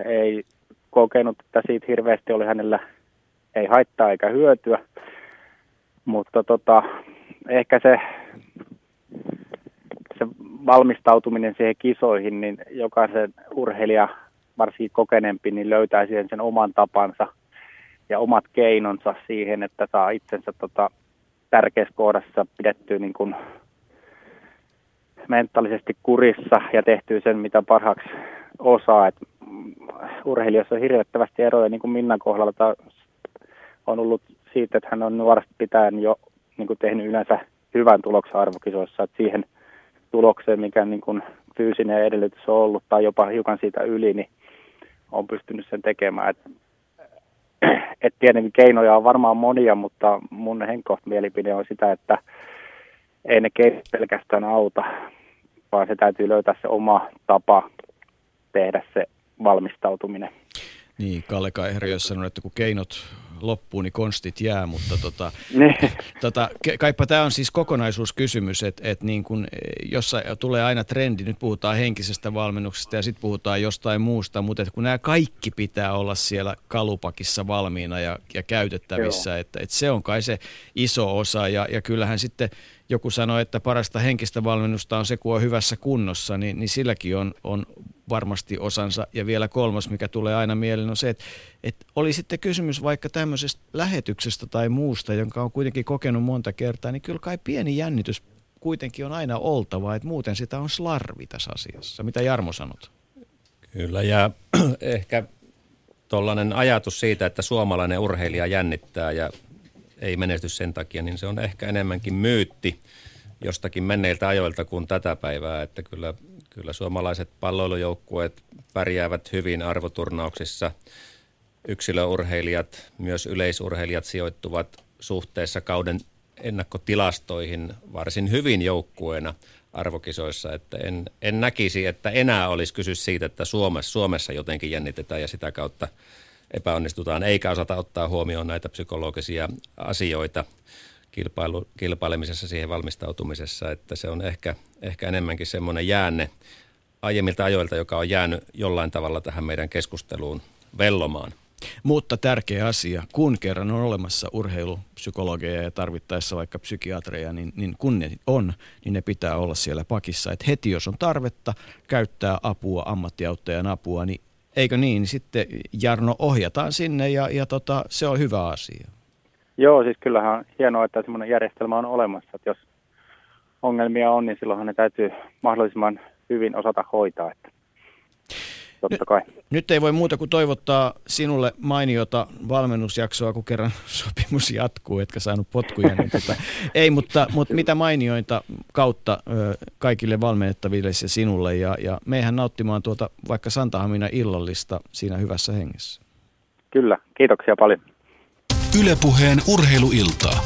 ei kokenut, että siitä hirveästi oli hänellä ei haittaa eikä hyötyä, mutta tota, ehkä se, se valmistautuminen siihen kisoihin, niin jokaisen urheilija varsinkin kokeneempi, niin löytää siihen sen oman tapansa ja omat keinonsa siihen, että saa itsensä tota, tärkeässä kohdassa pidettyä niin kuin mentaalisesti kurissa ja tehtyä sen, mitä parhaaksi osaa. Et urheilijoissa on hirvettävästi eroja, niin kuin Minnan kohdalla on ollut siitä, että hän on nuoresta pitäen jo niin kuin tehnyt yleensä hyvän tuloksen arvokisoissa, että siihen tulokseen, mikä niin kuin fyysinen edellytys on ollut tai jopa hiukan siitä yli, niin on pystynyt sen tekemään. Et, *clears throat* et tietenkin keinoja on varmaan monia, mutta mun mielipide on sitä, että ei ne keinot pelkästään auta, vaan se täytyy löytää se oma tapa tehdä se valmistautuminen. Niin, Kalle Kaiheri sanoi, että kun keinot loppuu, niin konstit jää, mutta tota, tota, kaipa tämä on siis kokonaisuuskysymys, että et niin kun, jos tulee aina trendi, nyt puhutaan henkisestä valmennuksesta ja sitten puhutaan jostain muusta, mutta et kun nämä kaikki pitää olla siellä kalupakissa valmiina ja, ja käytettävissä, että et se on kai se iso osa ja, ja kyllähän sitten joku sanoi, että parasta henkistä valmennusta on se, kun on hyvässä kunnossa, niin, niin silläkin on, on varmasti osansa. Ja vielä kolmas, mikä tulee aina mieleen, on se, että, että oli sitten kysymys vaikka tämmöisestä lähetyksestä tai muusta, jonka on kuitenkin kokenut monta kertaa, niin kyllä kai pieni jännitys kuitenkin on aina oltava, että muuten sitä on slarvi tässä asiassa. Mitä Jarmo sanot? Kyllä, ja *clears throat* ehkä tuollainen ajatus siitä, että suomalainen urheilija jännittää ja ei menesty sen takia, niin se on ehkä enemmänkin myytti jostakin menneiltä ajoilta kuin tätä päivää, että kyllä, kyllä suomalaiset palloilujoukkueet pärjäävät hyvin arvoturnauksissa. Yksilöurheilijat, myös yleisurheilijat sijoittuvat suhteessa kauden ennakkotilastoihin varsin hyvin joukkueena arvokisoissa, että en, en näkisi, että enää olisi kysymys siitä, että Suomessa, Suomessa jotenkin jännitetään ja sitä kautta epäonnistutaan, eikä osata ottaa huomioon näitä psykologisia asioita kilpailu, kilpailemisessa, siihen valmistautumisessa, että se on ehkä, ehkä enemmänkin semmoinen jäänne aiemmilta ajoilta, joka on jäänyt jollain tavalla tähän meidän keskusteluun vellomaan. Mutta tärkeä asia, kun kerran on olemassa urheilupsykologeja ja tarvittaessa vaikka psykiatreja, niin, niin kun ne on, niin ne pitää olla siellä pakissa. Et heti jos on tarvetta käyttää apua, ammattiauttajan apua, niin eikö niin, sitten Jarno ohjataan sinne ja, ja tota, se on hyvä asia. Joo, siis kyllähän on hienoa, että semmoinen järjestelmä on olemassa, että jos ongelmia on, niin silloinhan ne täytyy mahdollisimman hyvin osata hoitaa. Että totta kai. Nyt, nyt ei voi muuta kuin toivottaa sinulle mainiota valmennusjaksoa, kun kerran *laughs* sopimus jatkuu, etkä saanut potkuja. Niin tota, *laughs* ei, mutta, mutta mitä mainioita kautta ö, kaikille valmennettaville ja sinulle. Ja, ja meihän nauttimaan tuota vaikka Santahamina illallista siinä hyvässä hengessä. Kyllä, kiitoksia paljon. Ylepuheen urheiluiltaa.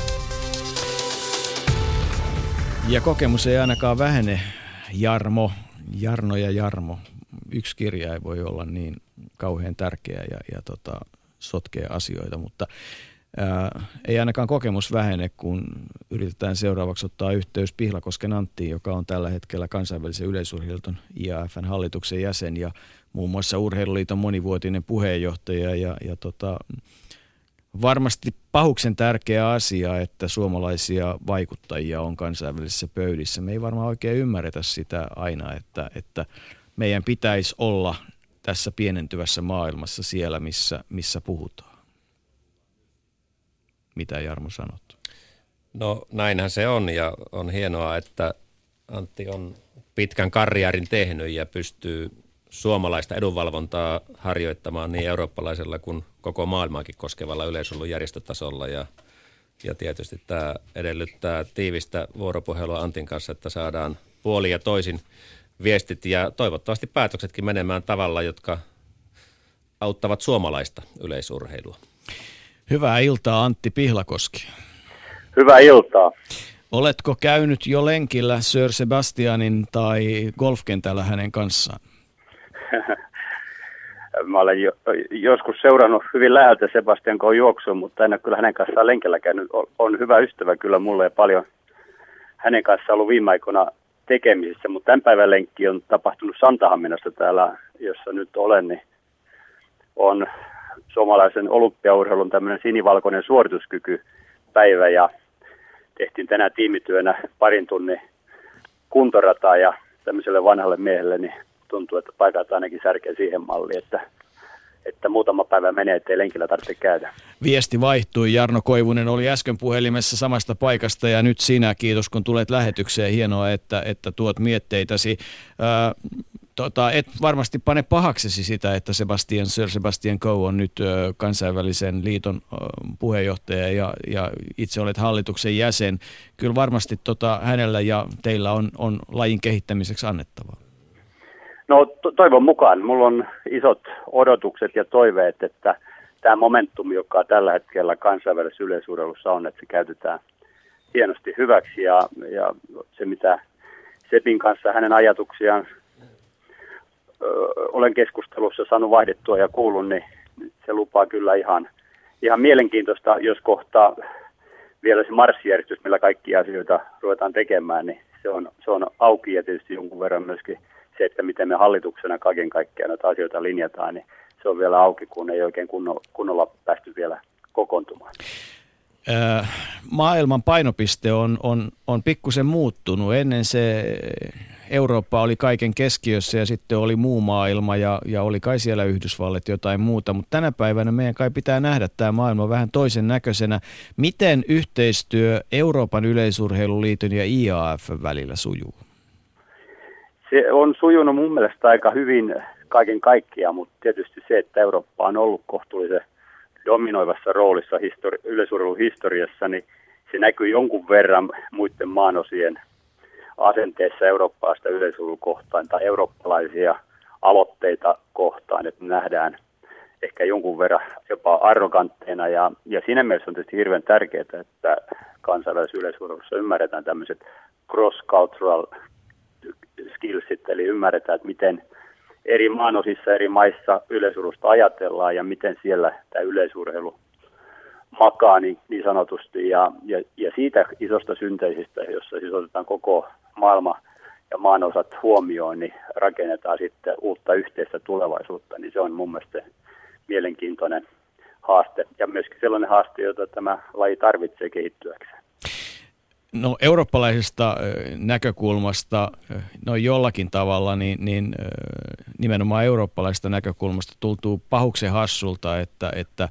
Ja kokemus ei ainakaan vähene, Jarmo, Jarno ja Jarmo yksi kirja ei voi olla niin kauhean tärkeä ja, ja tota, sotkee asioita, mutta ää, ei ainakaan kokemus vähene, kun yritetään seuraavaksi ottaa yhteys Pihlakosken Anttiin, joka on tällä hetkellä kansainvälisen yleisurheilton IAFn hallituksen jäsen ja muun muassa Urheiluliiton monivuotinen puheenjohtaja ja, ja tota, varmasti pahuksen tärkeä asia, että suomalaisia vaikuttajia on kansainvälisissä pöydissä. Me ei varmaan oikein ymmärretä sitä aina, että, että meidän pitäisi olla tässä pienentyvässä maailmassa siellä, missä, missä puhutaan. Mitä Jarmo sanot? No näinhän se on ja on hienoa, että Antti on pitkän karjaarin tehnyt ja pystyy suomalaista edunvalvontaa harjoittamaan niin eurooppalaisella kuin koko maailmaakin koskevalla yleisurheilun järjestötasolla ja ja tietysti tämä edellyttää tiivistä vuoropuhelua Antin kanssa, että saadaan puoli ja toisin viestit ja toivottavasti päätöksetkin menemään tavalla, jotka auttavat suomalaista yleisurheilua. Hyvää iltaa Antti Pihlakoski. Hyvää iltaa. Oletko käynyt jo lenkillä Sir Sebastianin tai golfkentällä hänen kanssaan? *laughs* Mä olen jo, joskus seurannut hyvin läheltä Sebastian Kohon juoksua, mutta en ole kyllä hänen kanssaan lenkellä käynyt. On hyvä ystävä kyllä mulle ja paljon hänen kanssaan ollut viime aikoina tekemisissä, mutta tämän päivän lenkki on tapahtunut Santahaminassa täällä, jossa nyt olen, niin on suomalaisen olympiaurheilun tämmöinen sinivalkoinen suorituskykypäivä ja tehtiin tänään tiimityönä parin tunnin kuntorataa ja tämmöiselle vanhalle miehelle niin tuntuu, että paikat ainakin särkeä siihen malliin, että, että muutama päivä menee, ettei lenkillä tarvitse käydä. Viesti vaihtui. Jarno Koivunen oli äsken puhelimessa samasta paikasta ja nyt sinä, kiitos kun tulet lähetykseen. Hienoa, että, että tuot mietteitäsi. Ää, tota, et varmasti pane pahaksesi sitä, että Sebastian, Sir Sebastian Coe on nyt ö, kansainvälisen liiton ö, puheenjohtaja ja, ja itse olet hallituksen jäsen. Kyllä varmasti tota, hänellä ja teillä on, on lajin kehittämiseksi annettavaa. No to- toivon mukaan. Mulla on isot odotukset ja toiveet, että tämä momentum, joka tällä hetkellä kansainvälisessä yleisurheilussa on, että se käytetään hienosti hyväksi ja, ja se mitä Sepin kanssa hänen ajatuksiaan ö, olen keskustelussa saanut vaihdettua ja kuullut, niin se lupaa kyllä ihan, ihan mielenkiintoista, jos kohtaa vielä se marssijärjestys, millä kaikki asioita ruvetaan tekemään, niin se on, se on auki ja tietysti jonkun verran myöskin se, että miten me hallituksena kaiken kaikkiaan näitä asioita linjataan, niin se on vielä auki, kun ei oikein kunnolla, kunnolla päästy vielä kokoontumaan. maailman painopiste on, on, on pikkusen muuttunut. Ennen se Eurooppa oli kaiken keskiössä ja sitten oli muu maailma ja, ja oli kai siellä Yhdysvallat jotain muuta, mutta tänä päivänä meidän kai pitää nähdä tämä maailma vähän toisen näköisenä. Miten yhteistyö Euroopan yleisurheiluliiton ja IAF välillä sujuu? Se on sujunut mun mielestä aika hyvin kaiken kaikkiaan, mutta tietysti se, että Eurooppa on ollut kohtuullisen dominoivassa roolissa histori- yleisurheilun historiassa, niin se näkyy jonkun verran muiden maanosien asenteessa eurooppalaista yleisurheilukohtaan tai eurooppalaisia aloitteita kohtaan, että nähdään ehkä jonkun verran jopa arrogantteina. Ja, ja siinä mielessä on tietysti hirveän tärkeää, että kansainvälisessä yleisurheilussa ymmärretään tämmöiset cross-cultural skillsit, eli ymmärretään, että miten eri maanosissa, eri maissa yleisurheilusta ajatellaan ja miten siellä tämä yleisurheilu makaa niin, niin sanotusti. Ja, ja, ja siitä isosta synteisistä, jossa siis otetaan koko maailma ja maanosat huomioon, niin rakennetaan sitten uutta yhteistä tulevaisuutta, niin se on mun mielestä mielenkiintoinen haaste ja myöskin sellainen haaste, jota tämä laji tarvitsee kehittyäkseen. No eurooppalaisesta näkökulmasta, no jollakin tavalla, niin, niin nimenomaan eurooppalaisesta näkökulmasta tuntuu pahuksen hassulta, että, että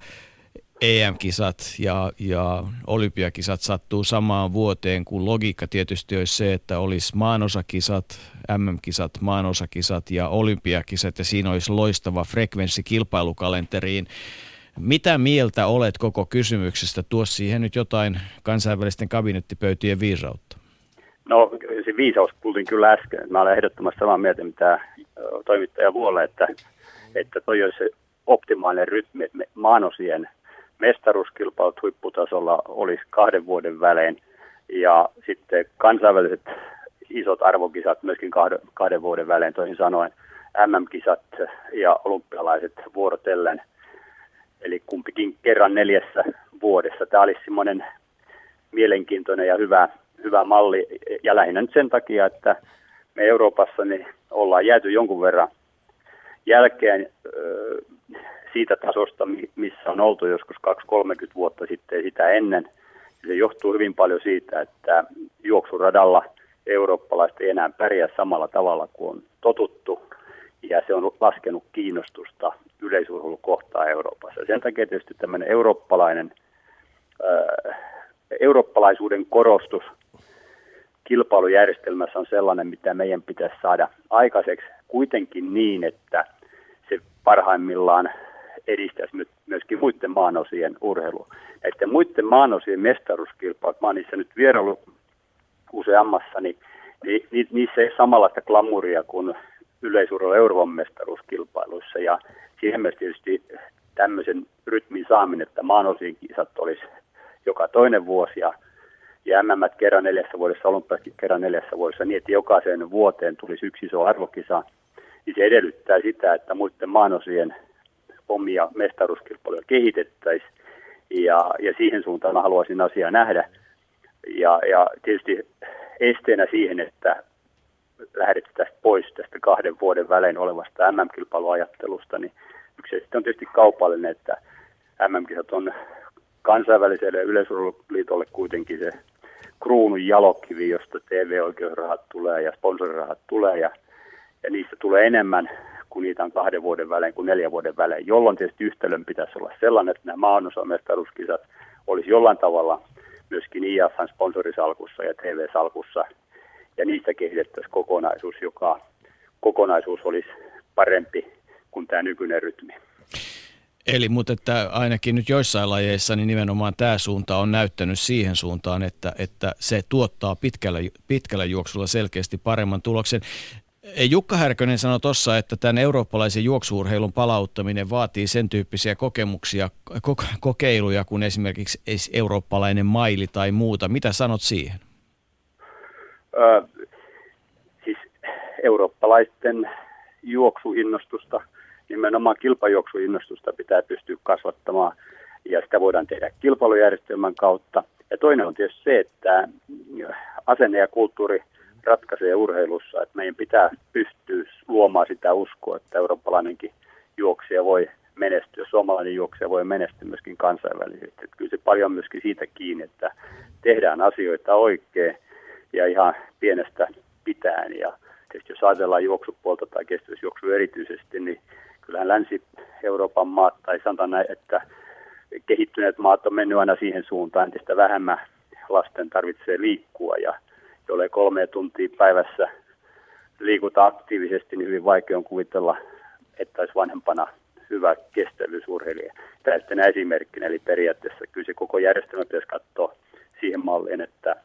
EM-kisat ja, ja olympiakisat sattuu samaan vuoteen, kun logiikka tietysti olisi se, että olisi maanosakisat, MM-kisat, maanosakisat ja olympiakisat ja siinä olisi loistava frekvenssi kilpailukalenteriin. Mitä mieltä olet koko kysymyksestä? Tuo siihen nyt jotain kansainvälisten kabinettipöytien viisautta. No se viisaus kuultiin kyllä äsken. Mä olen ehdottomasti samaa mieltä, mitä toimittaja Vuolle, että, että toi olisi optimaalinen rytmi, että maanosien mestaruuskilpailut huipputasolla olisi kahden vuoden välein ja sitten kansainväliset isot arvokisat myöskin kahden, kahden vuoden välein, toisin sanoen MM-kisat ja olympialaiset vuorotellen – eli kumpikin kerran neljässä vuodessa. Tämä olisi semmoinen mielenkiintoinen ja hyvä, hyvä malli, ja lähinnä nyt sen takia, että me Euroopassa niin ollaan jääty jonkun verran jälkeen ö, siitä tasosta, missä on oltu joskus 2-30 vuotta sitten sitä ennen. Se johtuu hyvin paljon siitä, että juoksuradalla eurooppalaiset ei enää pärjää samalla tavalla kuin on totuttu ja se on laskenut kiinnostusta yleisurheilukohtaa Euroopassa. Sen takia tietysti tämmöinen eurooppalainen ää, eurooppalaisuuden korostus kilpailujärjestelmässä on sellainen, mitä meidän pitäisi saada aikaiseksi kuitenkin niin, että se parhaimmillaan edistäisi myöskin muiden maanosien urheilua. Näiden muiden maanosien mestaruuskilpailut, mä oon niissä nyt vierailu useammassa, niin, niin niissä ei samanlaista glamuria kuin yleisurheilu Euroopan mestaruuskilpailuissa. Ja siihen myös tietysti tämmöisen rytmin saaminen, että maanosien kisat olisi joka toinen vuosi ja, ja MM kerran neljässä vuodessa, olympiakin kerran neljässä vuodessa, niin että jokaiseen vuoteen tulisi yksi iso arvokisa, niin se edellyttää sitä, että muiden maanosien omia mestaruuskilpailuja kehitettäisiin ja, ja siihen suuntaan haluaisin asiaa nähdä. Ja, ja tietysti esteenä siihen, että lähdettäisiin pois tästä kahden vuoden välein olevasta MM-kilpailuajattelusta, niin yksi on tietysti kaupallinen, että MM-kisat on kansainväliselle yleisurheiluliitolle kuitenkin se kruunun jalokivi, josta TV-oikeusrahat tulee ja sponsorirahat tulee ja, ja niistä tulee enemmän kun niitä on kahden vuoden välein kuin neljän vuoden välein, jolloin tietysti yhtälön pitäisi olla sellainen, että nämä maanosamestaruuskisat olisi jollain tavalla myöskin IAFn sponsorisalkussa ja TV-salkussa, ja niistä kehitettäisiin kokonaisuus, joka kokonaisuus olisi parempi kuin tämä nykyinen rytmi. Eli mutta että ainakin nyt joissain lajeissa niin nimenomaan tämä suunta on näyttänyt siihen suuntaan, että, että se tuottaa pitkällä, pitkällä juoksulla selkeästi paremman tuloksen. Jukka Härkönen sanoi tuossa, että tämän eurooppalaisen juoksuurheilun palauttaminen vaatii sen tyyppisiä kokemuksia, kokeiluja kuin esimerkiksi eurooppalainen maili tai muuta. Mitä sanot siihen? Ö, siis eurooppalaisten juoksuinnostusta, nimenomaan kilpajuoksuinnostusta pitää pystyä kasvattamaan ja sitä voidaan tehdä kilpailujärjestelmän kautta. Ja toinen on tietysti se, että asenne ja kulttuuri – ratkaisee urheilussa, että meidän pitää pystyä luomaan sitä uskoa, että eurooppalainenkin juoksija voi menestyä, suomalainen juoksija voi menestyä myöskin kansainvälisesti. Että kyllä se paljon myöskin siitä kiinni, että tehdään asioita oikein ja ihan pienestä pitäen. Ja tietysti jos ajatellaan juoksupuolta tai kestävyysjuoksu erityisesti, niin kyllähän Länsi-Euroopan maat, tai sanotaan näin, että kehittyneet maat on mennyt aina siihen suuntaan, entistä vähemmän lasten tarvitsee liikkua ja jolle kolme tuntia päivässä liikuta aktiivisesti, niin hyvin vaikea on kuvitella, että olisi vanhempana hyvä kestävyysurheilija. Tämä esimerkkinä, eli periaatteessa kyllä se koko järjestelmä pitäisi katsoa siihen malliin, että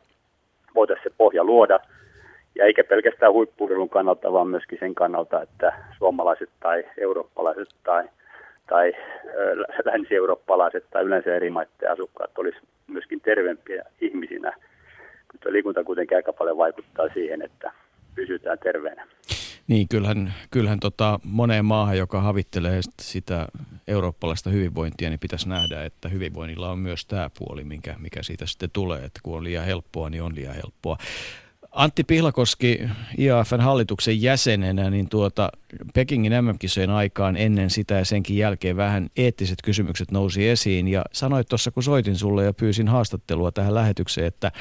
voitaisiin se pohja luoda, ja eikä pelkästään huippuurilun kannalta, vaan myöskin sen kannalta, että suomalaiset tai eurooppalaiset tai, tai länsi-eurooppalaiset tai yleensä eri maiden asukkaat olisi myöskin terveempiä ihmisinä – mutta liikunta kuitenkin aika paljon vaikuttaa siihen, että pysytään terveenä. Niin, kyllähän, kyllähän tota moneen maahan, joka havittelee sitä eurooppalaista hyvinvointia, niin pitäisi nähdä, että hyvinvoinnilla on myös tämä puoli, mikä, mikä siitä sitten tulee, että kun on liian helppoa, niin on liian helppoa. Antti Pihlakoski IAFn hallituksen jäsenenä, niin tuota, Pekingin MM-kisojen aikaan ennen sitä ja senkin jälkeen vähän eettiset kysymykset nousi esiin. Ja sanoit tuossa, kun soitin sulle ja pyysin haastattelua tähän lähetykseen, että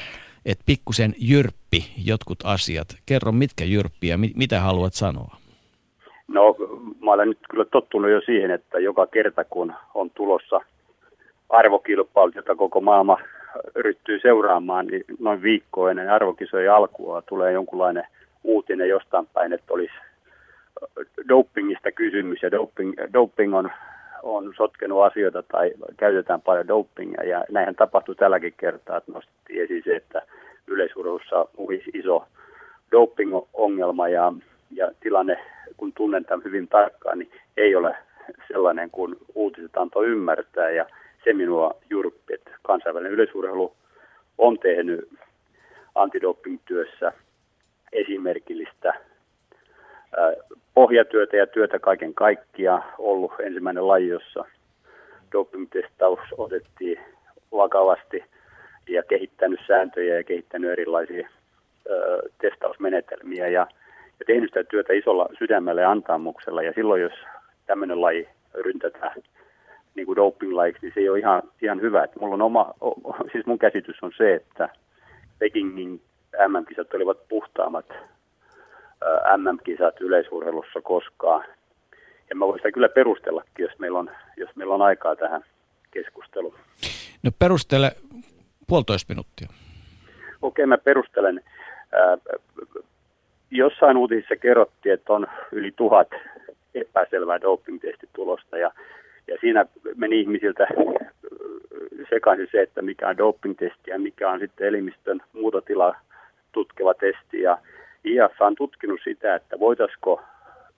että pikkusen jyrppi jotkut asiat. Kerro, mitkä jyrppiä, mit, mitä haluat sanoa? No, mä olen nyt kyllä tottunut jo siihen, että joka kerta kun on tulossa arvokilpailut, jota koko maailma ryhtyy seuraamaan, niin noin viikko ennen arvokisojen alkua tulee jonkunlainen uutinen jostain päin, että olisi dopingista kysymys ja doping, doping on, on sotkenut asioita tai käytetään paljon dopingia. Ja näinhän tapahtui tälläkin kertaa, että nostettiin esiin se, että yleisurheilussa uhisi iso doping-ongelma. Ja, ja tilanne, kun tunnen tämän hyvin tarkkaan, niin ei ole sellainen kuin uutiset antoi ymmärtää. Ja se minua jurppi, että kansainvälinen yleisurheilu on tehnyt antidoping-työssä esimerkillistä pohjatyötä ja työtä kaiken kaikkia ollut ensimmäinen laji, jossa doping-testaus otettiin vakavasti – ja kehittänyt sääntöjä ja kehittänyt erilaisia ö, testausmenetelmiä ja, ja tehnyt sitä työtä isolla sydämellä ja antaamuksella. Ja silloin, jos tämmöinen laji ryntätään niin kuin doping-lajiksi, niin se ei ole ihan, ihan hyvä. Että mulla on oma, o, siis mun käsitys on se, että Pekingin MM-kisat olivat puhtaammat MM-kisat yleisurheilussa koskaan. Ja mä voin sitä kyllä perustellakin, jos meillä on, jos meillä on aikaa tähän keskusteluun. No perustele puolitoista minuuttia. Okei, mä perustelen. Jossain uutisissa kerrottiin, että on yli tuhat epäselvää doping-testitulosta ja, ja siinä meni ihmisiltä sekaisin se, että mikä on doping-testi ja mikä on sitten elimistön muutotila tutkeva testi. Ja IF on tutkinut sitä, että voitaisiko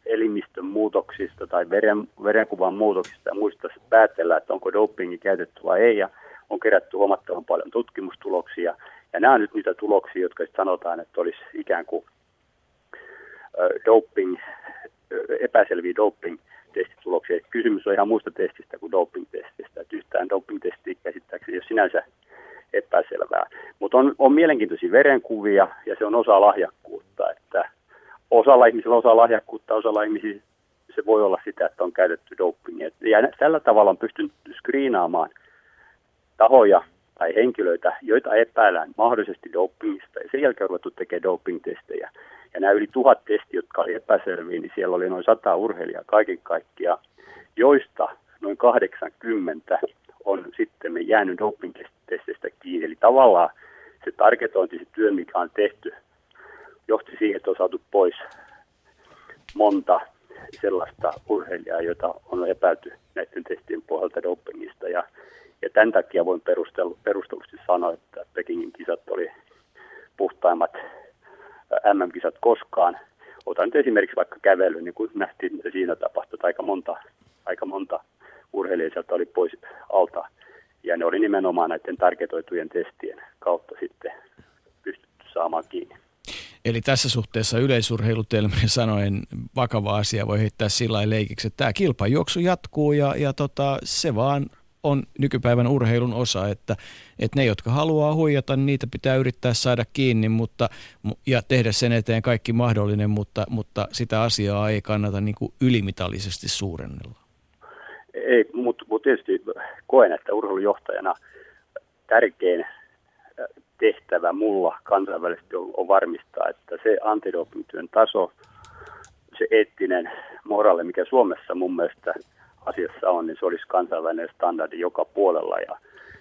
elimistön muutoksista tai veren, verenkuvan muutoksista muista päätellä, että onko dopingi käytetty vai ei. Ja on kerätty huomattavan paljon tutkimustuloksia. Ja nämä on nyt niitä tuloksia, jotka sanotaan, että olisi ikään kuin doping, epäselviä doping-testituloksia. Kysymys on ihan muista testistä kuin doping-testistä. Että yhtään doping-testiä käsittääkseni ole sinänsä epäselvää. Mutta on, on mielenkiintoisia verenkuvia ja se on osa lahjakkuutta. Että osalla ihmisillä on osa lahjakkuutta, osalla ihmisillä se voi olla sitä, että on käytetty dopingia. Ja tällä tavalla on pystynyt screenaamaan tahoja tai henkilöitä, joita epäillään mahdollisesti dopingista. Ja sen jälkeen on ruvettu tekemään doping-testejä. Ja nämä yli tuhat testiä, jotka oli epäselviä, niin siellä oli noin sata urheilijaa kaiken kaikkiaan, joista noin 80 on sitten jäänyt doping-testeistä kiinni. Eli tavallaan se targetointi, se työ, mikä on tehty, johti siihen, että on saatu pois monta sellaista urheilijaa, jota on epäilty näiden testien pohjalta dopingista. Ja, ja tämän takia voin perustellusti sanoa, että Pekingin kisat oli puhtaimmat MM-kisat koskaan. Otan nyt esimerkiksi vaikka kävely, niin kuin nähtiin, että siinä tapahtui aika monta, aika monta urheilijaa sieltä oli pois alta. Ja ne oli nimenomaan näiden targetoitujen testien kautta sitten pystytty saamaan kiinni. Eli tässä suhteessa yleisurheilutelmien sanoen vakava asia voi heittää sillä leikiksi, että tämä kilpajuoksu jatkuu ja, ja tota, se vaan on nykypäivän urheilun osa, että, että ne, jotka haluaa huijata, niin niitä pitää yrittää saada kiinni mutta, ja tehdä sen eteen kaikki mahdollinen, mutta, mutta sitä asiaa ei kannata niin kuin ylimitallisesti suurennella. Ei, mutta, mutta tietysti koen, että urheilujohtajana tärkein tehtävä mulla kansainvälisesti on, on varmistaa, että se antidoping-työn taso, se eettinen moraali, mikä Suomessa mun mielestä – asiassa on, niin se olisi kansainvälinen standardi joka puolella ja,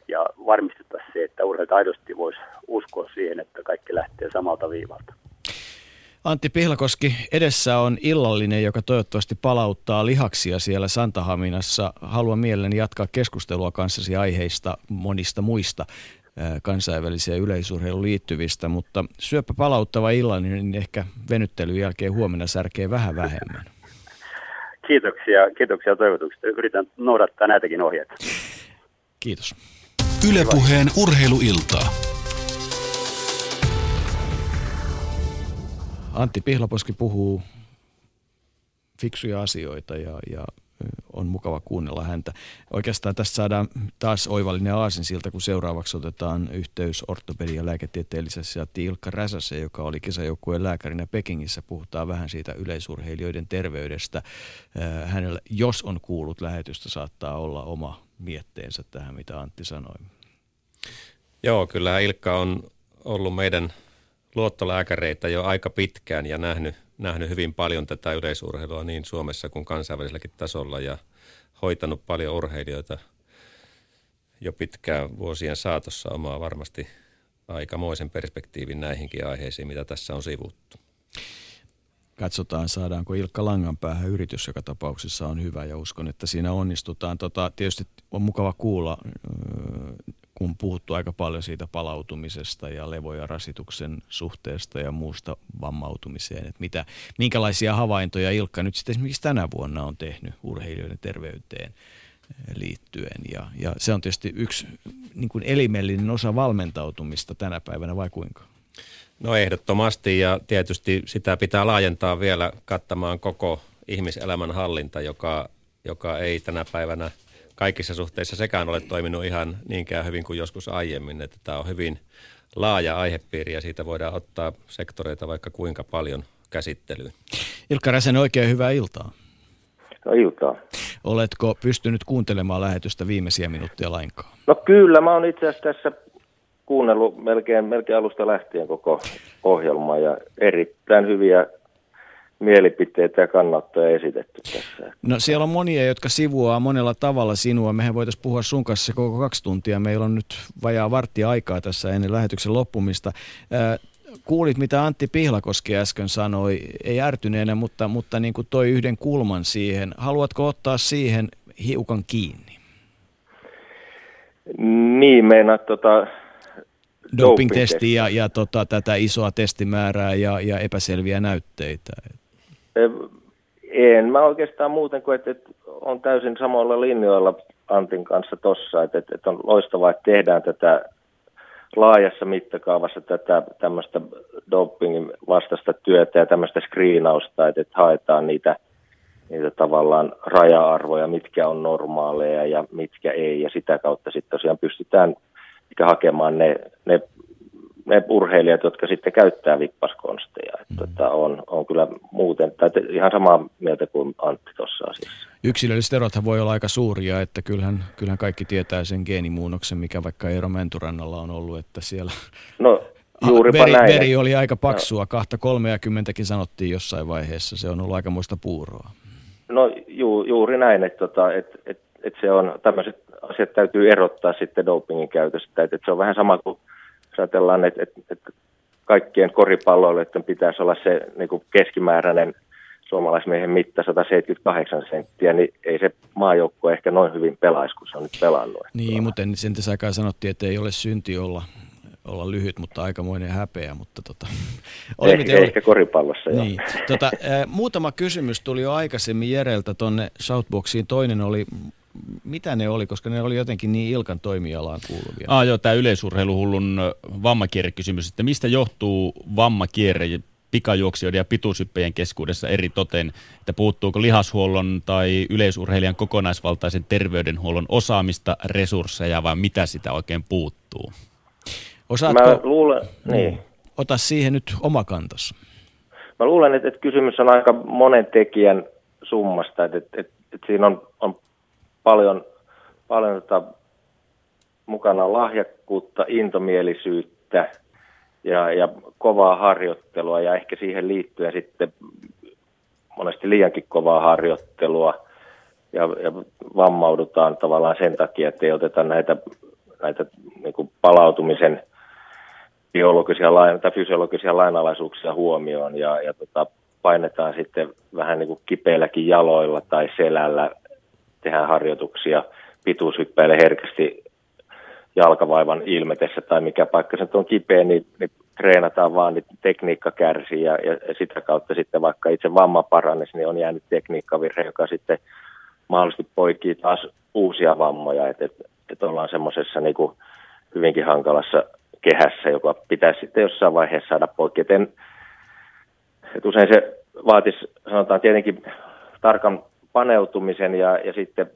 ja varmistettaisiin se, että urheilijat aidosti voisi uskoa siihen, että kaikki lähtee samalta viivalta. Antti Pihlakoski, edessä on illallinen, joka toivottavasti palauttaa lihaksia siellä Santahaminassa. Haluan mielelläni jatkaa keskustelua kanssasi aiheista monista muista kansainväliseen yleisurheiluun liittyvistä, mutta syöpä palauttava illallinen, niin ehkä venyttelyn jälkeen huomenna särkee vähän vähemmän. Kiitoksia, kiitoksia toivotuksista. Yritän noudattaa näitäkin ohjeita. Kiitos. Ylepuheen urheiluiltaa. Antti Pihlaposki puhuu fiksuja asioita ja, ja on mukava kuunnella häntä. Oikeastaan tästä saadaan taas oivallinen aasin siltä, kun seuraavaksi otetaan yhteys ortopedi- ja lääketieteellisessä Ilkka Räsäse, joka oli kisajoukkueen lääkärinä Pekingissä. Puhutaan vähän siitä yleisurheilijoiden terveydestä. Hänellä, jos on kuullut lähetystä, saattaa olla oma mietteensä tähän, mitä Antti sanoi. Joo, kyllä Ilkka on ollut meidän luottolääkäreitä jo aika pitkään ja nähnyt nähnyt hyvin paljon tätä yleisurheilua niin Suomessa kuin kansainväliselläkin tasolla ja hoitanut paljon urheilijoita jo pitkään vuosien saatossa omaa varmasti aikamoisen perspektiivin näihinkin aiheisiin, mitä tässä on sivuttu. Katsotaan, saadaanko Ilkka Langanpäähän yritys, joka tapauksessa on hyvä ja uskon, että siinä onnistutaan. Tota, tietysti on mukava kuulla kun puhuttu aika paljon siitä palautumisesta ja levo- ja rasituksen suhteesta ja muusta vammautumiseen, että mitä, minkälaisia havaintoja Ilkka nyt sitten esimerkiksi tänä vuonna on tehnyt urheilijoiden terveyteen liittyen. Ja, ja se on tietysti yksi niin kuin elimellinen osa valmentautumista tänä päivänä, vai kuinka? No ehdottomasti ja tietysti sitä pitää laajentaa vielä kattamaan koko ihmiselämän hallinta, joka, joka ei tänä päivänä – kaikissa suhteissa sekään ole toiminut ihan niinkään hyvin kuin joskus aiemmin. Että tämä on hyvin laaja aihepiiri ja siitä voidaan ottaa sektoreita vaikka kuinka paljon käsittelyyn. Ilkka Räsen, oikein hyvää iltaa. No iltaa. Oletko pystynyt kuuntelemaan lähetystä viimeisiä minuuttia lainkaan? No kyllä, mä oon itse asiassa tässä kuunnellut melkein, melkein alusta lähtien koko ohjelmaa ja erittäin hyviä mielipiteitä ja kannattoja esitetty tässä. No siellä on monia, jotka sivuaa monella tavalla sinua. Mehän voitaisiin puhua sun kanssa koko kaksi tuntia. Meillä on nyt vajaa varttia aikaa tässä ennen lähetyksen loppumista. kuulit, mitä Antti Pihlakoski äsken sanoi, ei ärtyneenä, mutta, mutta niin kuin toi yhden kulman siihen. Haluatko ottaa siihen hiukan kiinni? Niin, meinaat tota, doping-testi ja, ja tota, tätä isoa testimäärää ja, ja epäselviä näytteitä? En mä oikeastaan muuten kuin, että, että on täysin samoilla linjoilla Antin kanssa tossa, että, että on loistavaa, että tehdään tätä laajassa mittakaavassa tätä tämmöistä dopingin vastaista työtä ja tämmöistä screenausta, että, että haetaan niitä, niitä tavallaan raja-arvoja, mitkä on normaaleja ja mitkä ei, ja sitä kautta sitten tosiaan pystytään hakemaan ne, ne ne urheilijat, jotka sitten käyttää vippaskonsteja. Mm. Tota, on, on kyllä muuten, tai ihan samaa mieltä kuin Antti tuossa asiassa. Yksilölliset erothan voi olla aika suuria, että kyllähän, kyllähän kaikki tietää sen geenimuunnoksen, mikä vaikka Eero Menturannalla on ollut, että siellä *laughs* no, juuripa veri, näin. veri oli aika paksua, no. kahta kolmeakymmentäkin sanottiin jossain vaiheessa, se on ollut aikamoista puuroa. No ju, juuri näin, että, tota, että, että, että se on, tämmöiset asiat täytyy erottaa sitten dopingin käytöstä, että, että se on vähän sama kuin ajatellaan, että, että, että kaikkien koripalloilijoiden pitäisi olla se niin kuin keskimääräinen suomalaismiehen mitta 178 senttiä, niin ei se maajoukko ehkä noin hyvin pelaisi, kun se on nyt pelannut. Niin, mutta sen tässä aikaa sanottiin, että ei ole synti olla, olla lyhyt, mutta aikamoinen häpeä. Mutta tota, *laughs* oli ehkä, miten ehkä koripallossa, niin. joo. Tota, muutama kysymys tuli jo aikaisemmin Jereltä tuonne Shoutboxiin. Toinen oli mitä ne oli, koska ne oli jotenkin niin Ilkan toimialaan kuuluvia? Ah, joo, tämä yleisurheiluhullun vammakierrekysymys, että mistä johtuu vammakierre pikajuoksijoiden ja pituushyppejien keskuudessa eri toten, että puuttuuko lihashuollon tai yleisurheilijan kokonaisvaltaisen terveydenhuollon osaamista, resursseja vai mitä sitä oikein puuttuu? Osaatko, Mä luulen, niin. Ota siihen nyt oma kantas. Mä luulen, että, että kysymys on aika monen tekijän summasta, että, että, että siinä on, on paljon, paljon tota, mukana lahjakkuutta, intomielisyyttä ja, ja kovaa harjoittelua ja ehkä siihen liittyen sitten monesti liiankin kovaa harjoittelua ja, ja vammaudutaan tavallaan sen takia, että ei oteta näitä, näitä niin palautumisen biologisia tai fysiologisia lainalaisuuksia huomioon ja, ja tota, painetaan sitten vähän niin kuin kipeilläkin jaloilla tai selällä tehdään harjoituksia pituushyppäille herkästi jalkavaivan ilmetessä tai mikä paikka se on kipeä, niin, niin treenataan vaan, niin tekniikka kärsii ja, ja, sitä kautta sitten vaikka itse vamma paranesi, niin on jäänyt tekniikkavirhe, joka sitten mahdollisesti poikii taas uusia vammoja, että et, et ollaan semmoisessa niin hyvinkin hankalassa kehässä, joka pitäisi sitten jossain vaiheessa saada poikki. Et en, et usein se vaatisi, sanotaan tietenkin tarkan paneutumisen ja, ja sitten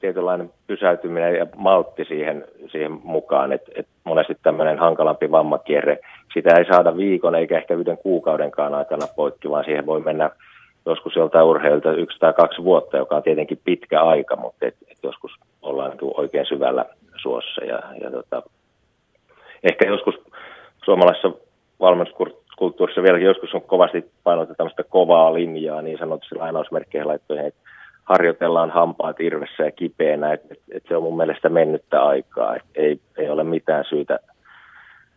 tietynlainen pysäytyminen ja maltti siihen, siihen mukaan, että et monesti tämmöinen hankalampi vammakierre, sitä ei saada viikon eikä ehkä yhden kuukaudenkaan aikana poikki, vaan siihen voi mennä joskus joltain urheilta yksi tai kaksi vuotta, joka on tietenkin pitkä aika, mutta et, et joskus ollaan niin oikein syvällä suossa. Ja, ja tota, ehkä joskus suomalaisessa valmennuskulttuurissa vieläkin joskus on kovasti painotettu tämmöistä kovaa linjaa, niin sanotusti lainausmerkkeihin laittoihin, että harjoitellaan hampaat irvessä ja kipeänä, että et, et se on mun mielestä mennyttä aikaa, että ei, ei ole mitään syytä,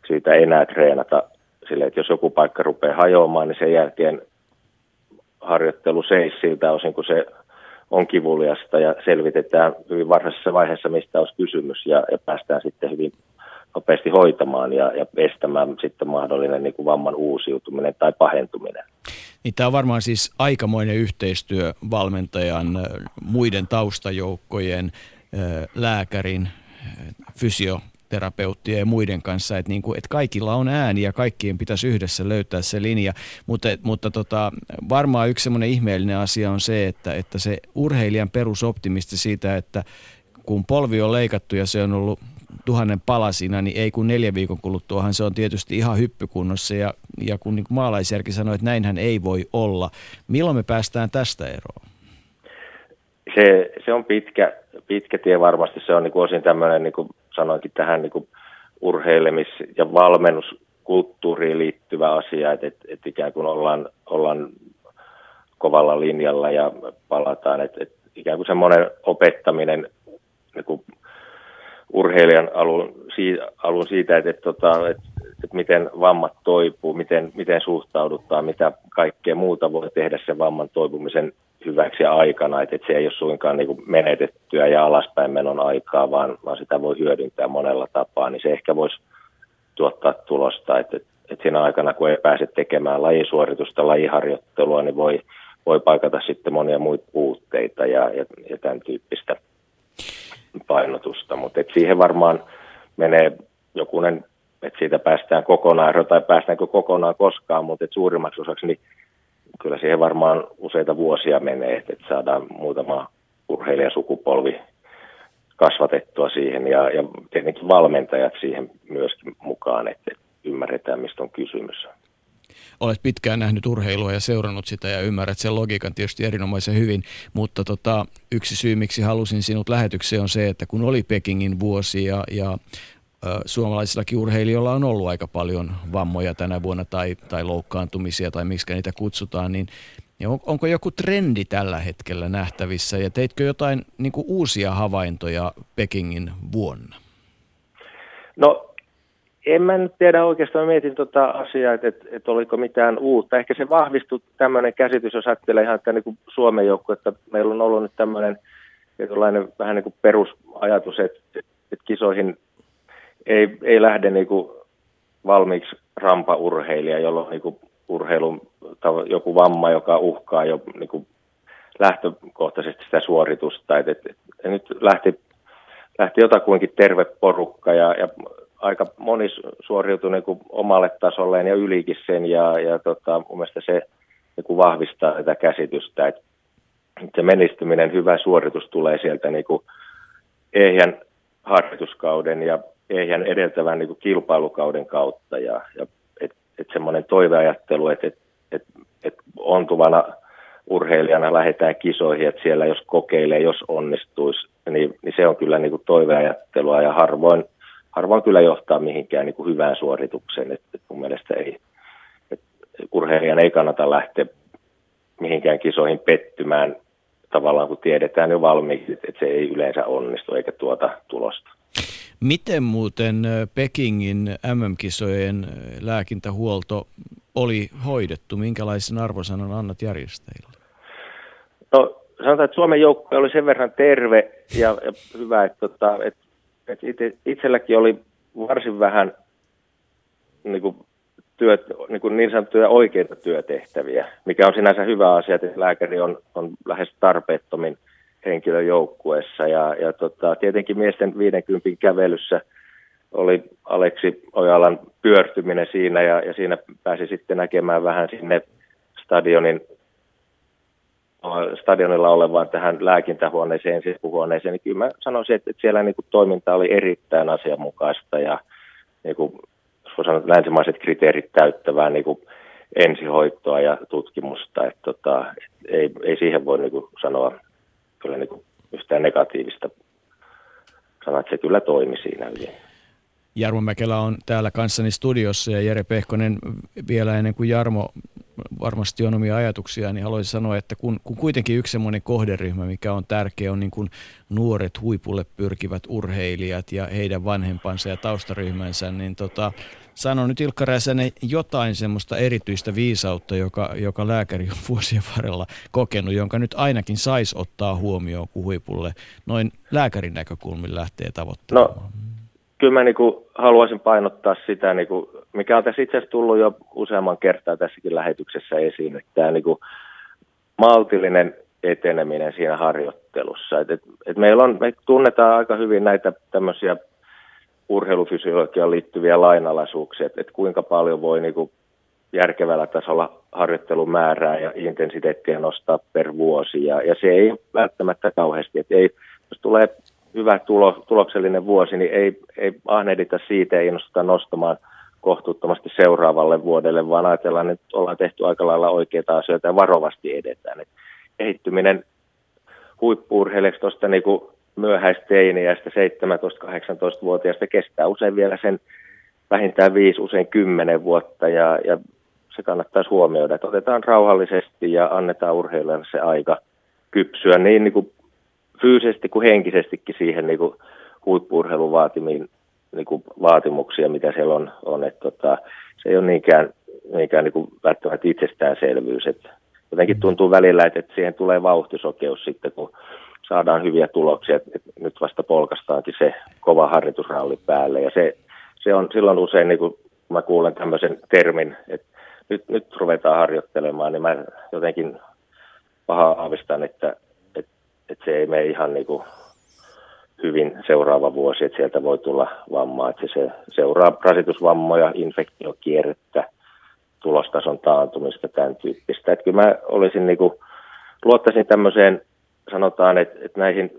syytä enää treenata sille, että jos joku paikka rupeaa hajoamaan, niin sen jälkeen harjoittelu seis siltä osin, kun se on kivuliasta ja selvitetään hyvin varhaisessa vaiheessa, mistä olisi kysymys ja, ja päästään sitten hyvin nopeasti hoitamaan ja, ja estämään sitten mahdollinen niin kuin vamman uusiutuminen tai pahentuminen. Niin tämä on varmaan siis aikamoinen yhteistyö valmentajan, muiden taustajoukkojen, lääkärin, fysioterapeuttien ja muiden kanssa, että, niin kuin, että kaikilla on ääni ja kaikkien pitäisi yhdessä löytää se linja, mutta, mutta tota, varmaan yksi semmoinen ihmeellinen asia on se, että, että se urheilijan perusoptimisti siitä, että kun polvi on leikattu ja se on ollut tuhannen palasina, niin ei kun neljä viikon kuluttuahan se on tietysti ihan hyppykunnossa. Ja, ja kun niin maalaisjärki sanoi, että näinhän ei voi olla. Milloin me päästään tästä eroon? Se, se on pitkä, pitkä tie varmasti. Se on niin kuin osin tämmöinen, niin kuin sanoinkin tähän niin kuin urheilemis- ja valmennuskulttuuriin liittyvä asia, että, että, että ikään kuin ollaan, ollaan kovalla linjalla ja palataan. Et, et ikään kuin semmoinen opettaminen niin kuin urheilijan alun, alun siitä, että, että, tota, että, että miten vammat toipuu, miten, miten suhtaudutaan, mitä kaikkea muuta voi tehdä sen vamman toipumisen hyväksi aikana, että, että se ei ole suinkaan niin menetettyä ja alaspäin menon aikaa, vaan, vaan sitä voi hyödyntää monella tapaa, niin se ehkä voisi tuottaa tulosta, että, että, että siinä aikana, kun ei pääse tekemään lajisuoritusta, lajiharjoittelua, niin voi, voi paikata sitten monia muita puutteita ja, ja, ja tämän tyyppistä painotusta, mutta siihen varmaan menee jokunen, että siitä päästään kokonaan, tai päästäänkö kokonaan koskaan, mutta et suurimmaksi osaksi niin kyllä siihen varmaan useita vuosia menee, että saadaan muutama urheilijasukupolvi kasvatettua siihen ja, ja tietenkin valmentajat siihen myöskin mukaan, että ymmärretään, mistä on kysymys. Olet pitkään nähnyt urheilua ja seurannut sitä ja ymmärrät sen logiikan tietysti erinomaisen hyvin, mutta tota, yksi syy, miksi halusin sinut lähetykseen on se, että kun oli Pekingin vuosi ja, ja suomalaisillakin urheilijoilla on ollut aika paljon vammoja tänä vuonna tai, tai loukkaantumisia tai miksi niitä kutsutaan, niin on, onko joku trendi tällä hetkellä nähtävissä ja teitkö jotain niin uusia havaintoja Pekingin vuonna? No en mä nyt tiedä oikeastaan, mä mietin tuota asiaa, että, että, että oliko mitään uutta. Ehkä se vahvistui tämmöinen käsitys, jos ajattelee ihan tämän niin Suomen joukko, että meillä on ollut nyt tämmöinen vähän niin kuin perusajatus, että, että kisoihin ei, ei lähde niin kuin valmiiksi rampaurheilija, jolla on niin kuin urheilun joku vamma, joka uhkaa jo niin kuin lähtökohtaisesti sitä suoritusta. Et, et, et nyt lähti, lähti jotakuinkin terve porukka ja, ja aika moni suoriutui niin kuin omalle tasolleen ja ylikin sen ja, ja tota, mun mielestä se niin kuin vahvistaa tätä käsitystä, että se menestyminen, hyvä suoritus tulee sieltä niin kuin ehjän harjoituskauden ja ehjän edeltävän niin kuin kilpailukauden kautta ja, ja että et semmoinen toiveajattelu, että et, et, et ontuvana urheilijana lähdetään kisoihin, että siellä jos kokeilee, jos onnistuisi, niin, niin se on kyllä niin kuin toiveajattelua ja harvoin, harvoin kyllä johtaa mihinkään niin kuin hyvään suoritukseen. Et, et mun mielestä ei, et urheilijan ei kannata lähteä mihinkään kisoihin pettymään tavallaan, kun tiedetään jo valmiiksi, että se ei yleensä onnistu eikä tuota tulosta. Miten muuten Pekingin MM-kisojen lääkintähuolto oli hoidettu? Minkälaisen arvosanan annat järjestäjille? No sanotaan, että Suomen joukko oli sen verran terve ja, ja hyvä, että, tota, että, että itse, itselläkin oli varsin vähän niin, kuin työt, niin, kuin niin sanottuja oikeita työtehtäviä, mikä on sinänsä hyvä asia, että lääkäri on, on lähes tarpeettomin – henkilöjoukkueessa. Ja, ja tota, tietenkin miesten 50 kävelyssä oli Aleksi Ojalan pyörtyminen siinä ja, ja siinä pääsi sitten näkemään vähän sinne stadionin stadionilla olevaan tähän lääkintähuoneeseen, sisäpuhuoneeseen, niin kyllä mä sanoisin, että, siellä niin kuin, toiminta oli erittäin asianmukaista ja niin kuin, voi sanoa, länsimaiset kriteerit täyttävää niin kuin, ensihoitoa ja tutkimusta. Että, tota, et, ei, ei siihen voi niin kuin, sanoa kyllä niin kuin yhtään negatiivista sanoa, että se kyllä toimi siinä hyvin. Jarmo Mäkelä on täällä kanssani studiossa ja Jere Pehkonen vielä ennen kuin Jarmo varmasti on omia ajatuksia, niin haluaisin sanoa, että kun, kun kuitenkin yksi semmoinen kohderyhmä, mikä on tärkeä, on niin kuin nuoret huipulle pyrkivät urheilijat ja heidän vanhempansa ja taustaryhmänsä, niin tota, sano nyt Ilkka Räsänen jotain semmoista erityistä viisautta, joka, joka lääkäri on vuosien varrella kokenut, jonka nyt ainakin saisi ottaa huomioon, kun huipulle noin lääkärin näkökulmin lähtee tavoittamaan. No, kyllä mä niin haluaisin painottaa sitä, niin kuin, mikä on tässä itse asiassa tullut jo useamman kertaa tässäkin lähetyksessä esiin, että tämä niin kuin maltillinen eteneminen siinä harjoittelussa. Et, et, et meillä on, me tunnetaan aika hyvin näitä tämmöisiä urheilufysiologiaan liittyviä lainalaisuuksia, että, että kuinka paljon voi niin kuin järkevällä tasolla harjoittelun määrää ja intensiteettiä nostaa per vuosi. Ja, ja se ei välttämättä kauheasti, että ei, jos tulee hyvä tulo, tuloksellinen vuosi, niin ei, ei ahnehdita siitä, ei innostuta nostamaan kohtuuttomasti seuraavalle vuodelle, vaan ajatellaan, että ollaan tehty aika lailla oikeita asioita ja varovasti edetään. Et kehittyminen huippuurheilijaksi tuosta niin myöhäisteiniästä 17-18-vuotiaasta kestää usein vielä sen vähintään viisi, usein kymmenen vuotta ja, ja se kannattaisi huomioida, että otetaan rauhallisesti ja annetaan urheilijalle se aika kypsyä niin, niin kuin fyysisesti kuin henkisestikin siihen niin kuin huippuurheilun vaatimiin niin kuin vaatimuksia, mitä siellä on. on että tota, se ei ole niinkään, niinkään niin kuin välttämättä itsestäänselvyys. Että jotenkin tuntuu välillä, että, että siihen tulee vauhtisokeus sitten, kun saadaan hyviä tuloksia. Että, että nyt vasta polkastaankin se kova harjoitusralli päälle. Ja se, se on silloin usein, niin kuin mä kuulen tämmöisen termin, että nyt, nyt ruvetaan harjoittelemaan, niin mä jotenkin paha aavistan, että, että, se ei mene ihan niin kuin hyvin seuraava vuosi, että sieltä voi tulla vammaa, että se seuraa rasitusvammoja, infektiokierrettä, tulostason taantumista, tämän tyyppistä. Että kyllä mä olisin niin kuin, luottaisin tämmöiseen, sanotaan, että, että näihin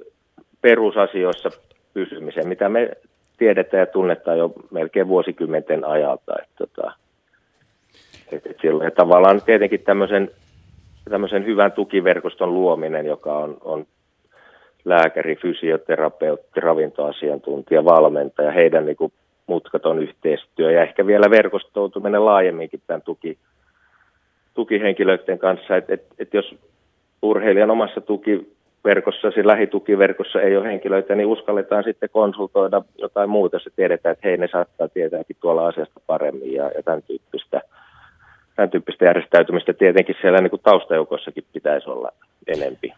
perusasioissa pysymiseen, mitä me tiedetään ja tunnetaan jo melkein vuosikymmenten ajalta. Että, tota, että, että silloin, ja tavallaan tietenkin tämmöisen, tämmöisen hyvän tukiverkoston luominen, joka on, on lääkäri, fysioterapeutti, ravintoasiantuntija, valmentaja, heidän niin kuin mutkaton yhteistyö ja ehkä vielä verkostoutuminen laajemminkin tämän tuki, tukihenkilöiden kanssa, että et, et jos urheilijan omassa tukiverkossa, siis lähitukiverkossa ei ole henkilöitä, niin uskalletaan sitten konsultoida jotain muuta, jos tiedetään, että hei ne saattaa tietääkin tuolla asiasta paremmin ja, ja tämän tyyppistä tämän tyyppistä järjestäytymistä tietenkin siellä niin kuin taustajoukossakin pitäisi olla enempi.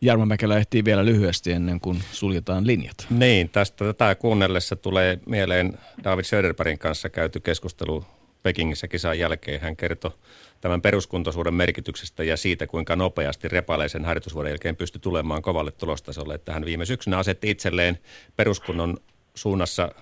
Jarmo Mäkelä vielä lyhyesti ennen kuin suljetaan linjat. Niin, tästä tätä kuunnellessa tulee mieleen David Söderbergin kanssa käyty keskustelu Pekingissä kisan jälkeen. Hän kertoi tämän peruskuntoisuuden merkityksestä ja siitä, kuinka nopeasti repaleisen harjoitusvuoden jälkeen pystyi tulemaan kovalle tulostasolle. Että hän viime syksynä asetti itselleen peruskunnon suunnassa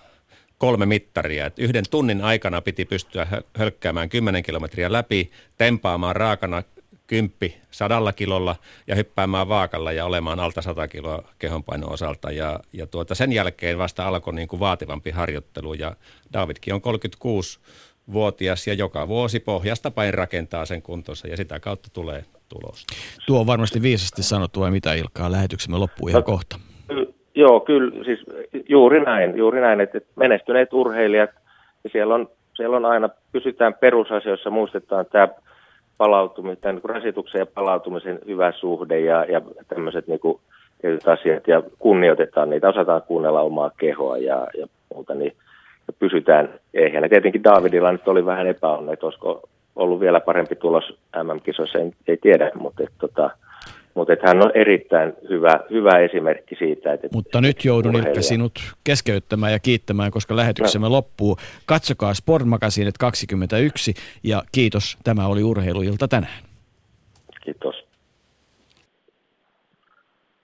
kolme mittaria. Että yhden tunnin aikana piti pystyä hölkkäämään 10 kilometriä läpi, tempaamaan raakana kymppi sadalla kilolla ja hyppäämään vaakalla ja olemaan alta 100 kiloa kehonpainon osalta. Ja, ja tuota, sen jälkeen vasta alkoi niin kuin vaativampi harjoittelu ja Davidkin on 36 vuotias ja joka vuosi pohjasta päin rakentaa sen kuntonsa ja sitä kautta tulee tulos. Tuo on varmasti viisasti sanottu vai mitä Ilkkaa, lähetyksemme loppuu ihan kohta. Joo, kyllä, siis juuri näin, juuri näin, että menestyneet urheilijat, ja siellä on, siellä on aina, pysytään perusasioissa, muistetaan tämä palautumisen, niin rasituksen ja palautumisen hyvä suhde ja, ja tämmöiset niin kuin, asiat ja kunnioitetaan niitä, osataan kuunnella omaa kehoa ja, ja muuta, niin ja pysytään ehjänä. Tietenkin Davidilla nyt oli vähän epäonne, että olisiko ollut vielä parempi tulos MM-kisoissa, ei, ei tiedä, mutta et, tota, mutta että hän on erittäin hyvä, hyvä esimerkki siitä. Että, Mutta nyt joudun Ilkka sinut keskeyttämään ja kiittämään, koska lähetyksemme no. loppuu. Katsokaa Sport Magazine 21 ja kiitos. Tämä oli Urheiluilta tänään. Kiitos.